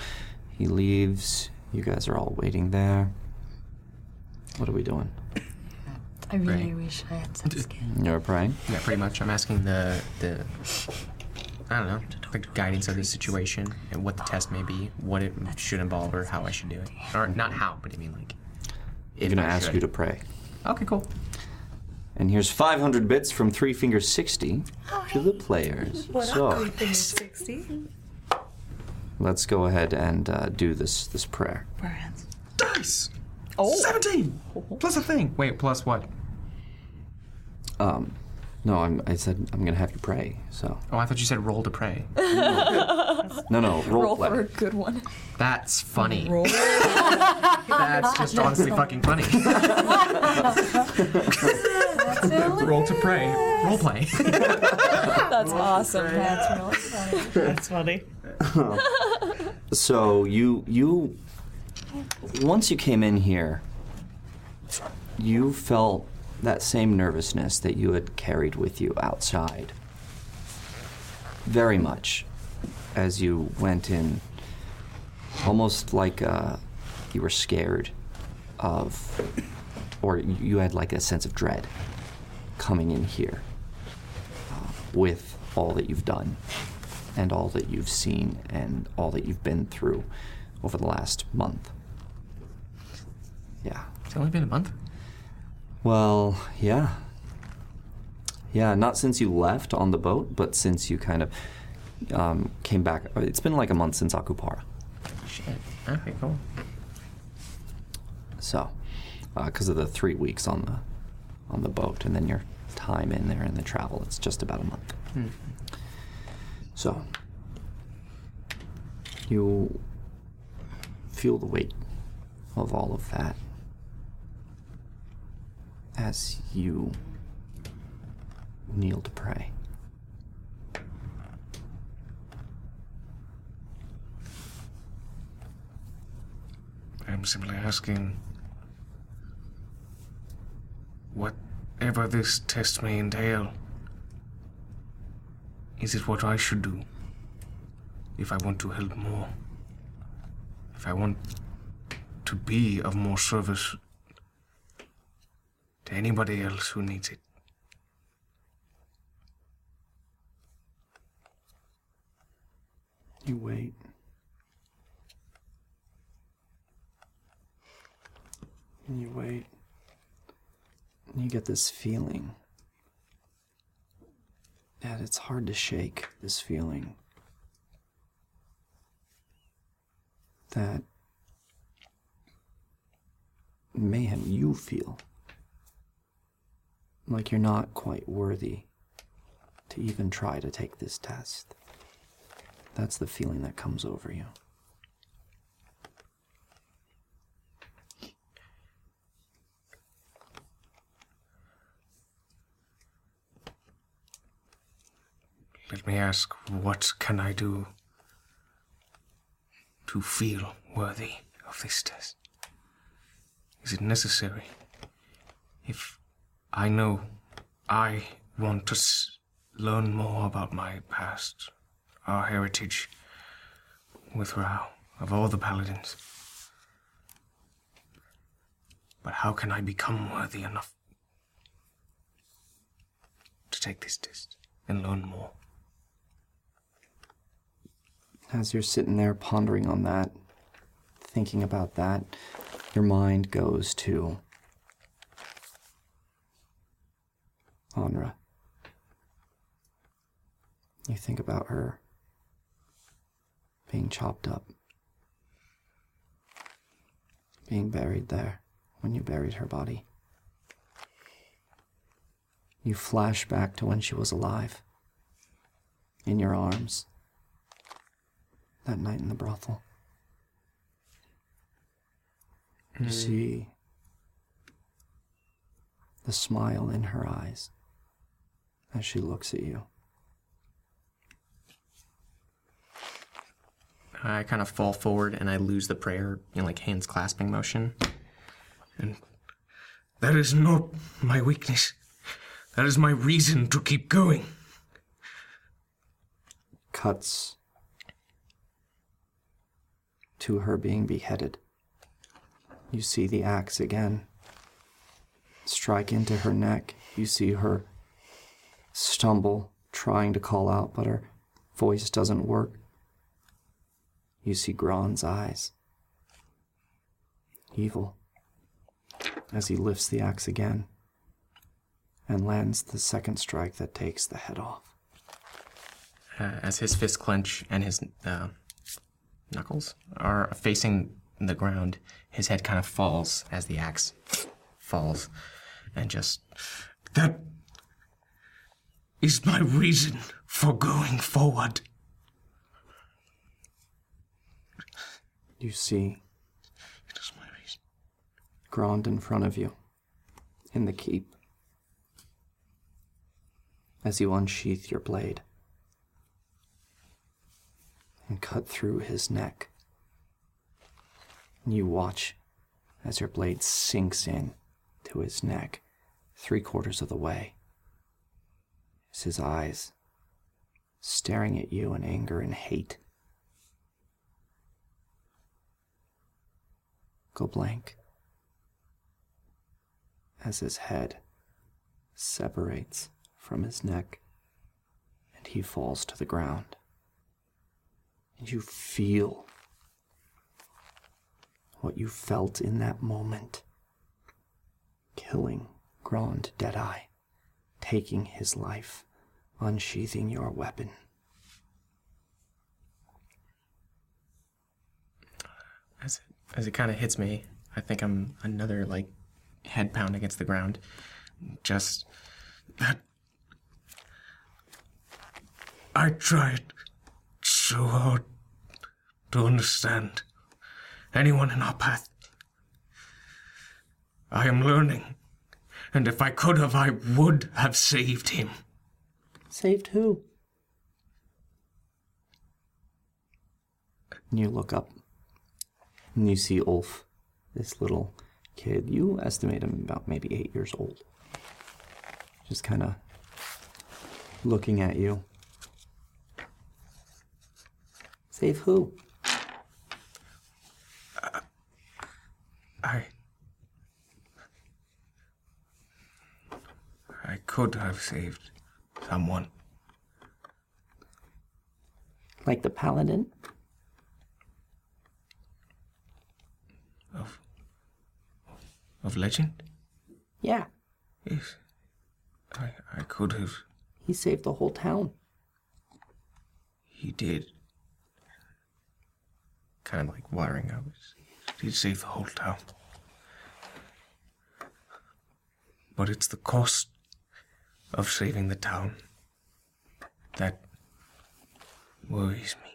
he leaves. You guys are all waiting there. What are we doing? I really Right. wish I had some skin. You're praying. Yeah, pretty much. I'm asking the the I don't know the guidance of the situation and what the test may be, what it should involve, or how I should do it, or not how, but I mean like. You're if gonna I ask should. you to pray. Okay, cool. And here's 500 bits from Three Finger 60 to the players. What so up, Three Fingers 60? let's go ahead and uh, do this this prayer. Dice. Oh. Seventeen plus a thing. Wait, plus what? Um, No, I'm, I said I'm gonna have you pray. So. Oh, I thought you said roll to pray. (laughs) No, no, role, Roll play. for a good one. That's funny. Roll. (laughs) That's just honestly fucking funny. (laughs) roll to pray. Roll play. That's awesome. That's really funny. That's funny. So you you once you came in here, you felt that same nervousness that you had carried with you outside. Very much as you went in, almost like uh, you were scared of, or you had like a sense of dread coming in here uh, with all that you've done and all that you've seen and all that you've been through over the last month. Yeah. It's only been a month. Well, yeah. Yeah, not since you left on the boat, but since you kind of um, came back. It's been like a month since Akupara. Shit. Okay, cool. So, because of the three weeks on the on the boat, and then your time in there and the travel, it's just about a month. Hmm. So, you feel the weight of all of that as you kneel to pray. I'm simply asking whatever this test may entail, is it what I should do if I want to help more? If I want to be of more service anybody else who needs it? You wait. And you wait. And you get this feeling. And it's hard to shake this feeling. That mayhem you feel. Like you're not quite worthy to even try to take this test. That's the feeling that comes over you. Let me ask, what can I do to feel worthy of this test? Is it necessary? If I know I want to s- learn more about my past, our heritage with Rao, of all the paladins. But how can I become worthy enough to take this test and learn more? As you're sitting there pondering on that, thinking about that, your mind goes to Anra. You think about her being chopped up, being buried there when you buried her body. You flash back to when she was alive, in your arms, that night in the brothel. You see the smile in her eyes as she looks at you. I kind of fall forward and I lose the prayer, you know, like hands clasping motion. And that is not my weakness. That is my reason to keep going. Cuts to her being beheaded. You see the axe again strike into her neck. You see her stumble, trying to call out, but her voice doesn't work. You see Gron's eyes. Evil. As he lifts the axe again and lands the second strike that takes the head off. Uh, as his fists clench and his uh, knuckles are facing the ground, his head kind of falls as the axe falls, and just That is my reason for going forward. You see It is my reason. Grand in front of you, in the keep. As you unsheath your blade and cut through his neck, and you watch as your blade sinks in to his neck three quarters of the way. His eyes staring at you in anger and hate go blank as his head separates from his neck and he falls to the ground. And you feel what you felt in that moment killing Grand Deadeye, taking his life, unsheathing your weapon. As it, as it kind of hits me, I think I'm another like head pound against the ground. Just that I tried so hard to understand anyone in our path. I am learning, and if I could have, I would have saved him. Saved who? And you look up, and you see Ulf, this little kid. You estimate him about maybe eight years old. Just kind of looking at you. Save who? I. I could have saved someone. Like the paladin? Of. of legend? Yeah. Yes. I, I could have. He saved the whole town. He did. kind of like wiring up. He did save the whole town. But it's the cost of saving the town that worries me.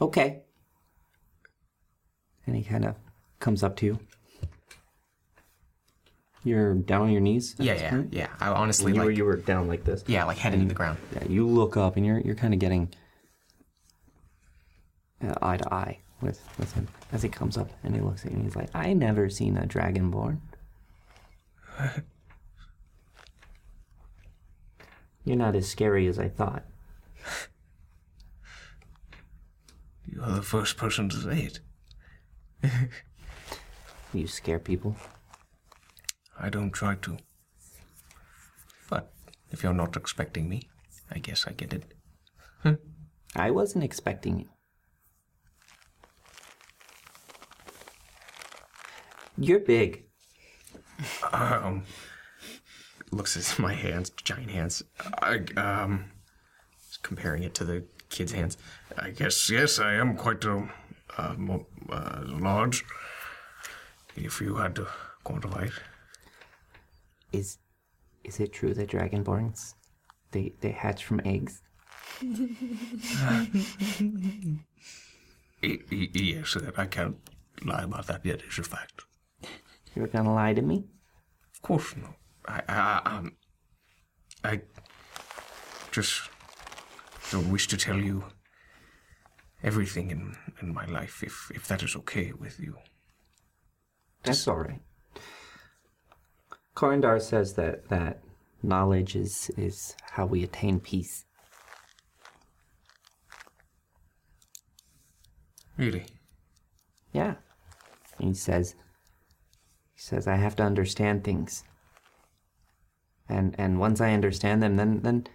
Okay. And he kind of comes up to you. You're down on your knees. at Yeah, this yeah, point? yeah. I honestly, you were you were down like this. Yeah, like head And into the ground. Yeah, you look up and you're you're kind of getting uh, eye to eye with with him as he comes up and he looks at you and he's like, "I never seen a dragonborn." You're not as scary as I thought. You are the first person to say it. You scare people. I don't try to. But if you're not expecting me, I guess I get it. Hmm. I wasn't expecting you. You're big. Um, looks at my hands, giant hands. I, um, comparing it to the kid's hands. I guess, yes, I am quite uh, mo- uh, large. If you had to quantify it. Is is it true that dragonborns they they hatch from eggs? (laughs) Y- y- yes, that I can't lie about that yet. It's a fact. You're gonna lie to me? Of course not. I, I, um, I just don't wish to tell you everything in, in my life, if, if that is okay with you. That's all right. Corindar says that that knowledge is is how we attain peace. Really? Yeah. He says he says I have to understand things. And and once I understand them then then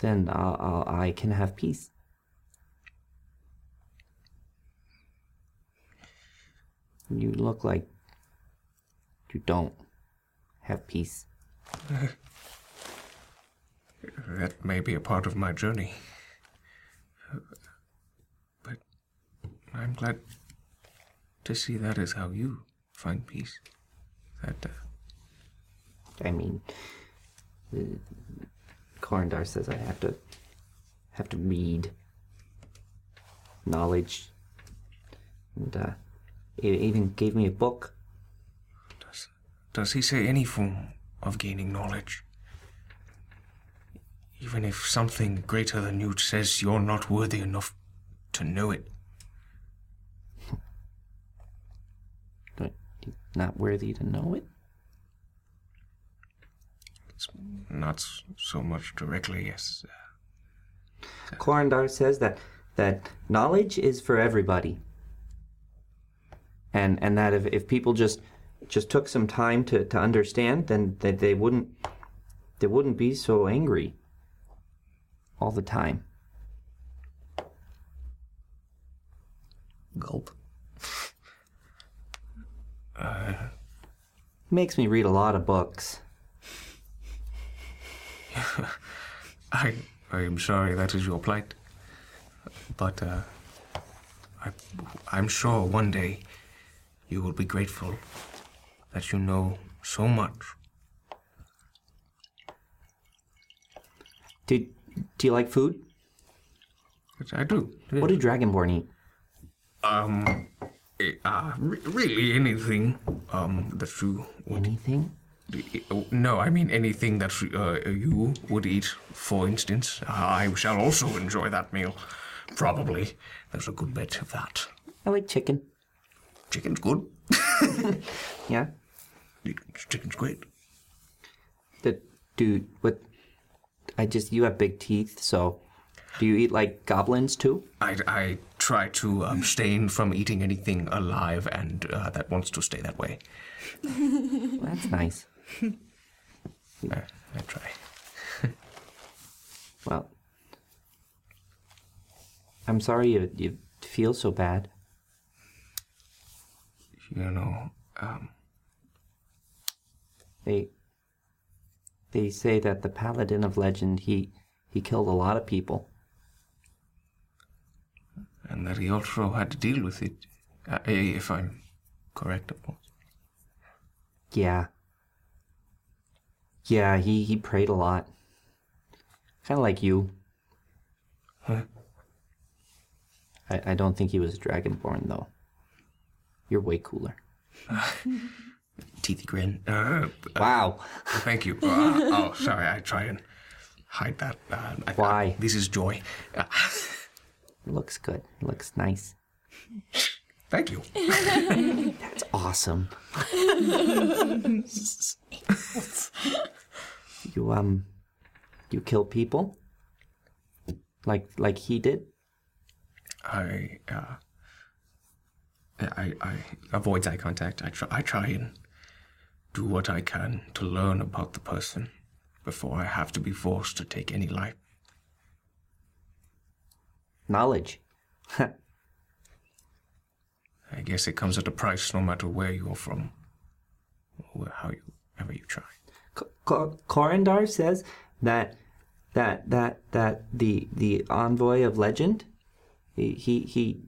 then I'll, I'll, I can have peace. You look like you don't have peace. (laughs) That may be a part of my journey. But I'm glad to see that is how you find peace. That uh, I mean, uh, Corindar says I have to have to read knowledge, and uh, he even gave me a book. Does Does he say any form of gaining knowledge? Even if something greater than you says you're not worthy enough to know it. But he's not worthy to know it. It's not so much directly as. Corindar says that that knowledge is for everybody, and and that if, if people just just took some time to, to understand, then that they wouldn't they wouldn't be so angry all the time. Gulp. Uh, Makes me read a lot of books. (laughs) I I am sorry that is your plight, but uh, I I'm sure one day you will be grateful that you know so much. Do do you like food? I do. What do Dragonborn eat? Um, uh, re- really anything um that you would anything. No, I mean anything that uh, you would eat. For instance, I shall also enjoy that meal. Probably, there's a good bet of that. I like chicken. Chicken's good. (laughs) Yeah. Chicken's great. The dude, what? I just you have big teeth, so do you eat like goblins too? I, I try to abstain from eating anything alive and uh, that wants to stay that way. That's nice. I, I try. (laughs) Well, I'm sorry you you feel so bad. You know, um, They they say that the paladin of legend he he killed a lot of people. And that he also had to deal with it, uh, if I'm correct, of course. Yeah. Yeah, he he prayed a lot. Kind of like you. Huh? I I don't think he was dragonborn though. You're way cooler. (laughs) Teethy grin. Uh, wow. Thank you. Uh, oh, sorry. I try and hide that. Uh, I- Why? this is joy. Looks good. Looks nice. thank you. That's awesome. (laughs) You um you kill people? Like like he did? I uh, I I avoid eye contact. I try I try and do what I can to learn about the person before I have to be forced to take any life. Knowledge. (laughs) I guess it comes at a price no matter where you're from or how you ever you try. Ko- Corindar says that that that that the the envoy of legend he he he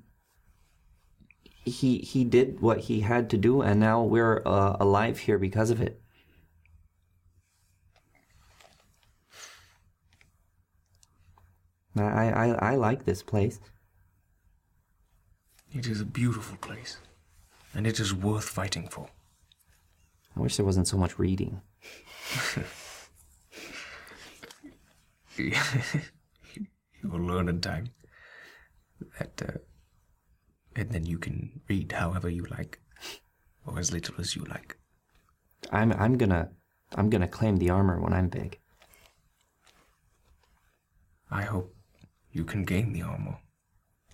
he, he did what he had to do and now we're uh, alive here because of it. I, I I like this place. It is a beautiful place, and it is worth fighting for. I wish there wasn't so much reading. (laughs) you will learn in time that, uh, and then you can read however you like, or as little as you like. I'm I'm gonna I'm gonna claim the armor when I'm big. I hope you can gain the armor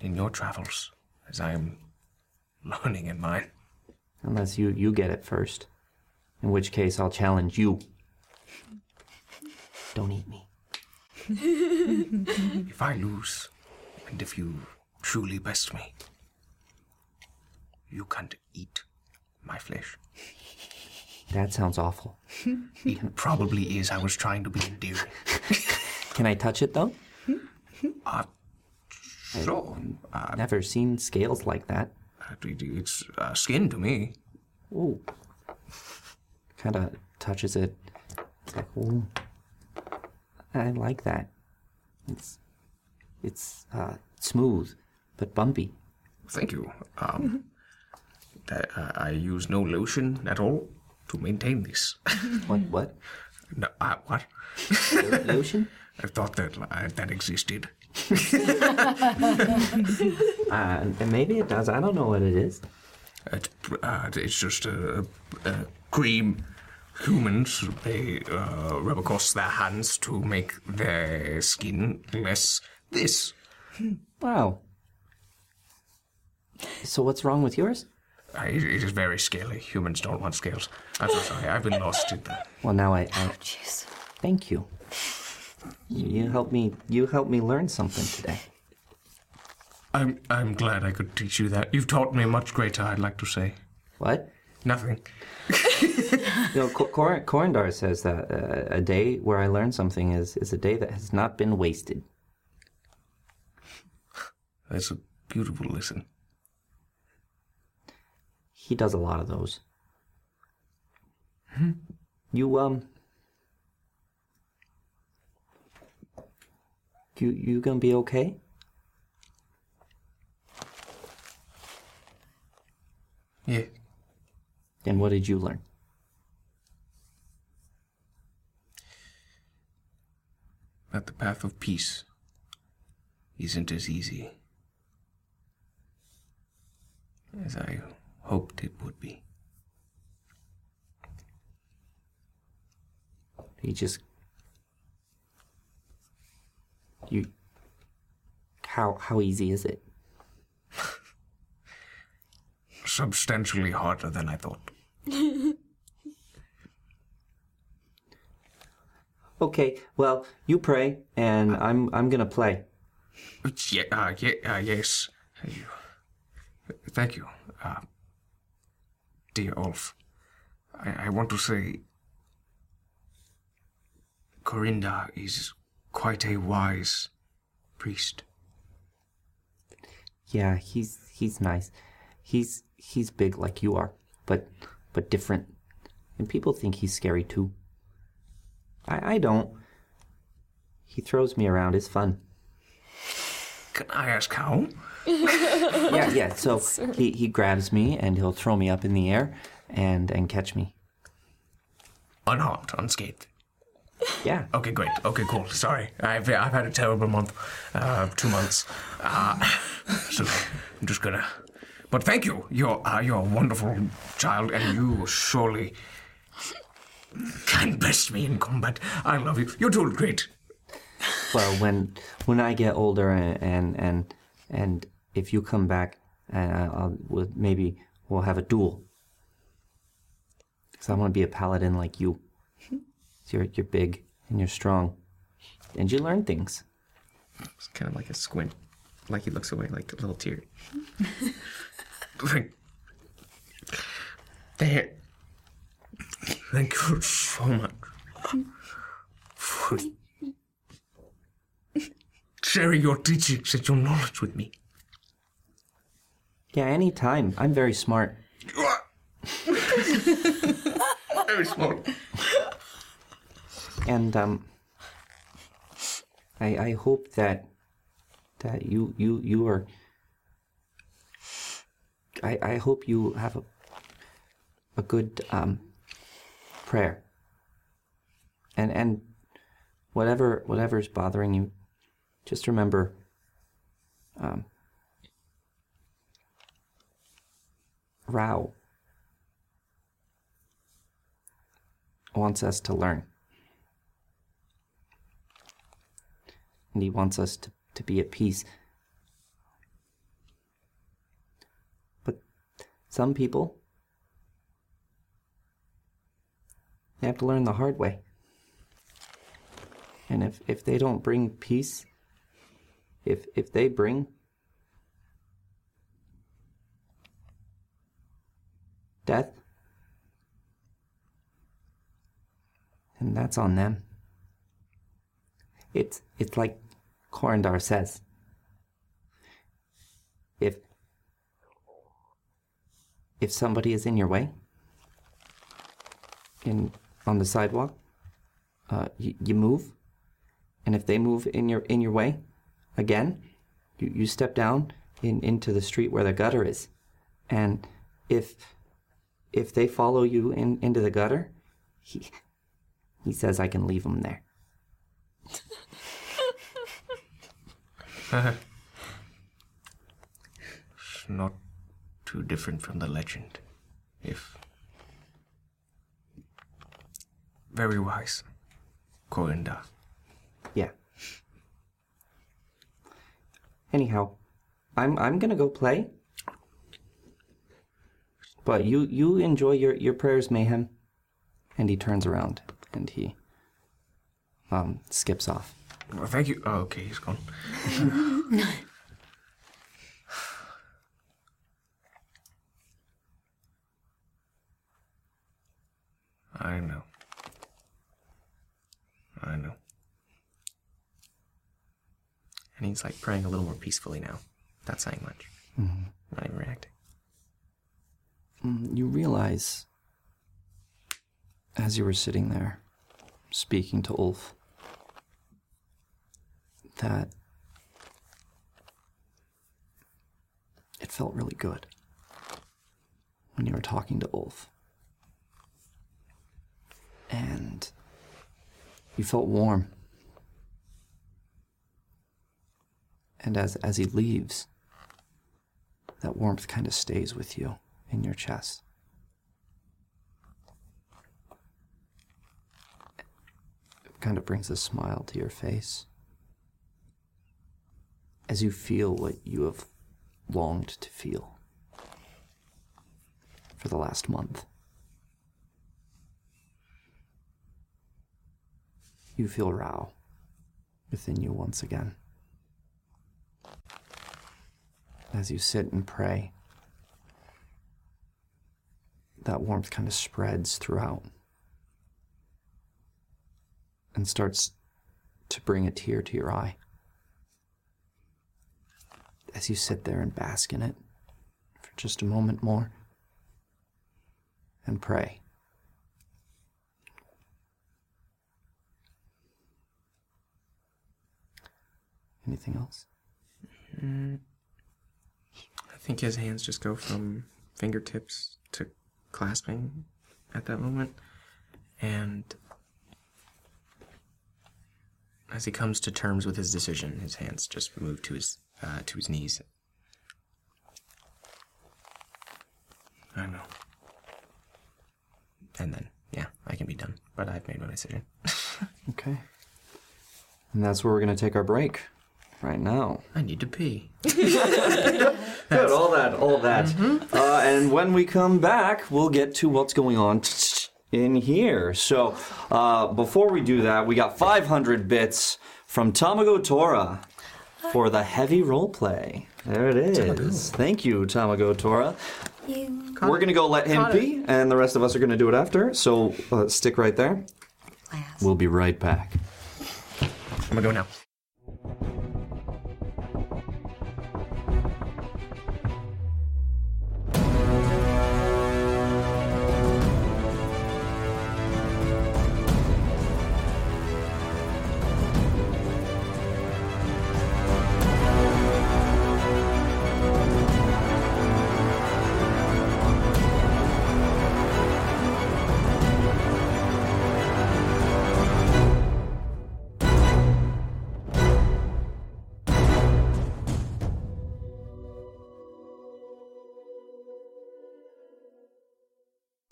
in your travels, as I am (laughs) learning in mine. Unless you you get it first. In which case I'll challenge you. Don't eat me. (laughs) if I lose, and if you truly best me, you can't eat my flesh. That sounds awful. It probably is. I was trying to be endearing. Can I touch it though? (laughs) Uh, sure. Uh, Never seen scales like that. It's uh, skin to me. Ooh. Kind of touches it. It's like, ooh, I like that. It's it's uh, smooth but bumpy. Thank you. Um, (laughs) that, uh, I use no lotion at all to maintain this. What? What? No, uh, what? lotion? (laughs) I thought that uh, that existed. (laughs) Uh, and maybe it does. I don't know what it is. It's, uh, it's just a, a cream. Humans they uh, rub across their hands to make their skin less this. Wow. So what's wrong with yours? Uh, it, it is very scaly. Humans don't want scales. I'm so sorry. I've been lost in that. Well, now I. I oh, jeez. Thank you. You helped me. You helped me learn something today. I'm I'm glad I could teach you that. You've taught me much greater. I'd like to say. What? Nothing. (laughs) You know, Cor- Cor- Corindar says that uh, a day where I learn something is is a day that has not been wasted. That's a beautiful lesson. He does a lot of those. You um. You you gonna be okay? Yeah. And what did you learn? That the path of peace isn't as easy as I hoped it would be. He just you how how easy is it? Substantially harder than I thought. (laughs) Okay, well, you pray and I'm I'm going to play. Yeah, uh, yeah, uh, yes. Thank you, uh, dear Ulf. I, I want to say Corindar is quite a wise priest. Yeah, he's he's nice. He's he's big like you are, but but different. And people think he's scary too. I I don't. He throws me around. It's fun. Can I ask how? (laughs) yeah, yeah. So (laughs) he, he grabs me and he'll throw me up in the air and and catch me. Unharmed, unscathed. Yeah. Okay, great. Okay, cool. Sorry, I've I've had a terrible month, uh, two months. Uh, (laughs) so I'm just gonna. But thank you. You're uh, you're a wonderful child, and you surely can best me in combat. I love you. You're doing great. Well, when when I get older and and and, and if you come back, and I- I'll we'll, maybe we'll have a duel. Because I want to be a paladin like you. You're you're big and you're strong, and you learn things. It's kind of like a squint. Like he looks away, like a little tear. Thank, thank, thank you so much for sharing your teachings and your knowledge with me. Yeah, anytime. I'm very smart. (laughs) Very smart. And um, I I hope that that you you you are. I I hope you have a a good um prayer. And and whatever whatever's bothering you, just remember. Um, Rao wants us to learn. And he wants us to, to be at peace. But some people, they have to learn the hard way. And if, if they don't bring peace, if, if they bring death, and that's on them. It's it's like Corindar says. If if somebody is in your way in on the sidewalk, uh, y- you move, and if they move in your in your way, again, you, you step down in into the street where the gutter is, and if if they follow you in into the gutter, he he says I can leave them there. (laughs) It's not too different from the legend. If. Very wise. Corindar. Yeah. Anyhow, I'm I'm gonna go play. But you you enjoy your your prayers, mayhem. And he turns around and he um skips off. Well, thank you. Oh, okay, he's gone. (laughs) I know. I know. And he's like praying a little more peacefully now. Not saying much. Mhm. Not even reacting. Mm, You realize, as you were sitting there, speaking to Ulf, that it felt really good when you were talking to Ulf. And you felt warm. And as, as he leaves, that warmth kind of stays with you in your chest. It kind of brings a smile to your face as you feel what you have longed to feel for the last month. You feel Rao within you once again. As you sit and pray, that warmth kind of spreads throughout and starts to bring a tear to your eye. As you sit there and bask in it for just a moment more and pray. Anything else? Mm. I think his hands just go from fingertips to clasping at that moment. And as he comes to terms with his decision, his hands just move to his uh, to his knees. I know. And then, yeah, I can be done. But I've made my decision. (laughs) Okay. And that's where we're going to take our break right now. I need to pee. (laughs) Good, all that, all that. Uh, and when we come back, we'll get to what's going on in here. So, uh, before we do that, we got 500 bits from Tamago Tora for the heavy role play. There it is. Thank you, Tamago Tora. We're going to go let him Caught it. pee, and the rest of us are going to do it after. So, uh, stick right there. We'll be right back. I'm gonna go now.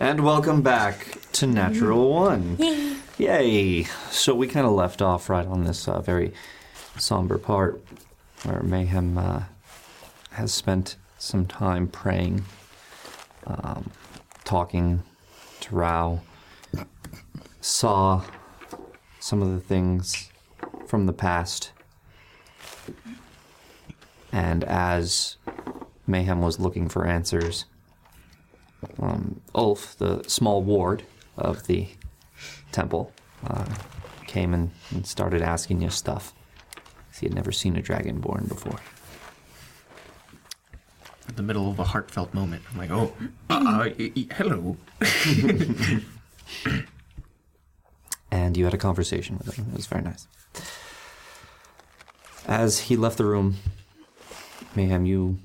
And welcome back to Natural One. Yay! So we kind of left off right on this uh, very somber part where Mayhem uh, has spent some time praying, um, talking to Rao, saw some of the things from the past, and as Mayhem was looking for answers, um, Ulf, the small ward of the temple, uh, came and, and started asking you stuff. He had never seen a dragonborn before. In the middle of a heartfelt moment, I'm like, oh, (clears throat) uh, uh, hello. (laughs) and you had a conversation with him. It was very nice. As he left the room, Mayhem, you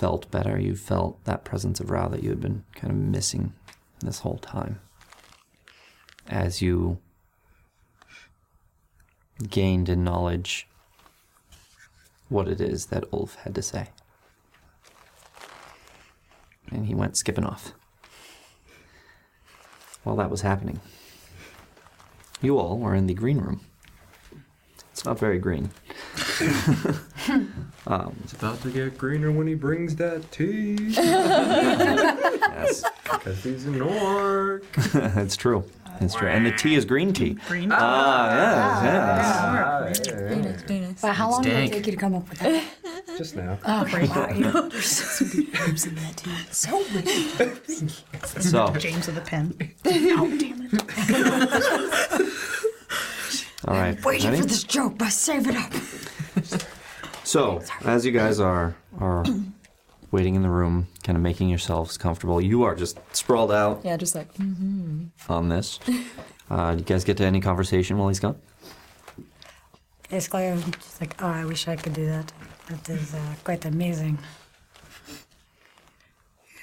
felt better. You felt that presence of Rao that you had been kind of missing this whole time. As you gained in knowledge what it is that Ulf had to say. And he went skipping off. While that was happening, you all were in the green room. It's not very green. (laughs) um, It's about to get greener when he brings that tea. (laughs) yes. Because he's an orc. (laughs) it's true. It's true. And the tea is green tea. Green tea. Ah, yes, yes. But how long did it take you to come up with that? (laughs) Just now. Oh, wow. You're so many herbs in that tea. So many. So- James with a pen. oh, damn it. All right. I'm waiting ready? for this joke, but save it up. So, as you guys are are (clears throat) waiting in the room, kind of making yourselves comfortable, you are just sprawled out Yeah, just like. Mm-hmm. on this. (laughs) Uh, you guys get to any conversation while he's gone? Basically, I'm just like, oh, I wish I could do that. That is uh, quite amazing.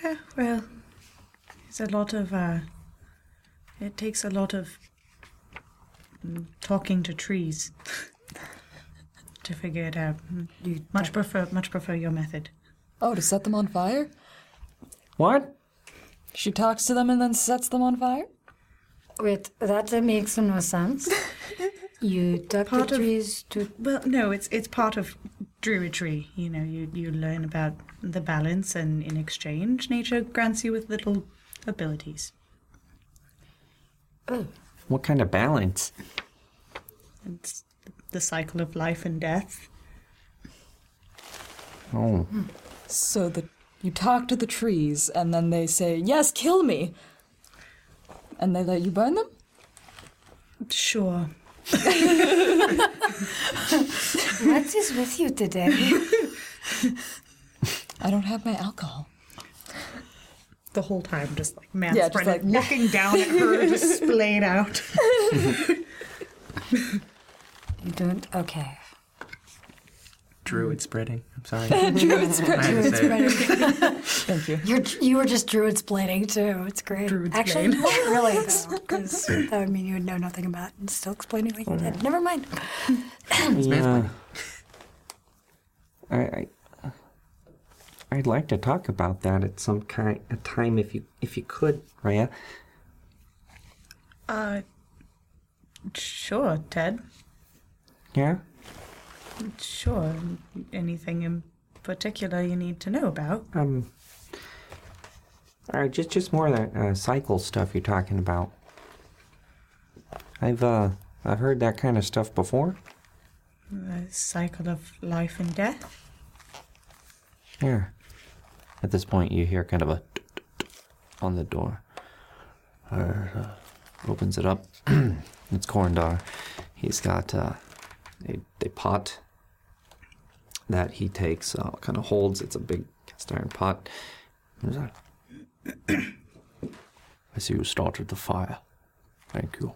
Yeah, well, it's a lot of, uh, it takes a lot of mm, talking to trees (laughs) to figure it out. Mm, You much prefer, much prefer your method. Oh, to set them on fire? What? She talks to them and then sets them on fire? Wait, that makes no sense. (laughs) You talk Part to of- trees to. Well, no, it's it's part of druidry. You know, you you learn about the balance, and in exchange, nature grants you with little abilities. Oh. What kind of balance? It's the cycle of life and death. Oh. So the you talk to the trees and then they say, "Yes, kill me." And they let you burn them? Sure. (laughs) what is with you today? (laughs) I don't have my alcohol. The whole time, just like man, Yeah, just like- looking down at her, (laughs) just splayed out. You don't. Okay. Druid spreading. I'm sorry. (laughs) Druid spreading. I had to Druid spreading. Thank you. You're, you were just druid splaining too. It's great. Druid Actually, splain. you weren't really though, (laughs) because that would mean you would know nothing about and still explaining what you did. Never mind. Yeah. I, I I'd like to talk about that at some kind a time if you if you could, Rhea. Uh, sure, Ted. Yeah? Sure. Anything in particular you need to know about? Um Alright, just just more of that uh, cycle stuff you're talking about. I've uh I've heard that kind of stuff before. The cycle of life and death. Yeah. At this point you hear kind of a (clears throat) on the door. Uh, uh, opens it up. (clears throat) it's Corindar. He's got uh, a, a pot that he takes, uh, kind of holds. It's a big cast iron pot. (clears throat) I see you started the fire. Thank you.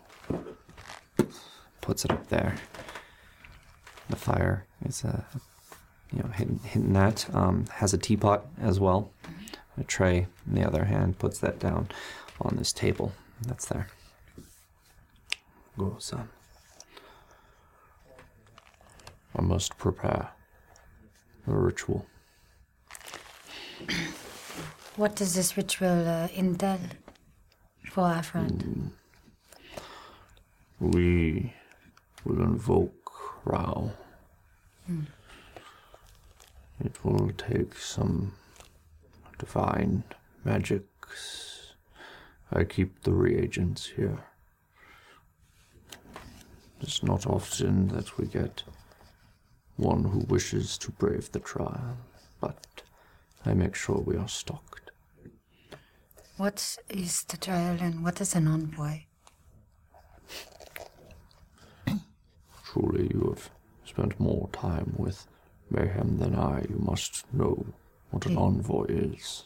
Puts it up there. The fire is, uh, you know, hitting, hitting that. Um, has a teapot as well. A tray in the other hand puts that down on this table. That's there. Go, son. I must prepare a ritual. What does this ritual uh, entail for our friend? We will invoke Rao. Hmm. It will take some divine magics. I keep the reagents here. It's not often that we get one who wishes to brave the trial, but I make sure we are stocked. What is the trial and what is an envoy? (clears throat) Truly, you have spent more time with Mayhem than I. You must know what an envoy is.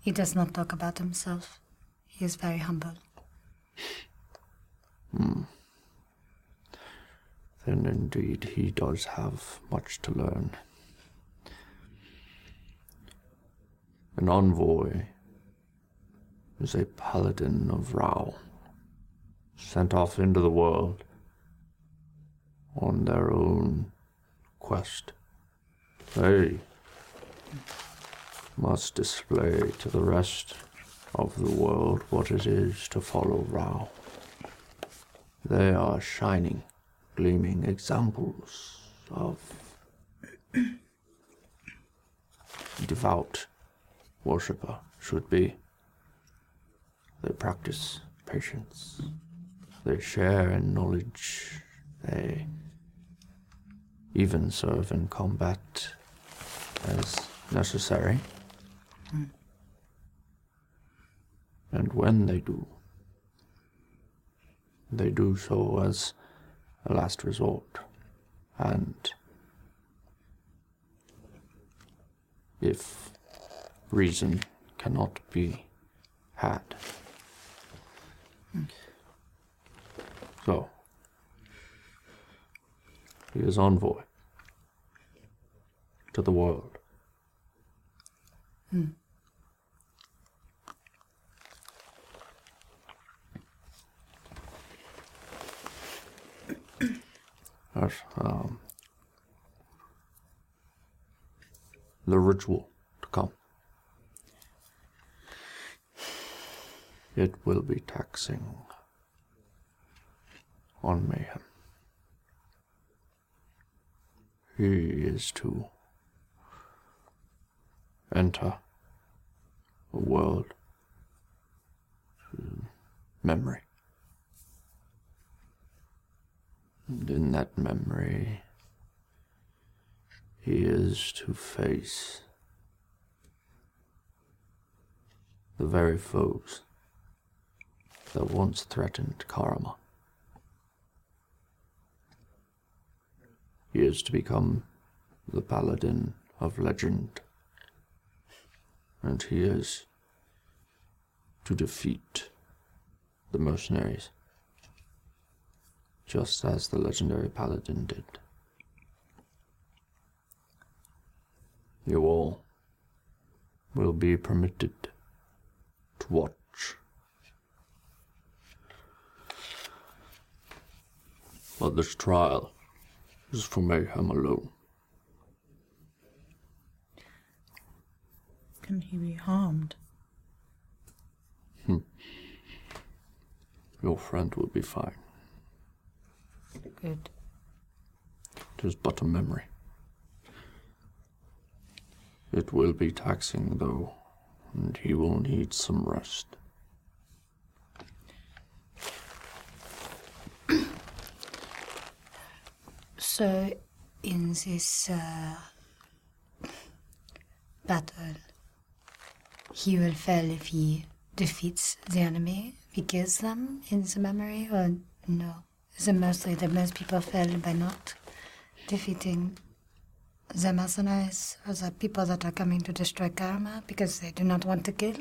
He does not talk about himself. He is very humble. Hmm. Then indeed he does have much to learn. An envoy is a paladin of Rao, sent off into the world on their own quest. They must display to the rest of the world what it is to follow Rao. They are shining, gleaming examples of devout worshipper should be. They practice patience. They share in knowledge. They even serve in combat as necessary. And when they do, they do so as a last resort. And if reason cannot be had. So, he is envoy to the world. Hmm. Um, the ritual to come. It will be taxing on Mayhem. He is to enter a world memory. And in that memory, he is to face the very foes that once threatened Karama. He is to become the paladin of legend, and he is to defeat the mercenaries, just as the legendary paladin did. You all will be permitted to watch. But this trial is for Mayhem alone. Can he be harmed? Hmm. Your friend will be fine. Good. It is but a memory. It will be taxing, though, and he will need some rest. (clears throat) So, in this uh, battle, he will fail if he defeats the enemy, if he kills them in the memory, or no? It mostly that most people fail by not defeating the mercenaries or the people that are coming to destroy Karma because they do not want to kill?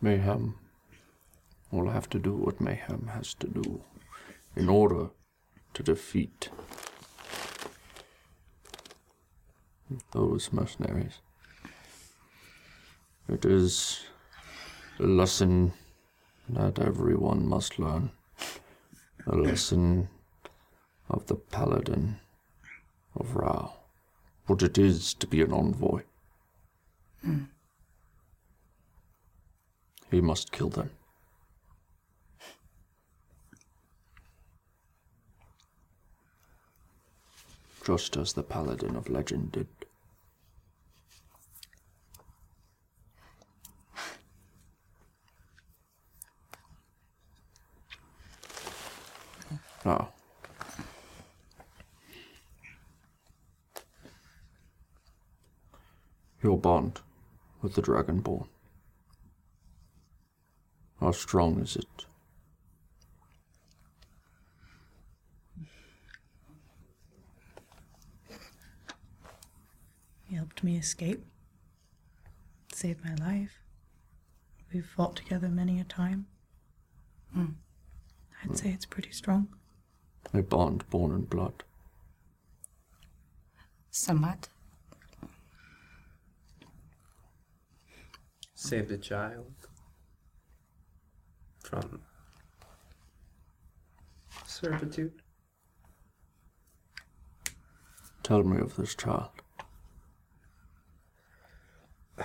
Mayhem will have to do what Mayhem has to do in order to defeat those mercenaries. It is a lesson that everyone must learn. A lesson of the paladin of Rao. What it is to be an envoy. Hmm. He must kill them. Just as the paladin of legend did. Now, your bond with the Dragonborn. How strong is it? He helped me escape, saved my life. We've fought together many a time. Hmm. I'd hmm. say it's pretty strong. A bond born in blood. Somewhat. Save the child from servitude. Tell me of this child. (sighs)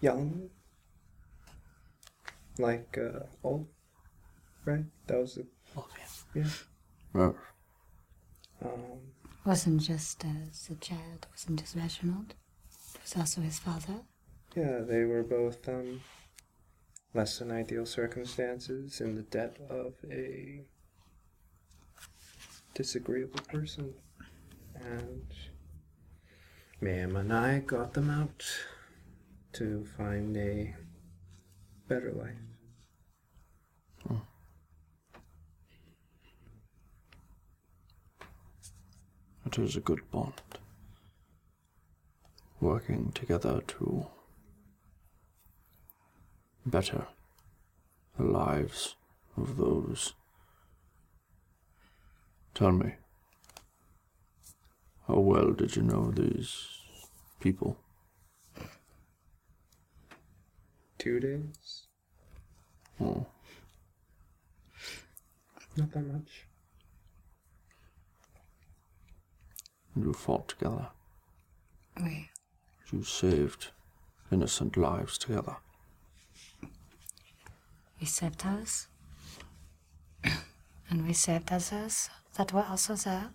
Young. Like, uh, old. Right? That was the. Oh, yeah. Yes. Um, Wasn't just as a child, wasn't just Reginald. It was also his father. yeah, they were both, um, less than ideal circumstances in the debt of a disagreeable person. And Ma'am and I got them out to find a better life. It is a good bond. Working together to better the lives of those. Tell me, how well did you know these people? Two days? Oh, Not that much. You fought together. We, You saved innocent lives together. we saved ours. (coughs) and we saved others that were also there.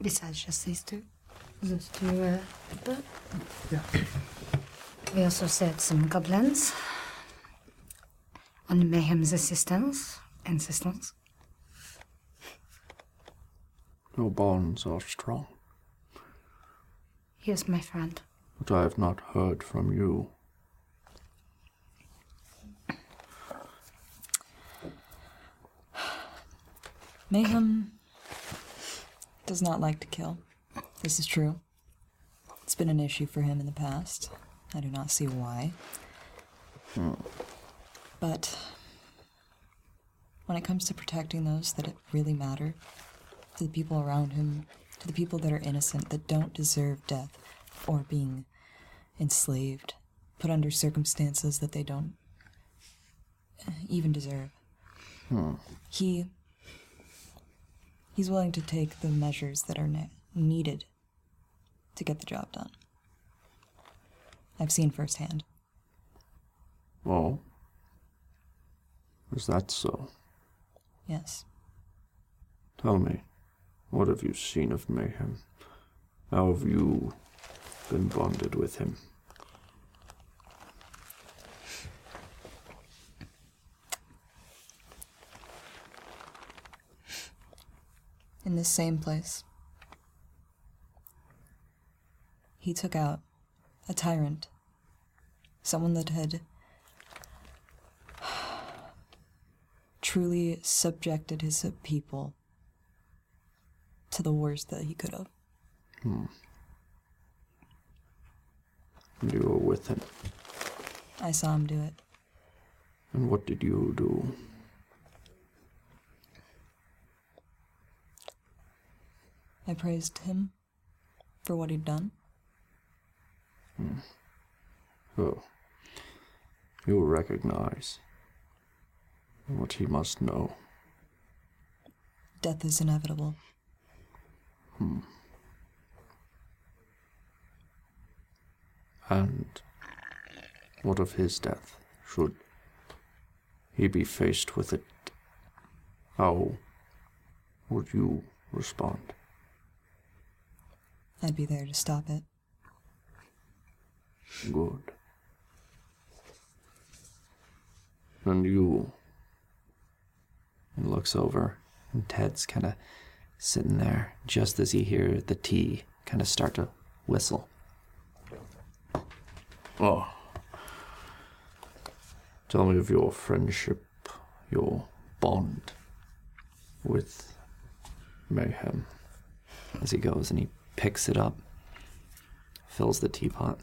Besides just these two. Those two uh, people. Yeah. We also saved some goblins. On Mayhem's assistance. Insistence. Your bonds are strong, He is my friend. but I have not heard from you. Mayhem does not like to kill. This is true. It's been an issue for him in the past. I do not see why. Hmm. But when it comes to protecting those that it really matter, to the people around him, to the people that are innocent, that don't deserve death or being enslaved, put under circumstances that they don't uh, even deserve, Hmm. he he's willing to take the measures that are ne- needed to get the job done. I've seen firsthand. Oh, is that so? Yes. Tell me, what have you seen of Mayhem? How have you been bonded with him? In this same place. He took out a tyrant. Someone that had (sighs) truly subjected his people to the worst that he could have. Hmm. You were with him. I saw him do it. And what did you do? I praised him for what he'd done. Hmm. Oh. You'll recognize what he must know. Death is inevitable. Hmm. And what of his death? Should he be faced with it? How would you respond? I'd be there to stop it. Good. And you? And looks over, and Ted's kind of sitting there just as you hear the tea kind of start to whistle. Oh. Tell me of your friendship, your bond with Mayhem. As he goes and he picks it up, fills the teapot,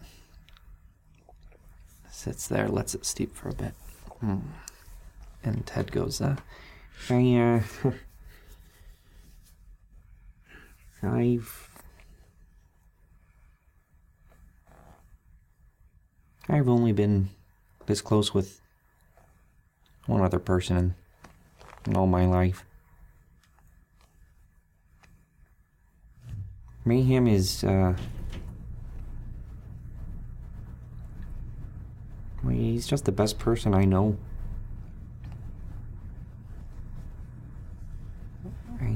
sits there, lets it steep for a bit. Hmm. And Ted goes, uh, I, uh, I've. I've only been this close with one other person in, in all my life. Mayhem is, uh. well, He's just the best person I know. I,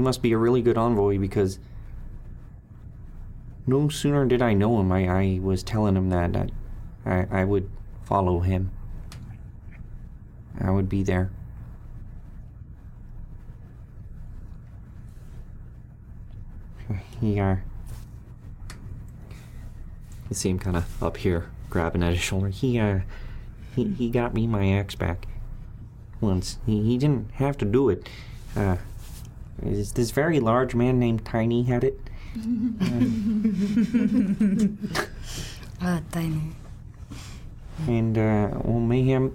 he must be a really good envoy because no sooner did I know him, I, I was telling him that, that I, I would follow him. I would be there. He, uh. You see him kind of up here, grabbing at his shoulder. He, uh. He, he got me my axe back. Once. He, he didn't have to do it. Uh. This, this very large man named Tiny had it. (laughs) Ah, tiny. And, uh, well, Mayhem.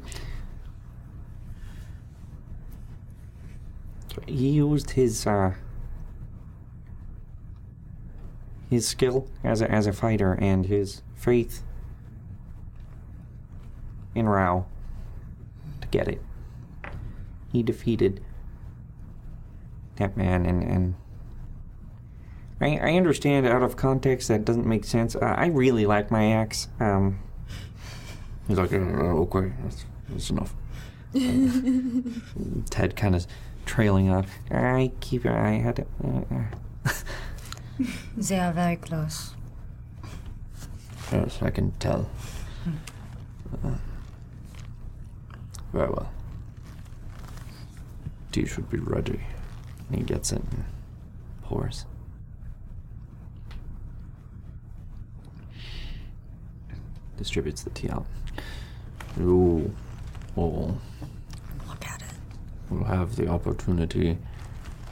He used his, uh. His skill as a, as a fighter and his faith in Rao to get it. He defeated that man, and, and I, I understand out of context that doesn't make sense. Uh, I really like my axe. Um, He's like, "Uh, okay, that's, that's enough. (laughs) Ted kind of trailing off. I keep. I had to. Uh, They are very close. Yes, I can tell. Uh, very well. Tea should be ready. He gets it and pours. Distributes the tea out. You all oh. Look at it. will have the opportunity,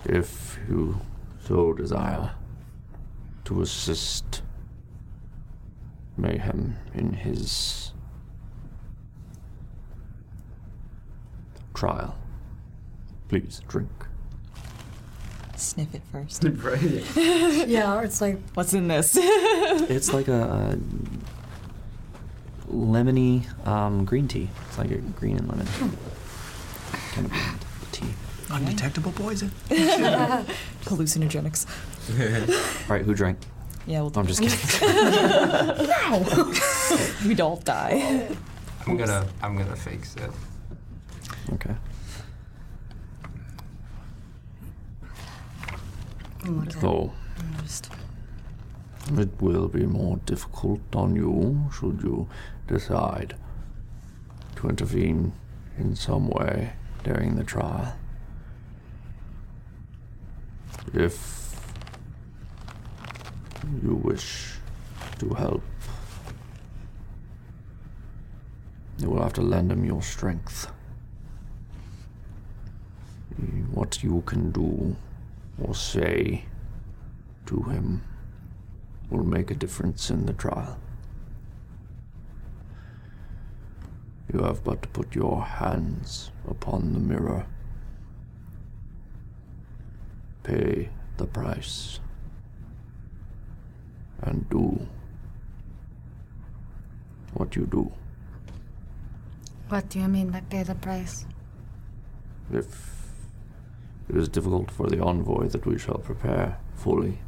if you so desire, to assist Mayhem in his trial. Please drink. Sniff it first. (laughs) (laughs) yeah, it's like, What's in this? (laughs) It's like a, a lemony um, green tea. It's like a green and lemon kind of blend tea. Undetectable poison. Hallucinogenics. All right, who drank? Yeah, well, I'm just kidding. no, We'd all die. I'm gonna I'm gonna fake it. Okay. Though it will be more difficult on you should you decide to intervene in some way during the trial. If you wish to help, you will have to lend him your strength. What you can do or say to him will make a difference in the trial. You have but to put your hands upon the mirror. Pay the price. And do what you do. what do you mean by pay the price? If it is difficult for the envoy that we shall prepare fully,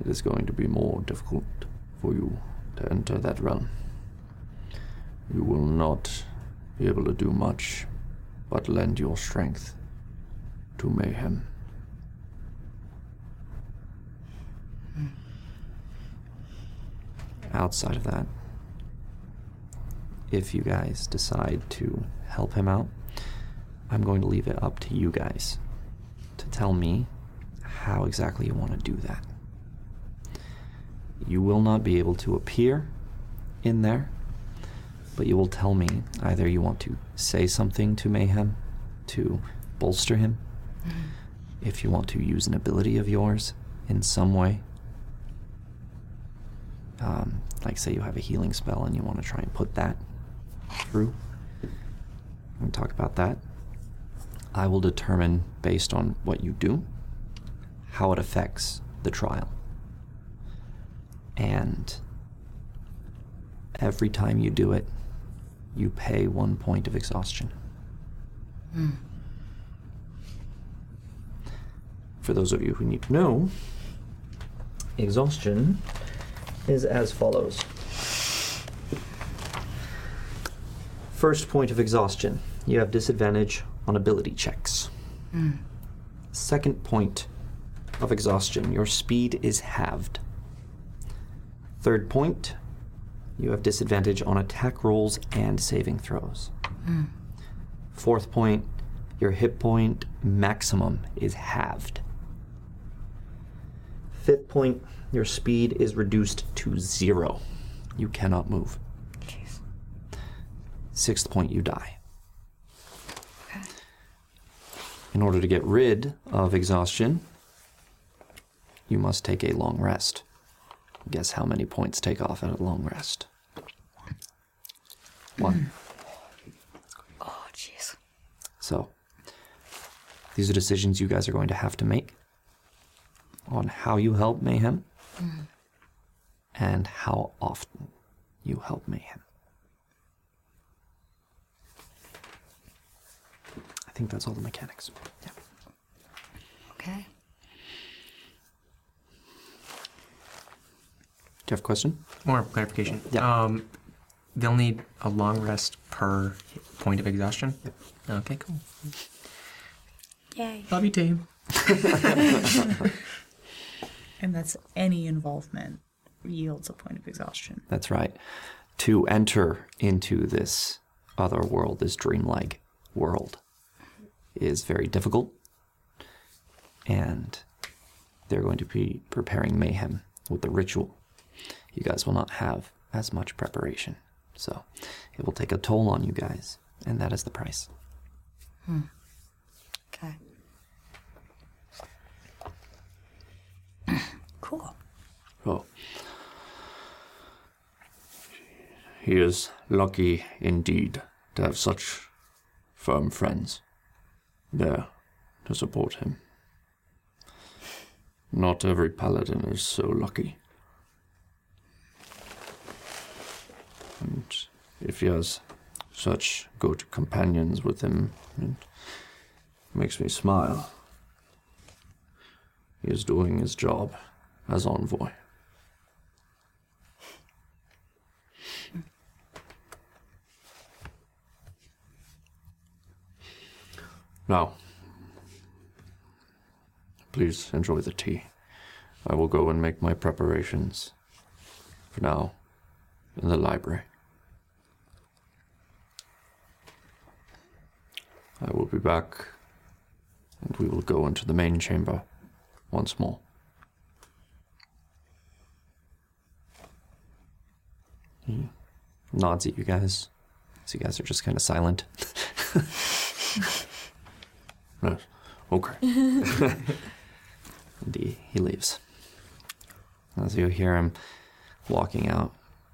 it is going to be more difficult for you to enter that realm. You will not be able to do much but lend your strength to mayhem. Outside of that, if you guys decide to help him out, I'm going to leave it up to you guys to tell me how exactly you want to do that. You will not be able to appear in there, but you will tell me either you want to say something to Mayhem to bolster him, if you want to use an ability of yours in some way. um, like say you have a healing spell and you want to try and put that through, we can talk about that. I will determine based on what you do how it affects the trial. And every time you do it, you pay one point of exhaustion. Hmm. For those of you who need to know, exhaustion is as follows. First point of exhaustion, you have disadvantage on ability checks. Hmm. Second point of exhaustion, your speed is halved. Third point, you have disadvantage on attack rolls and saving throws. Hmm. Fourth point, your hit point maximum is halved. Fifth point, your speed is reduced to zero. You cannot move. Sixth point, you die. In order to get rid of exhaustion, you must take a long rest. Guess how many points take off at a long rest? One. Oh, jeez. So, these are decisions you guys are going to have to make on how you help Mayhem Mm. and how often you help Mayhem. Think that's all the mechanics. Yeah. Okay. Do you have a question? More clarification. Yeah. Um, they'll need a long rest per point of exhaustion. Yep. Okay, cool. Yay. Love you, team. (laughs) And that's any involvement yields a point of exhaustion. That's right. To enter into this other world, this dreamlike world, is very difficult. And they're going to be preparing mayhem with the ritual. You guys will not have as much preparation. So it will take a toll on you guys, and that is the price. Hmm. Okay. (clears throat) cool. Oh. He is lucky indeed to have such firm friends there to support him. Not every paladin is so lucky. And if he has such good companions with him, it makes me smile. He is doing his job as envoy. Now, please enjoy the tea. I will go and make my preparations. For now, in the library. I will be back, and we will go into the main chamber once more. He nods at you guys. So you guys are just kind of silent. (laughs) Okay. (laughs) and he, he leaves. As you hear him walking out,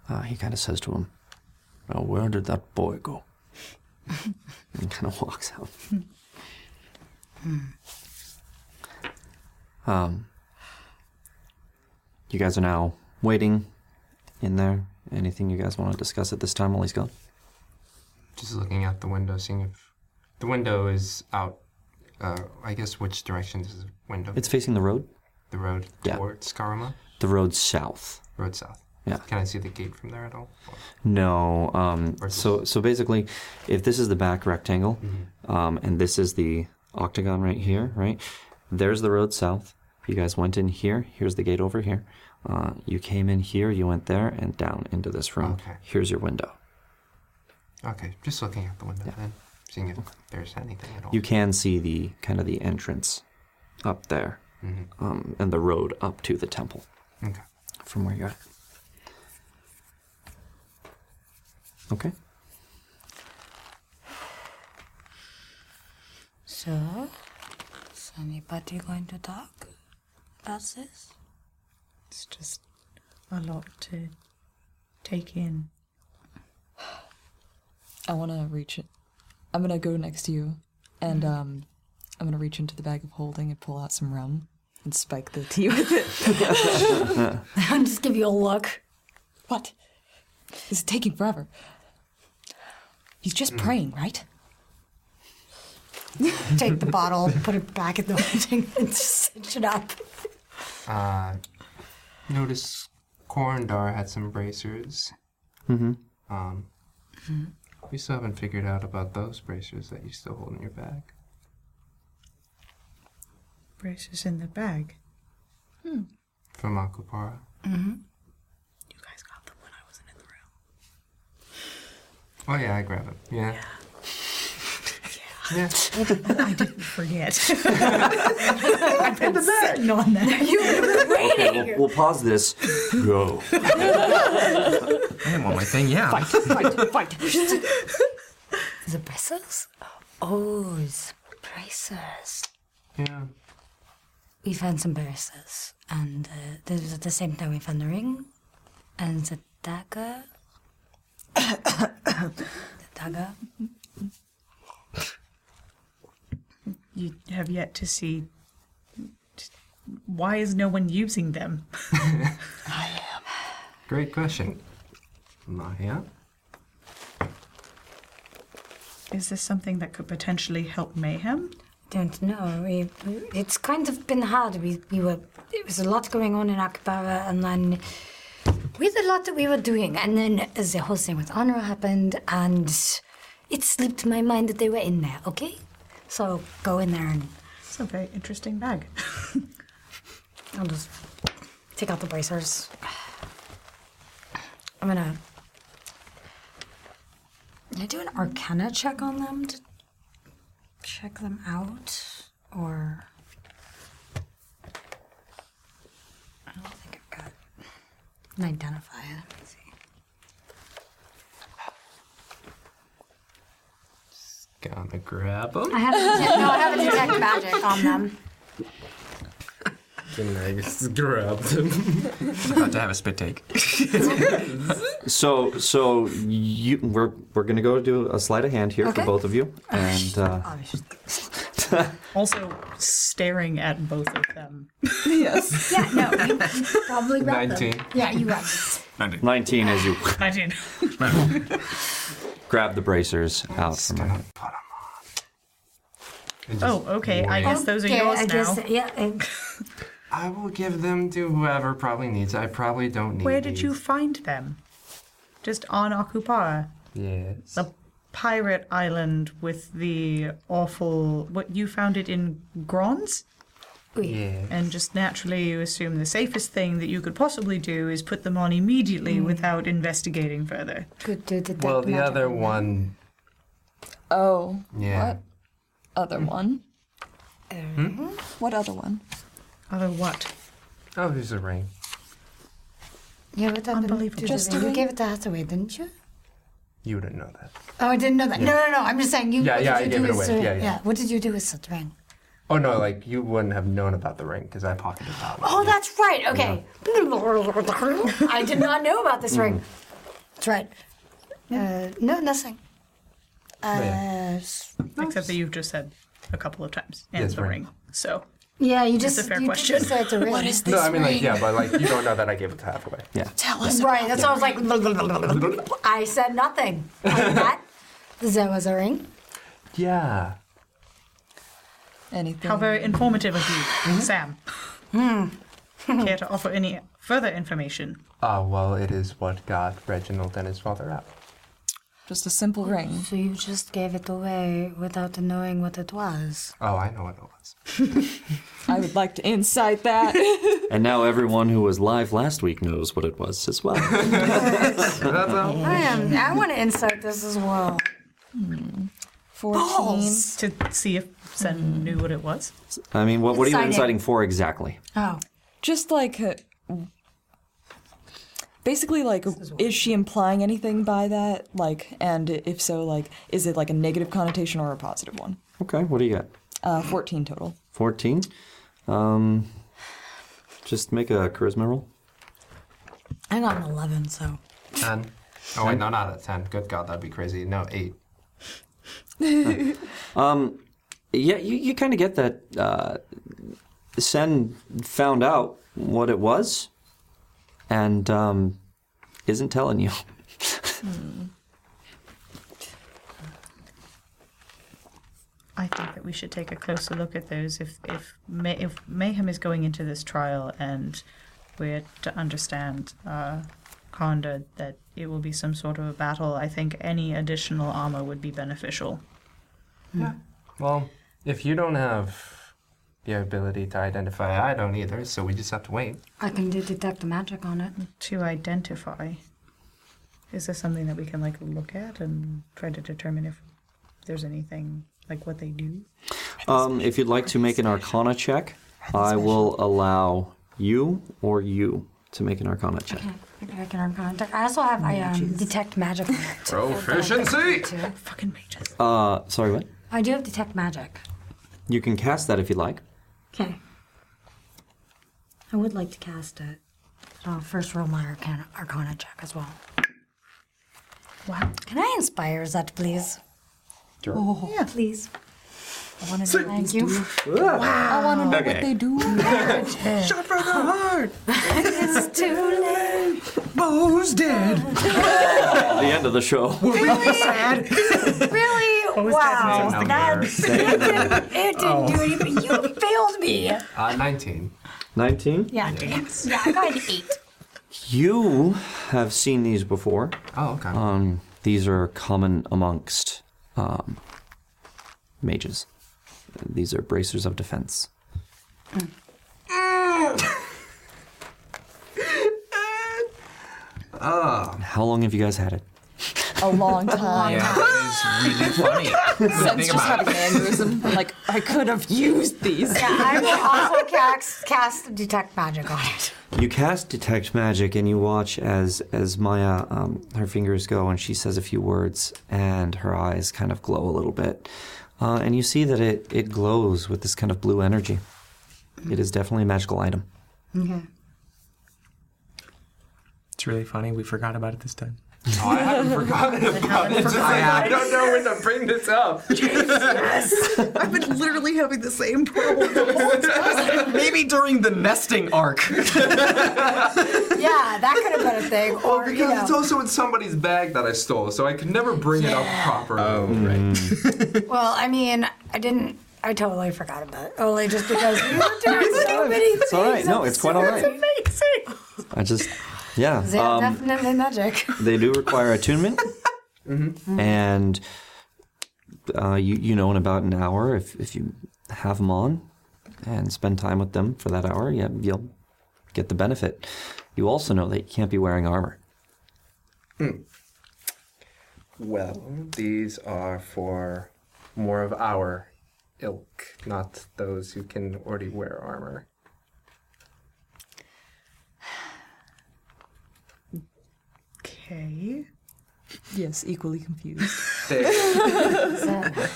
uh, he kind of says to him, Now, where did that boy go? (laughs) and kind of walks out. Um, you guys are now waiting in there. Anything you guys want to discuss at this time while he's gone? Just looking out the window, seeing if the window is out. Uh, I guess which direction is the window? It's facing the road. The road Yeah. towards Karma. The road south. Road south. Yeah. Can I see the gate from there at all? No. Um, so so basically, if this is the back rectangle, um, and this is the octagon right here, right? There's the road south. You guys went in here. Here's the gate over here. Uh, you came in here. You went there and down into this room. Okay. Here's your window. Okay, just looking out the window then, seeing if there's anything at all. You can see the kind of the entrance up there, Mhm. um, and the road up to the temple. Okay. From where you're at. Okay. So, is anybody going to talk about this? It's just a lot to take in. I want to reach it. I'm gonna go next to you, and um, I'm gonna reach into the bag of holding and pull out some rum and spike the tea with it. (laughs) I'll just give you a look. What? This is taking forever. He's just praying, right? (laughs) Take the bottle, put it back in the holding, and just cinch it up. Uh, notice Corindar had some bracers. Mm-hmm. Um, we still haven't figured out about those bracers that you still hold in your bag. Braces in the bag. Hmm. From Akupara. Mm-hmm. You guys got them when I wasn't in the room. Oh yeah, I grab it. Yeah. Yeah. (laughs) I didn't forget. (laughs) I've been sitting on that. Okay, we'll, we'll pause this. Go. I didn't want my thing, yeah. Fight, fight, fight. the bracers? Oh, the bracers. Yeah. We found some bracers, and uh, this was at the same time we found the ring and the dagger. (coughs) the dagger. You have yet to see. Why is no one using them? I (laughs) am. Great question. Maya? Is this something that could potentially help Mayhem? Don't know. We, we, it's kind of been hard. We, we were there was a lot going on in Akupara, and then with had a lot that we were doing, and then the whole thing with honor happened, and it slipped my mind that they were in there. Okay, so go in there and It's a very interesting bag. (laughs) I'll just take out the bracers. I'm gonna. Can I do an Arcana check on them to check them out, or I don't think I've got an identifier. Let's see. Gonna grab them. I have a detect, no, I have a detect magic on them. Can I just grab them? (laughs) About to have a spit take. (laughs) So, so you, we're we're gonna go do a sleight of hand here Okay. for both of you, and uh, (laughs) Also, staring at both of them. Yes. (laughs) yeah. No. You, you probably read them. 19. Yeah, you read them. 19 19 as you 19. grab the bracers out from her. Oh, okay. I guess those are Okay, yours I now. guess, yeah. and- I will give them to whoever probably needs. I probably don't need. Where did you find them? Just on Akupara? Yes. The pirate island with the awful. What you found it in Grons? Yeah. And just naturally, you assume the safest thing that you could possibly do is put them on immediately Mm. without investigating further. Good do the Well, the other one. Oh. Yeah. What other one? Hmm? What other one? Other what? Oh, there's a ring. Yeah, but that Unbelievable. Just you gave it to Hathaway, didn't you? You wouldn't know that. Oh, I didn't know that. No, Yeah. no, no. I'm just saying you. Yeah, what yeah, did I you gave it away. the- Yeah, yeah. What did you do with the ring? Oh no, like you wouldn't have known about the ring because I pocketed that one. Oh, that's right. Okay. (laughs) I did not know about this ring. That's right. Uh, no, nothing. Uh, s- Except that you've just said a couple of times. And Yes, the ring. ring. So. Yeah, you It's just a fair you question. just say it's a (laughs) ring. What is no, I mean like yeah, but like you don't know that I gave it to Hathaway. Yeah. Tell us. Right. That's why I was like. I said nothing. Like (laughs) that. There was a ring. Yeah. Anything? How very informative of you, Sam. Hmm. Care to offer any further information? Ah, well, it is what got Reginald and his father out. Just a simple ring. So you just gave it away without knowing what it was. Oh, I know what it was. I would like to insight that. (laughs) And now everyone who was live last week knows what it was as well. I am. I want to insert this as well. Fourteen. To see if Sen knew what it was. I mean, what, what are you Inciting. inciting for exactly? Oh. Just like. Uh, basically, like, is she implying anything by that? Like, and if so, like, is it like a negative connotation or a positive one? Okay, what do you got? Uh, 14 total. 14. Um, just make a charisma roll. I got an 11, so. 10. Oh, wait, no, not a 10. Good God, that'd be crazy. No, 8. (laughs) Um, yeah, you, you kind of get that. Uh, Sen found out what it was, and um, isn't telling you. I think that we should take a closer look at those. If if May, if Mayhem is going into this trial and we're to understand uh, Conda that it will be some sort of a battle, I think any additional armor would be beneficial. Yeah. Well, if you don't have the ability to identify, I don't either, so we just have to wait. I can do detect the magic on it. To identify. Is this something that we can like look at and try to determine if there's anything like what they do? Um, if you'd like to make an Arcana check, I will allow you or you to make an Arcana check. Okay, I can arcana detect. I also have I um, detect magic on (laughs) it. Proficiency! Too. Fucking mages. Uh, sorry, what? I do have detect magic. You can cast that if you'd like. Okay. I would like to cast it. So I'll first roll my arcana, arcana check as well. Wow. Can I inspire that, please? Sure. Oh, yeah, please. I want to Say thank you. do. I want to know Okay. what they do. (laughs) Shot for the heart. (laughs) it's too late. Bo's dead. (laughs) the end of the show. Really sad. really? wow. It's a That, it didn't, it didn't Oh. do anything. You failed me. Uh, 19. 19? Yeah, damn. Yeah, I got an eight. You have seen these before. Oh, okay. Um, these are common amongst um, mages. These are bracers of defense. (laughs) How long have you guys had it? A long (laughs) time. Yeah, that is really funny. (laughs) Sense Think just having an aneurysm. Like, I could have used these. Yeah, I will (laughs) also cast, cast detect magic on it. You cast detect magic, and you watch as as Maya, um, her fingers go, and she says a few words, and her eyes kind of glow a little bit, uh, and you see that it it glows with this kind of blue energy. It is definitely a magical item. Okay. It's really funny. We forgot about it this time. Oh, I haven't (laughs) forgotten about it. It's just like, I don't know when to bring this up. I've been literally having the same problem the whole time. (laughs) Maybe during the nesting arc. (laughs) Yeah, that could have been a thing. Oh, or, Because you know. it's also in somebody's bag that I stole, so I could never bring it up properly. Oh, right. Well, I mean, I didn't. I totally forgot about it. Only just because we were doing so many things. It's all right. No, it's quite all right. amazing. I just, yeah. They're um, definitely magic. (laughs) they do require attunement, (laughs) and uh, you you know in about an hour if if you have them on and spend time with them for that hour, yeah, you'll get the benefit. You also know that you can't be wearing armor. Well, these are for more of our ilk, not those who can already wear armor. Okay. Yes, equally confused. (laughs) (laughs) They,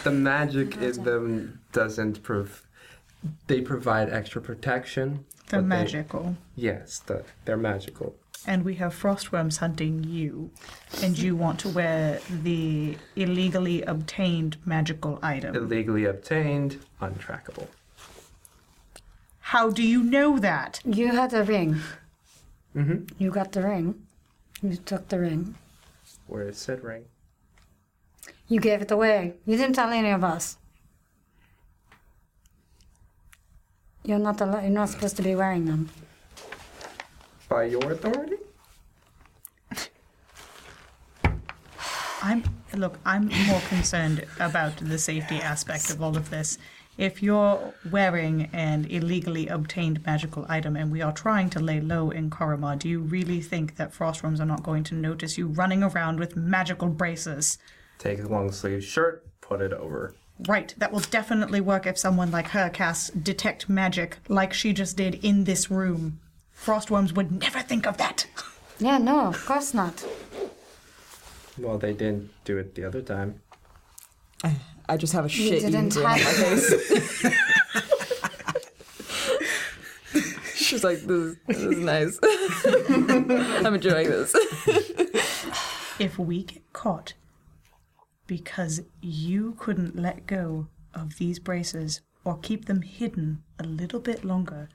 the magic in them doesn't prove. They provide extra protection. They're but they- magical. yes, the, they're magical. And we have frostworms hunting you, and you want to wear the illegally obtained magical item. Illegally obtained, untrackable. How do you know that? You had the ring. Mm-hmm. You got the ring. You took the ring. Where is said ring? You gave it away. You didn't tell any of us. You're not al- you're not supposed to be wearing them. By your authority? I'm look, I'm more concerned about the safety aspect of all of this. If you're wearing an illegally obtained magical item and we are trying to lay low in Korima, do you really think that frostworms are not going to notice you running around with magical braces? Take a long sleeve shirt, put it over. Right, that will definitely work if someone like her casts detect magic like she just did in this room. Frostworms would never think of that. (laughs) Yeah, no, of course not. Well, they didn't do it the other time. (laughs) I, I just have a shit eating didn't grin on my face. (laughs) (laughs) She's like, this, this is nice. (laughs) I'm enjoying this. If we get caught because you couldn't let go of these braces or keep them hidden a little bit longer,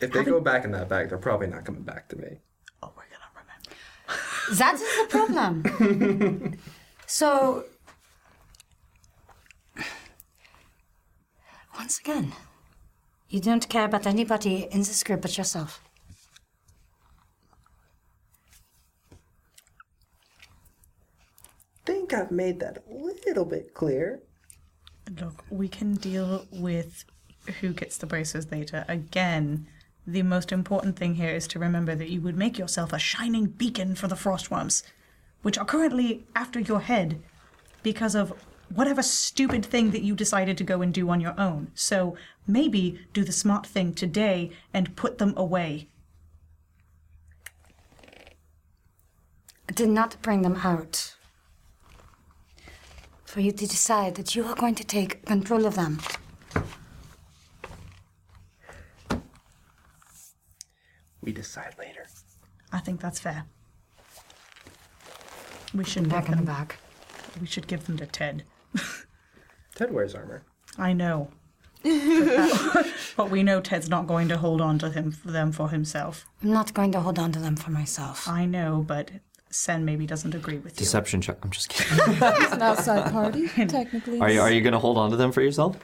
If they go back in that bag, they're probably not coming back to me. Oh, we're gonna remember. That is the problem. so, once again, you don't care about anybody in this group but yourself. think I've made that a little bit clear. look, we can deal with who gets the braces later. Again, the most important thing here is to remember that you would make yourself a shining beacon for the frostworms, which are currently after your head because of whatever stupid thing that you decided to go and do on your own. So maybe do the smart thing today and put them away. I did not bring them out for you to decide that you are going to take control of them. We decide later. I think that's fair. We should Back give in them the back. We should give them to Ted. Ted wears armor. I know. (laughs) but, we know Ted's not going to hold on to him them for himself. I'm not going to hold on to them for myself. I know, but Sen maybe doesn't agree with you. Deception check. I'm just kidding. It's an outside party, (laughs) technically. Are you are you gonna hold on to them for yourself?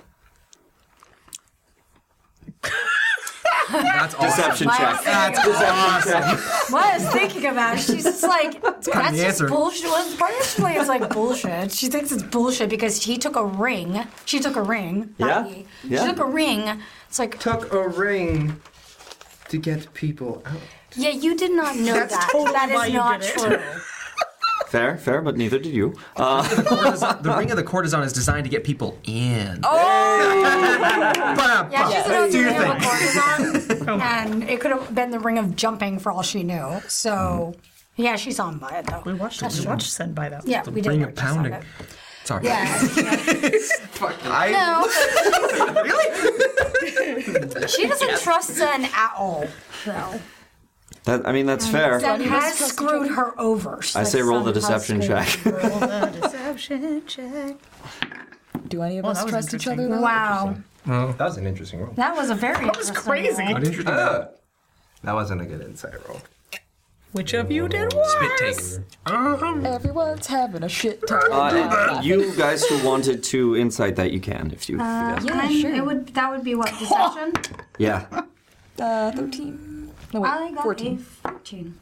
That's Deception check. That's Deception check. What I was thinking about, she's just like, (laughs) that's kind of the just answer. bullshit. Well, partially it's like bullshit. She thinks it's bullshit because he took a ring. She took a ring. Yeah, he. yeah. She took a ring. It's like, Took a ring to get people out. yeah, you did not know That's that. totally that why is you not true. Fair, fair, but neither did you. Uh, the ring of the courtesan is designed to get people in. Oh! yeah, she's an Do your OG of a thing. courtesan, (laughs) and it could have been the ring of jumping for all she knew. So, yeah, she's on by it though. We watched That's we true. watched Sen by that. Yeah, we did. ring watch of this on pounding. it. Sorry. Yeah. (laughs) I No. (laughs) Really? she doesn't trust Sen at all, though. That I mean that's fair. Sen has screwed her over. I say roll the deception check. (laughs) Roll the deception check. Do any of Well, us that was trust each other? interesting. though? Wow. That was an interesting roll. That was a very That was crazy. What interesting roll? That wasn't a good insight roll. Which of you did Spit take. Everyone's having a shit time. Uh, you guys who wanted to insight that you can if you. if you Uh, guys- yeah, sure. It would. That would be what deception. yeah. Uh, 13. No, wait, I got 14. a fourteen.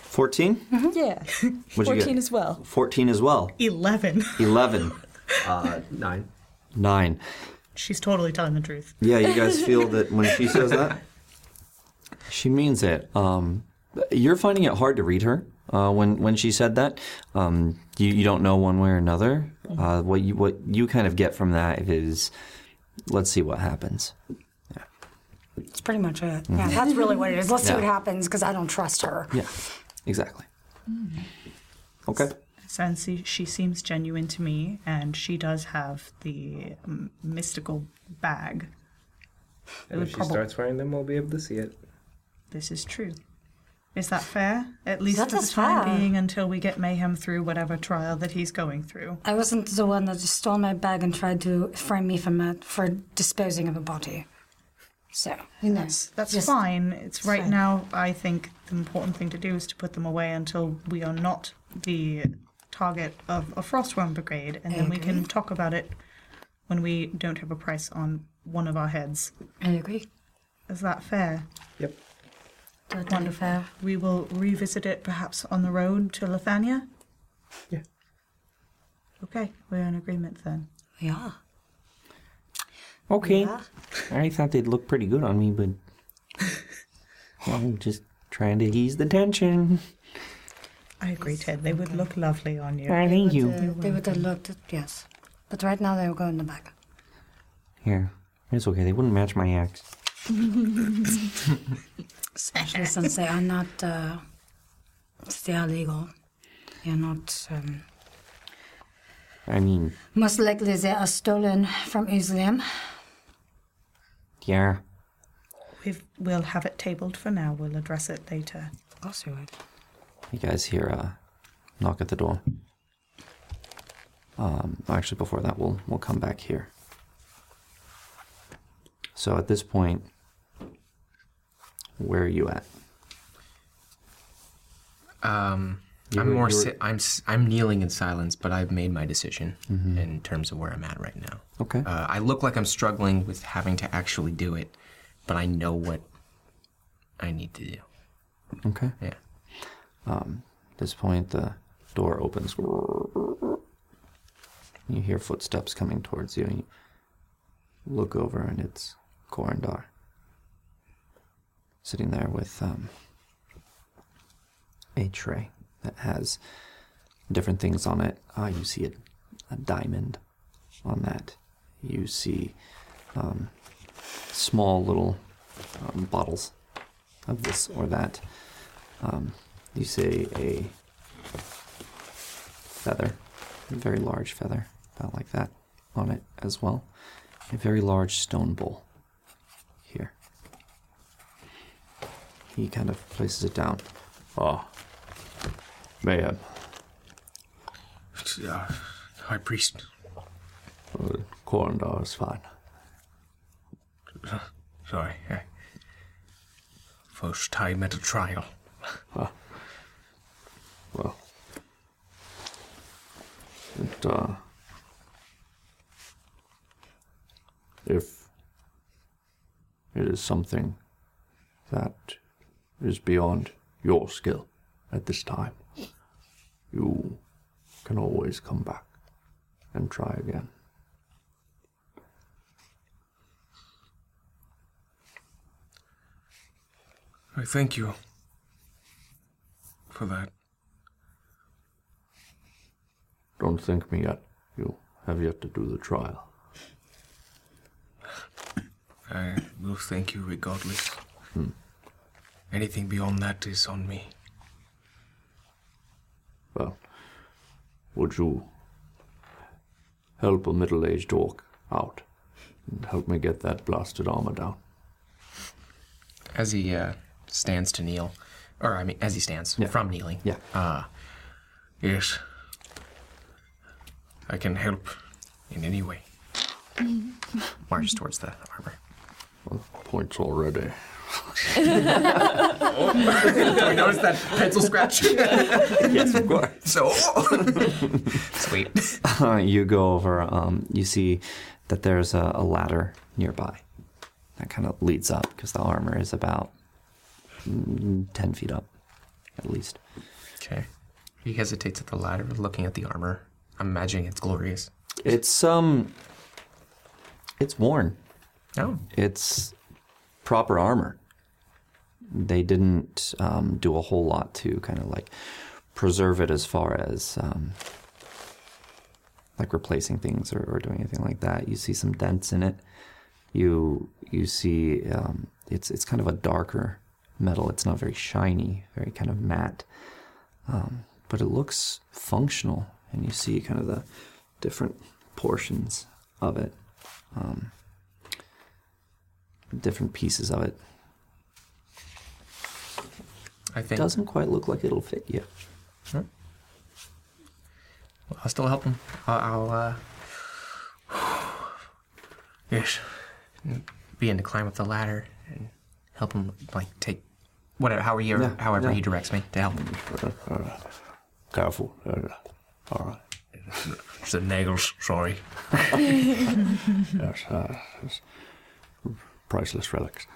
14? Yeah. (laughs) What'd you 14 get? as well. 14 as well. Eleven. 11. (laughs) Uh, nine. 9. She's totally telling the truth. Yeah, you guys (laughs) feel that when she says that, she means it. Um, you're finding it hard to read her uh, when when she said that. Um, you you don't know one way or another. Uh, what you what you kind of get from that is, let's see what happens. That's pretty much it. Mhm. Yeah, that's really what it is. Let's see Yeah. what happens because I don't trust her. Yeah, exactly. Okay. Since she, she seems genuine to me, and she does have the um, mystical bag. And if she probab- starts wearing them, we'll be able to see it. This is true. Is that fair? At least That for the is time fair. being until we get Mayhem through whatever trial that he's going through. I wasn't the one that just stole my bag and tried to frame me from a, for disposing of a body. So, you know, That's that's just- fine. It's right fine. now. I think the important thing to do is to put them away until we are not the target of a frostworm brigade, and I then we can talk about it when we don't have a price on one of our heads. I agree. Is that fair? Yep. Totally fair. We will revisit it perhaps on the road to Lethania. Yeah. Okay, we're in agreement then. Yeah. Okay. I thought they'd look pretty good on me, but (laughs) I'm just trying to ease the tension. I agree, Ted. They would look lovely on you. I thank you. Uh, they would have looked at, yes. But right now they will go in the back. Here, it's okay. They wouldn't match my axe. Especially since they are not, uh, they are legal. They are not, um, I mean, most likely they are stolen from Islam. Yeah, We've, we'll have it tabled for now. We'll address it later. Also, You guys hear a knock at the door. Um, actually, before that, we'll we'll come back here. So at this point, where are you at? Um, You I'm were- more. were- Si- I'm. I'm kneeling in silence, but I've made my decision Mhm. in terms of where I'm at right now. Okay. Uh, I look like I'm struggling with having to actually do it, but I know what I need to do. Okay. Yeah. Um, at this point, the door opens. You hear footsteps coming towards you. You look over, and it's Corindar sitting there with um, a tray that has different things on it. Uh, you see a, a diamond on that. You see um, small little um, bottles of this or that. Um, you see a feather, a very large feather, about like that, on it as well. A very large stone bowl here. He kind of places it down. Ah, mayhem. Uh, High Priest. Uh, is fine. Uh, (laughs) Sorry. uh, First time at a trial. Well, it, uh, if it is something that is beyond your skill at this time, you can always come back and try again. I thank you for that. Don't thank me yet. You have yet to do the trial. I will thank you regardless. Hmm. Anything beyond that is on me. Well, would you help a middle aged orc out and help me get that blasted armor down? As he uh, stands to kneel, or I mean, as he stands from kneeling. Yeah. Uh, Yes. I can help in any way. (laughs) marches towards the armor. Points already. We (laughs) notice that pencil scratch? (laughs) yes, of course. So (laughs) sweet. Uh, you go over. Um, you see that there's a, a ladder nearby that kind of leads up because the armor is about mm, ten feet up, at least. Okay. He hesitates at the ladder, looking at the armor. I'm imagining it's glorious. It's um, it's worn. Oh. It's proper armor. They didn't um, do a whole lot to kind of like preserve it as far as um, like replacing things or, or doing anything like that. You see some dents in it. You you see um, it's it's kind of a darker metal. It's not very shiny, very kind of matte, um, but it looks functional. And you see kind of the different portions of it, um, different pieces of it. I think doesn't quite look like it'll fit you. Well, I'll still help him. I'll, I'll uh, (sighs) yes, begin to climb up the ladder and help him, like take whatever, however, he, Yeah, however yeah. he directs me to help him. (laughs) Careful. All right. It's the nails, sorry. (laughs) yes, uh, priceless relics.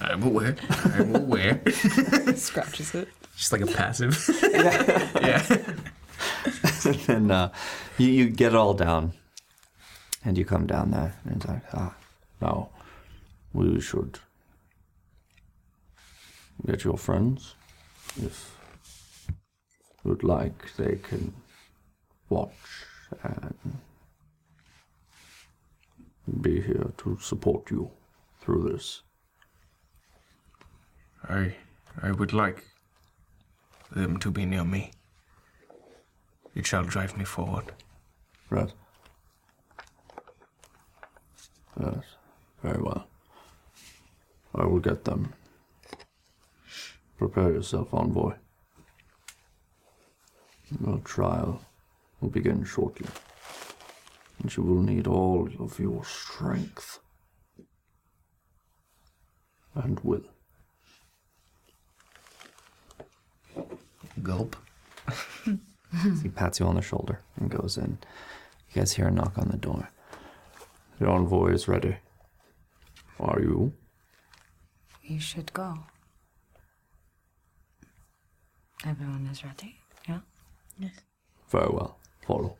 I'm aware. I'm aware. (laughs) Scratches it. Just like a passive. (laughs) yeah. (laughs) and uh, you, you get it all down, and you come down there, and it's like, ah, Now, we should get your friends. If you'd like, they can watch and be here to support you through this. I I would like them to be near me. It shall drive me forward. Right. Yes, very well. I will get them. Prepare yourself, envoy. Your trial will begin shortly, and you will need all of your strength and will. Gulp. (laughs) he pats you on the shoulder and goes in. You guys hear a knock on the door. The envoy is ready. Are you? You should go. Everyone is ready. Yeah. Yes. Very well. Follow.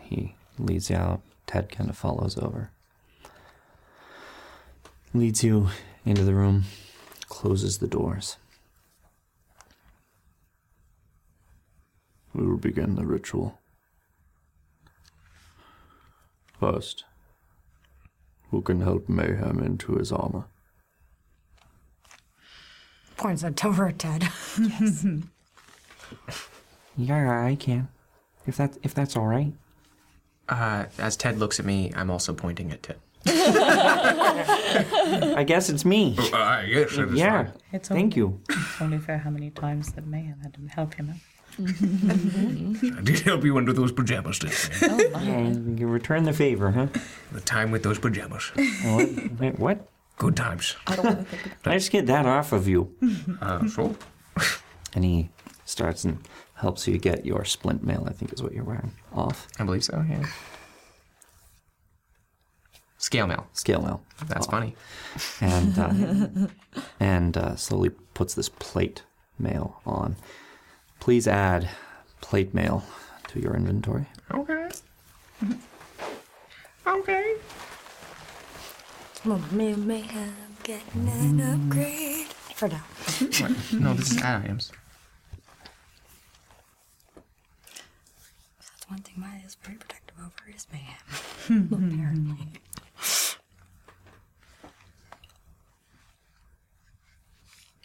He leads you out. Ted kind of follows over. Leads you into the room, closes the doors. We will begin the ritual. First, who can help Mayhem into his armor? Points that over at Ted. yes. (laughs) Yeah, I can. If that if that's all right. Uh, as Ted looks at me, I'm also pointing at Ted. (laughs) I guess it's me. Uh, yes, it is yeah. fine. It's Thank you. It's only fair how many times that Mayhem had to help him out. I did help you under those pajamas, didn't I? Yeah, you return the favor, huh? The time with those pajamas. What? Wait, what? Good times. I don't want to Let's get that off of you. Uh, so? (laughs) And he starts and helps you get your splint mail, I think is what you're wearing, off. I believe so, yeah. Scale mail. Scale mail. That's off. funny. And, uh, (laughs) and uh, slowly puts this plate mail on. Please add plate mail to your inventory. Okay. Okay. Mommy may have getting an upgrade. For now. What? No, this is ad items. That's one thing Maya is very protective over is mayhem. (laughs) Apparently.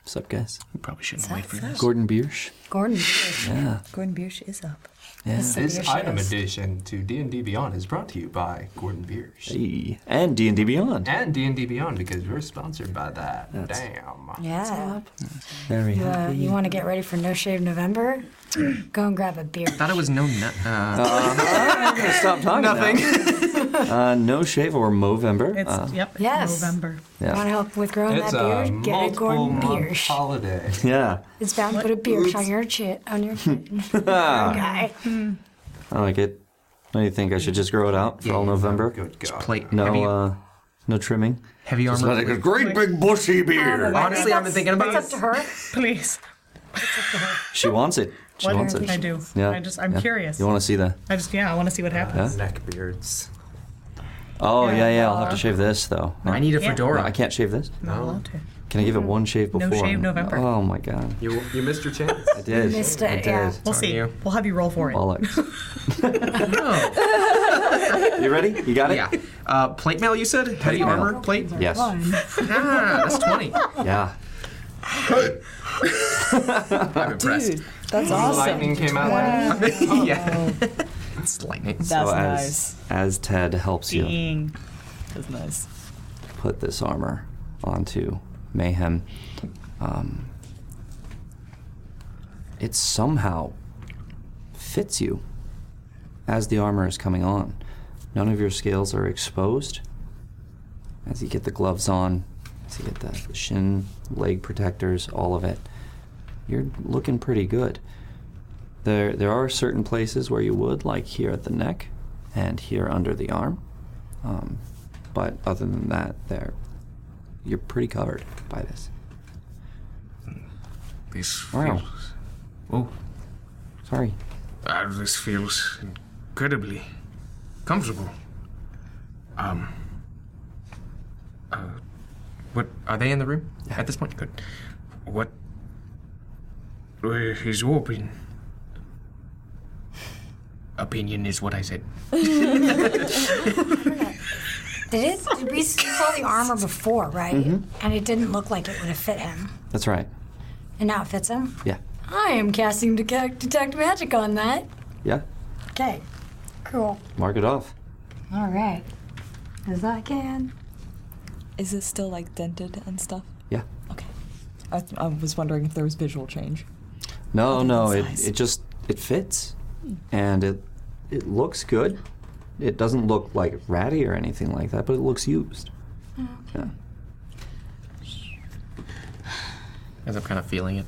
What's up, guys? We probably shouldn't What's wait up, for what's this. Gordon Biersch. Gordon Biersch. Yeah. Gordon Biersch is up. Yeah. Yes, This Biersch item is. addition to D&D Beyond is brought to you by Gordon Biersch. Hey. And D&D Beyond. And D&D Beyond because we're sponsored by that. That's- Damn. Yeah. Very You, uh, happy. you want to get ready for No Shave November? (clears throat) Go and grab a beer. I thought it was no. nu- Uh, I'm gonna stop talking (laughs) Nothing. (laughs) uh, no shave or Movember. It's uh, yep. it's Yes. November. Yeah. Want to help with growing It's that a beard? Get a multiple Gordon month Biersch. holiday. Yeah. It's bound to put a beard on your chin. On your chin. (laughs) (laughs) okay. I like it. What do you think? I should just grow it out for all November? Good God. plate. No, heavy, uh, no trimming. heavy Just armor. let it a great big bushy beard. Honestly, I've been thinking about it. It's up to her. Please. She wants it. She What wants it. I do? Yeah. I just I'm yeah. curious. You want to see the? I just yeah, I want to see what happens. Neck beards. Oh Yeah. yeah, yeah. I'll have to shave this though. I need a Yeah. fedora. No, I can't shave this. Not allowed to. Can I give it one shave before? No before? shave November. Oh my god. You you missed your chance. I did. Missed I it, did. yeah. We'll Sorry, see. you. We'll have you roll for it. Bollocks. Oh. (laughs) (laughs) you ready? You got it? Yeah. Uh, plate mail, you said? Heavy mail. armor plate? Yes. (laughs) Ah, that's 20. Yeah. I'm impressed. Dude, that's awesome. Lightning came out. yeah. Lightning. That's so as nice. as Ted helps you Dang. That's nice. put this armor onto Mayhem, um, it somehow fits you as the armor is coming on. None of your scales are exposed. As you get the gloves on, as you get the shin, leg protectors, all of it, you're looking pretty good. There, there are certain places where you would, like here at the neck and here under the arm. Um, but other than that, there, you're pretty covered by this. This Wow. feels. Oh, Sorry. uh, this feels incredibly comfortable. Um. Uh, what? Are they in the room at this point? Good. What uh, is your opinion? Opinion is what I said. (laughs) Did it? Did we saw the armor before, right? Mm-hmm. And it didn't look like it would have fit him. That's right. And now it fits him. Yeah. I am casting detect, detect magic on that. Yeah. Okay. Cool. Mark it off. All right. As I can. Is it still like dented and stuff? Yeah. Okay. I, I was wondering if there was visual change. No, no, it, it just it fits, hmm. and it it looks good. It doesn't look like ratty or anything like that, but it looks used. Yeah. As I'm kind of feeling it.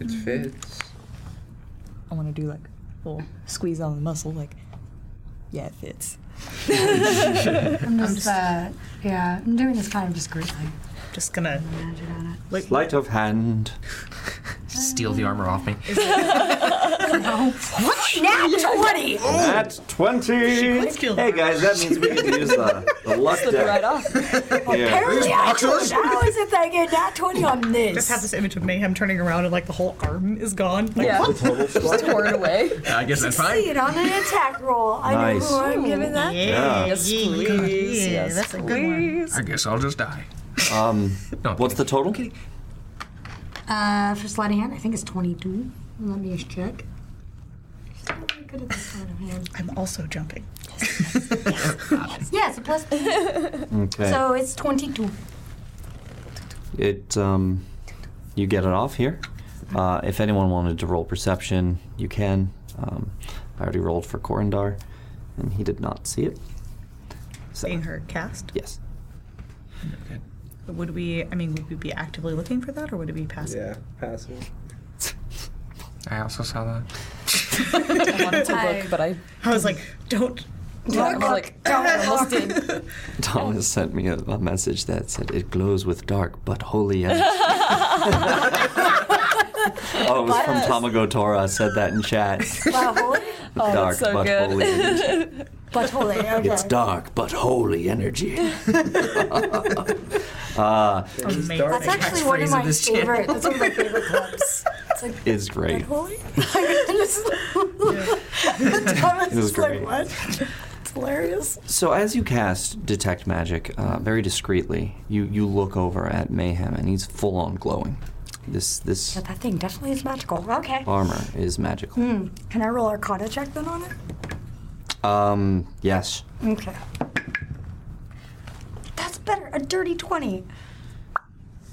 It fits. I want to do like a little squeeze on the muscle, like, yeah, it fits. (laughs) (laughs) I'm just, uh, yeah, I'm doing this kind of discreetly. Just gonna Sleight of hand. (laughs) Steal the armor off me. (laughs) What? Nat 20! At 20! Hey guys, that means we get to use the, the (laughs) luck Slip it deck. right off. Here. Apparently, I was, I was thinking Nat 20 on this. Just have this image of Mayhem turning around and like the whole arm is gone. Like, Yeah. what? Just torn away. I guess that's fine. See it on an attack roll. I know Nice. who I'm giving that. Yeah. Yes, please. Yeah, Yes, that's a good one. I guess I'll just die. Um, (laughs) what's the total? Uh, for sleight of hand, I think it's 22. Let me just check. Still really good at the sleight of hand. I'm also jumping. (laughs) Yeah, it's a plus. Okay. So it's 22. It um, you get it off here. Uh, if anyone wanted to roll perception, you can. Um, I already rolled for Corindar, and he did not see it. Seeing her cast. Yes. Would we? I mean, would we be actively looking for that, or would it be passive? Yeah, passive. I also saw that. I wanted to I- look, but I. I was like, don't. I was like, I almost did. (laughs) Thomas sent me a, a message that said it glows with dark but holy energy. (laughs) oh, it was from Tamago Tora. Said that in chat. But holy? Oh, Dark that's so but good. holy (laughs) energy. But holy, okay. (laughs) It's dark but holy energy. (laughs) uh, That's actually one of my favorite. That's one of my favorite clips. It's like, It's great. holy? (laughs) Thomas It was is like, great. what? It's hilarious. So as you cast detect magic, uh, very discreetly, you you look over at Mayhem, and he's full on glowing. This this Yeah, that thing definitely is magical. Okay. armor is magical. Hmm. Can I roll Arcana check then on it? Um, yes. Okay. That's better. A dirty 20.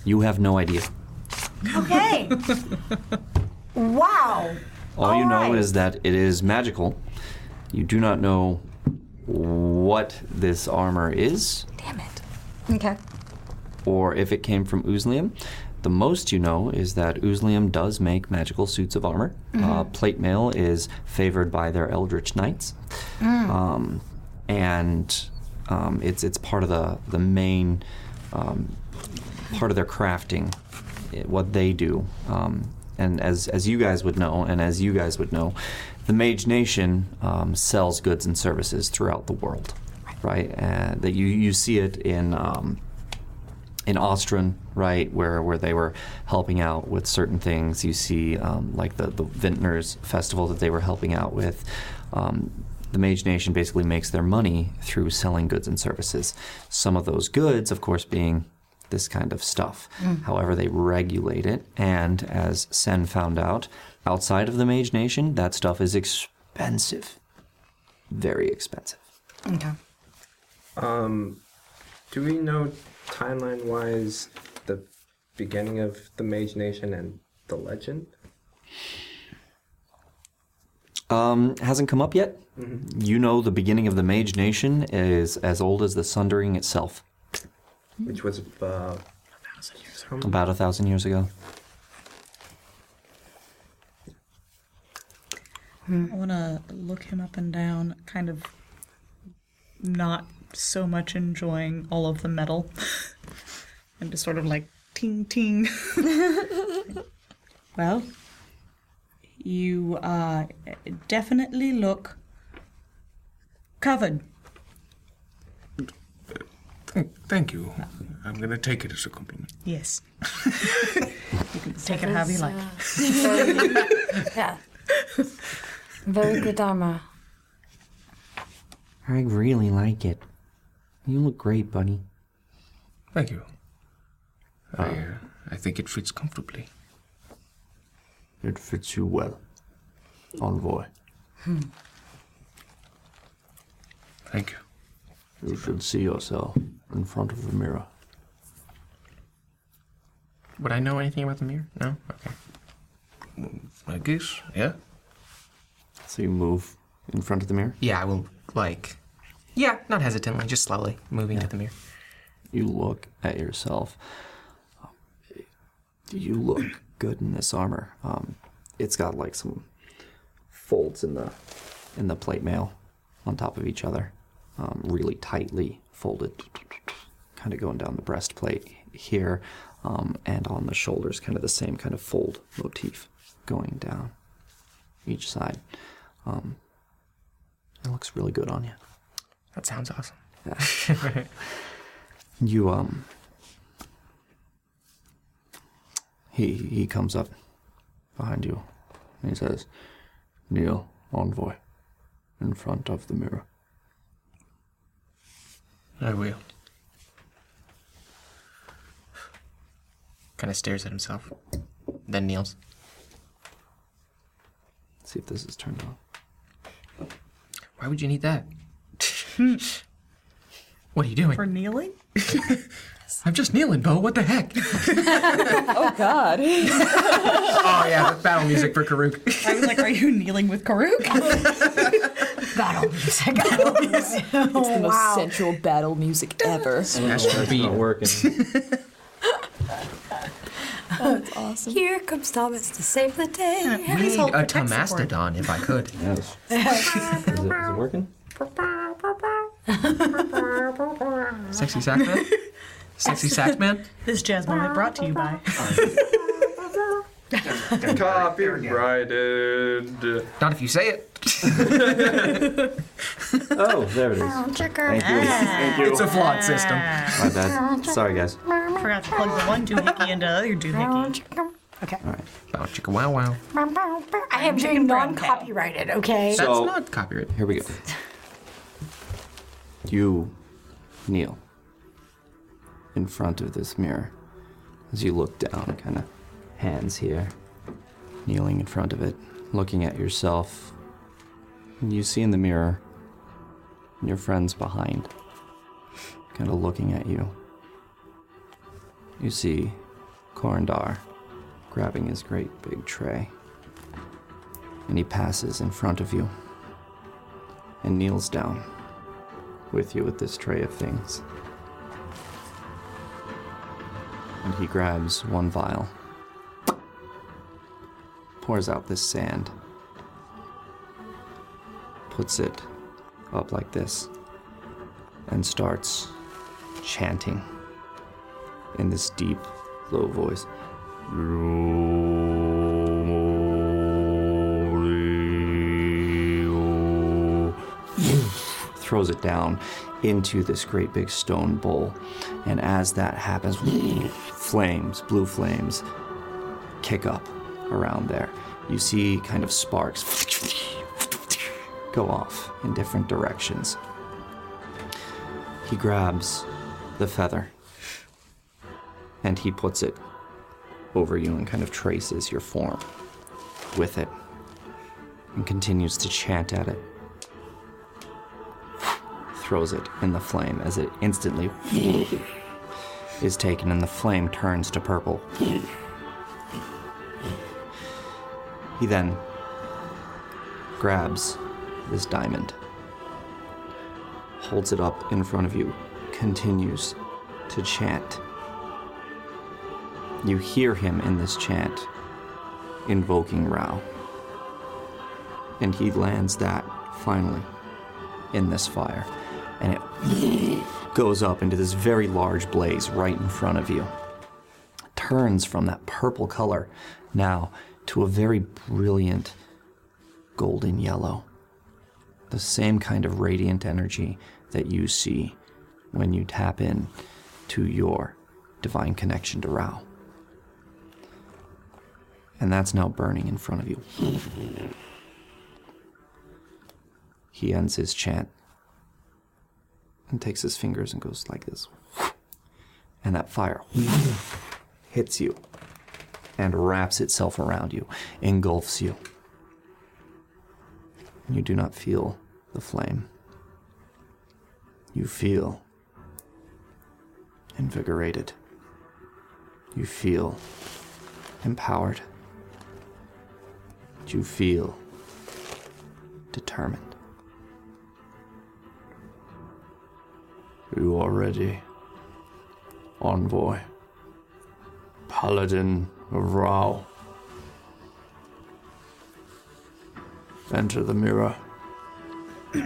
You have no idea. Okay. (laughs) wow. All you know is that it is magical. You do not know what this armor is, Damn it. Okay. or if it came from Uzlium. The most you know is that Uzlium does make magical suits of armor. Uh, Mhm. plate mail is favored by their Eldritch Knights, Mm. um, and um, it's it's part of the the main um, part of their crafting, eh, what they do. Um, and as as you guys would know, and as you guys would know, the Mage Nation um, sells goods and services throughout the world, right? And that you you see it in. In Ostron, right, where where they were helping out with certain things. You see, um, like the the Vintners festival that they were helping out with. Um, the Mage Nation basically makes their money through selling goods and services. Some of those goods, of course, being this kind of stuff. Mm. However, they regulate it, and as Sen found out, outside of the Mage Nation, that stuff is expensive, very expensive. Okay. Um, do we know timeline wise the beginning of the Mage Nation and the legend? Um, hasn't come up yet. Mhm. You know, the beginning of the Mage Nation is as old as the Sundering itself, Which was uh, about a thousand years ago. I want to look him up and down, kind of not so much enjoying all of the metal, (laughs) and just sort of like ting ting. (laughs) well, you uh, definitely look covered. Thank, thank you. I'm gonna take it as a compliment. Yes. (laughs) you can take it however you like. yeah. Very good armor. I really like it. You look great, Bunny. Thank you. I, uh, I think it fits comfortably. It fits you well, envoy. Hmm. Thank you. You should see yourself in front of the mirror. Would I know anything about the mirror? No? Okay. I guess, yeah. So you move in front of the mirror? Yeah, I will, like, yeah, not hesitantly, just slowly moving to the mirror. You look at yourself. You look good in this armor. Um, it's got like some folds in the in the plate mail on top of each other, um, really tightly folded, kind of going down the breastplate here, um, and on the shoulders, kind of the same kind of fold motif going down each side. Um, it looks really good on you. That sounds awesome. Yeah. (laughs) you um he he comes up behind you and he says, Kneel, envoy, in front of the mirror. I will. Kind of stares at himself, then kneels. See if this is turned on. Why would you need that? What are you doing? For kneeling? (laughs) I'm just kneeling, Bo. What the heck? (laughs) oh God. (laughs) oh yeah, battle music for Karuk. I was like, are you kneeling with Karuk? Battle music. Battle music. It's the oh, most sensual battle music ever. That's not working. That's awesome. Here comes Thomas to save the day. We need a Tomastodon if I could. Yes. is, it, is it working? Sexy sax man? Sexy sax man? This jazz moment brought to you by. Copyrighted. Not if you say it. (laughs) Oh, there it is. Oh, Thank you. Thank you. It's a flawed system. My bad. Oh, Sorry, guys. Forgot to plug the one doohickey into the other doohickey. Okay. All right. Bow chicka wow wow. I am doing non-copyrighted. Okay. That's So- not copyright. Here we go. You kneel in front of this mirror as you look down, kind of hands here, kneeling in front of it, looking at yourself. And you see in the mirror your friends behind, kind of looking at you. You see Corindar grabbing his great big tray, and he passes in front of you and kneels down with you with this tray of things. And he grabs one vial, pours out this sand, puts it up like this, and starts chanting in this deep, low voice. Throws it down into this great big stone bowl. And as that happens, flames, blue flames, kick up around there. You see kind of sparks go off in different directions. He grabs the feather and he puts it over you and kind of traces your form with it and continues to chant at it throws it in the flame as it instantly (laughs) is taken and the flame turns to purple. He then grabs this diamond, holds it up in front of you, continues to chant. You hear him in this chant invoking Rao. And he lands that finally in this fire and it goes up into this very large blaze right in front of you. Turns from that purple color now to a very brilliant golden yellow. The same kind of radiant energy that you see when you tap in to your divine connection to Rao. And that's now burning in front of you. He ends his chant and takes his fingers and goes like this. And that fire hits you and wraps itself around you, engulfs you. You do not feel the flame. You feel invigorated. You feel empowered. You feel determined. You are ready, envoy, paladin of Rao. Enter the mirror (clears throat)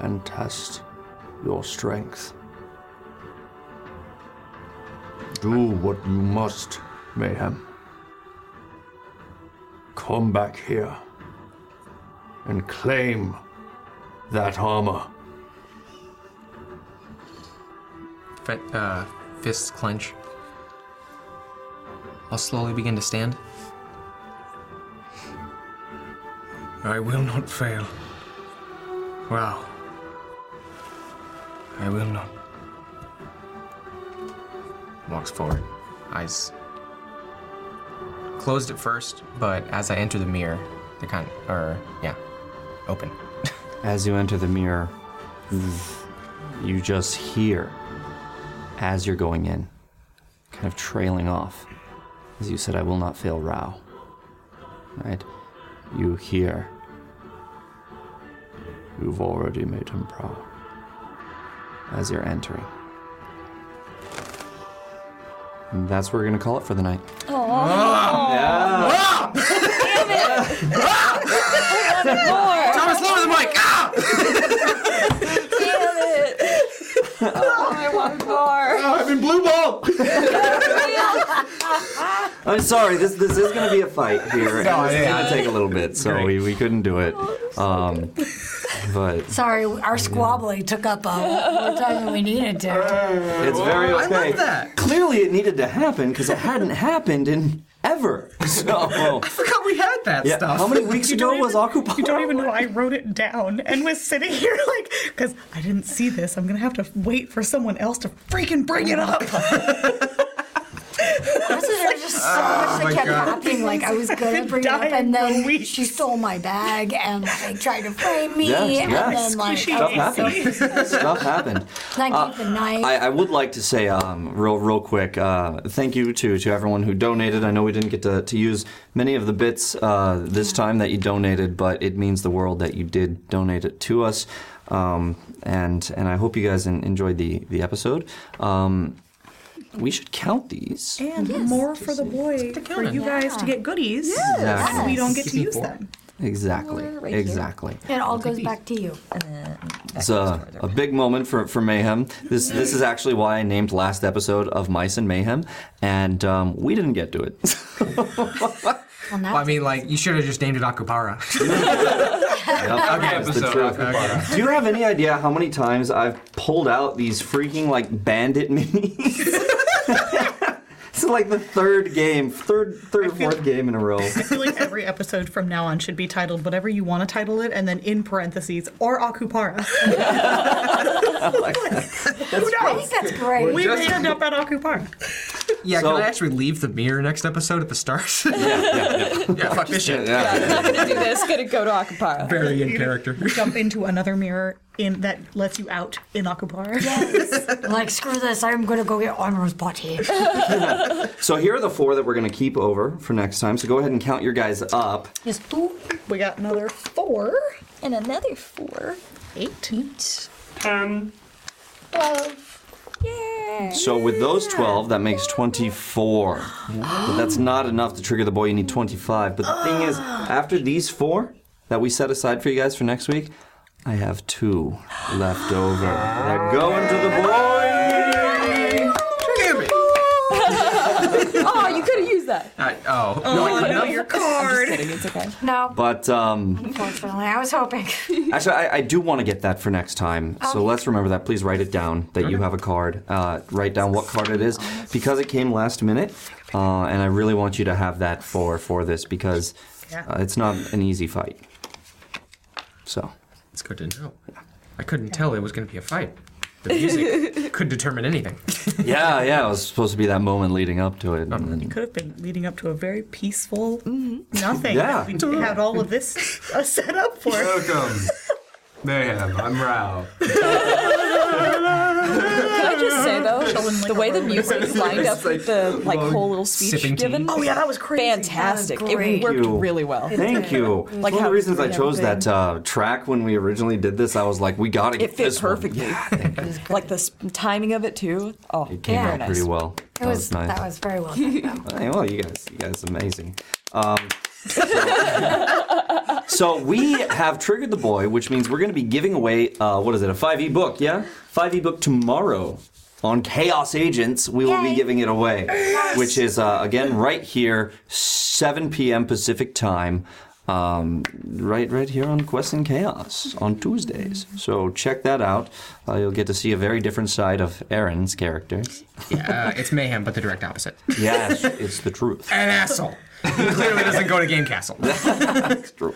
and test your strength. Do what you must, Mayhem. Come back here and claim that armor. Uh, fists clench. I'll slowly begin to stand. I will not fail. Wow. I will not. Walks forward. Eyes closed at first, but as I enter the mirror, they're kind of, or yeah, open. (laughs) As you enter the mirror, you just hear, as you're going in, kind of trailing off, as you said, I will not fail Rao. Right? You hear, you've already made him proud, as you're entering. And that's what we're going to call it for the night. Oh. Damn it! Thomas, lower the mic! Ah! (laughs) Damn it! (laughs) Oh, I want more. Oh, I'm in blue ball! I'm sorry, this this is going to be a fight here. No, and it's yeah. going to take a little bit, so we, we couldn't do it. Um, but Sorry, our squabbling took up uh, more time than we needed to. it's very okay. I love that. Clearly, it needed to happen because it hadn't happened in ever. (laughs) So, I forgot we had that yeah, stuff. how many (laughs) weeks You ago don't was Akupara? You don't even know I wrote it down and was sitting (laughs) here like, because I didn't see this. I'm gonna have to wait for someone else to freaking bring it up. Honestly, there was just so Oh much that kept God. happening. Like I was gonna bring it up, and then she stole my bag and like tried to frame me, Yes, and yes. then like Stuff happened. (laughs) Stuff happened. Thank Uh, you for the night. I, I would like to say, um, real, real quick, uh, thank you to, to everyone who donated. I know we didn't get to, to use many of the bits uh, this time that you donated, but it means the world that you did donate it to us. Um, and and I hope you guys en- enjoyed the the episode. Um, we should count these. And more for the boys, for you guys to get goodies. Exactly. And we don't get to use them. Exactly. right here. exactly. it all goes back to you. It's a, a big moment for, for Mayhem. This this is actually why I named last episode of Mice and Mayhem, and um, we didn't get to it. (laughs) Well, Well, I mean, like, you should have just named it Akupara. (laughs) (laughs) (laughs) Yep, Okay, that's the episode, truth. okay. Do you have any idea how many times I've pulled out these freaking like bandit minis? (laughs) (laughs) it's like the third game, third, third or fourth game in a row. I feel like every episode from now on should be titled whatever you want to title it, and then in parentheses or Akupara. (laughs) I think that's great. we may end up at Akupara. Yeah, So- can I actually leave the mirror next episode at the start? (laughs) yeah, yeah, fuck this shit. Yeah, not gonna do this. Gonna go to Akupara. Very in character. Jump into another mirror in that lets you out in Akupara. Yes. (laughs) like screw this. I'm gonna go get Honor's body. (laughs) So here are the four that we're gonna keep over for next time. So go ahead and count your guys up. Yes, two. We got another four. And another four. Eight. Eight. Ten. Twelve. Yeah. So with those 12, that makes 24. But that's not enough to trigger the boy. You need 25. But the thing is, after these four that we set aside for you guys for next week, I have two left over that go into the boy. Damn (laughs) it. oh, you could have used that. I, oh. Oh, I no, couldn't your have? card. Kidding, it's okay. No, But um, unfortunately, I was hoping. (laughs) actually, I, I do want to get that for next time. So let's remember that. Please write it down that you have a card. Uh, write down what card it is because it came last minute, uh, and I really want you to have that for for this because uh, it's not an easy fight. So. It's good to know. I couldn't tell it was going to be a fight. The music (laughs) couldn't determine anything. (laughs) yeah, yeah, it was supposed to be that moment leading up to it. And then, Could have been leading up to a very peaceful nothing. Yeah. We had all of this uh, set up for. It. Welcome. Mayhem, I'm Rao. (laughs) Can I just say though, (laughs) the way the music's lined up with the like whole little speech sipping tea. given. Oh yeah, that was crazy. Fantastic. That was it worked you. really well. Thank you. Like One of how the reasons I chose everything. that uh, track when we originally did this, I was like, we gotta get It fit this one. perfectly. (laughs) like the s- timing of it too. Oh, It came Yeah. out very pretty nice. well. It that was, was nice. that was very well done. though. (laughs) Hey, well, you guys, you guys, amazing. Um, so, so we have triggered the boy, which means we're going to be giving away uh, what is it, a five e book? Yeah, five e book tomorrow on Chaos Agents. We will be giving it away, which is uh, again right here, 7 p.m. Pacific time. Um, right, right here on Quest and Chaos on Tuesdays. So check that out. Uh, you'll get to see a very different side of Aaron's character. Yeah, uh, it's mayhem, but the direct opposite. Yes, it's the truth. An asshole. He clearly doesn't go to Game Castle. (laughs) That's true.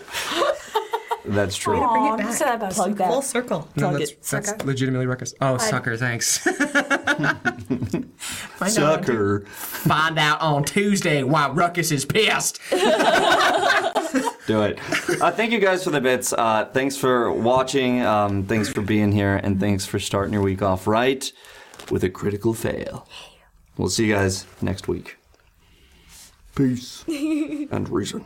That's true. Aw, you said that about Plug that. Full circle. No, Plug that's, it. that's Sucker. legitimately Ruckus. Oh, sucker, thanks. (laughs) Sucker. Find out on Tuesday why Ruckus is pissed. (laughs) Do it. Uh, thank you guys for the bits. Uh, thanks for watching. Um, thanks for being here. And thanks for starting your week off right with a critical fail. We'll see you guys next week. Peace (laughs) and reason.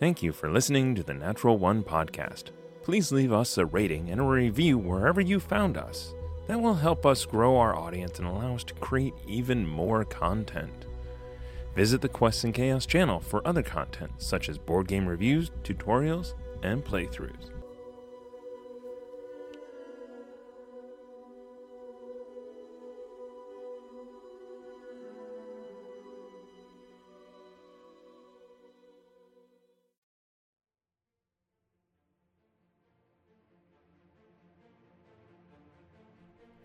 Thank you for listening to the Natural One podcast. Please leave us a rating and a review wherever you found us. That will help us grow our audience and allow us to create even more content. Visit the Quests and Chaos channel for other content such as board game reviews, tutorials, and playthroughs.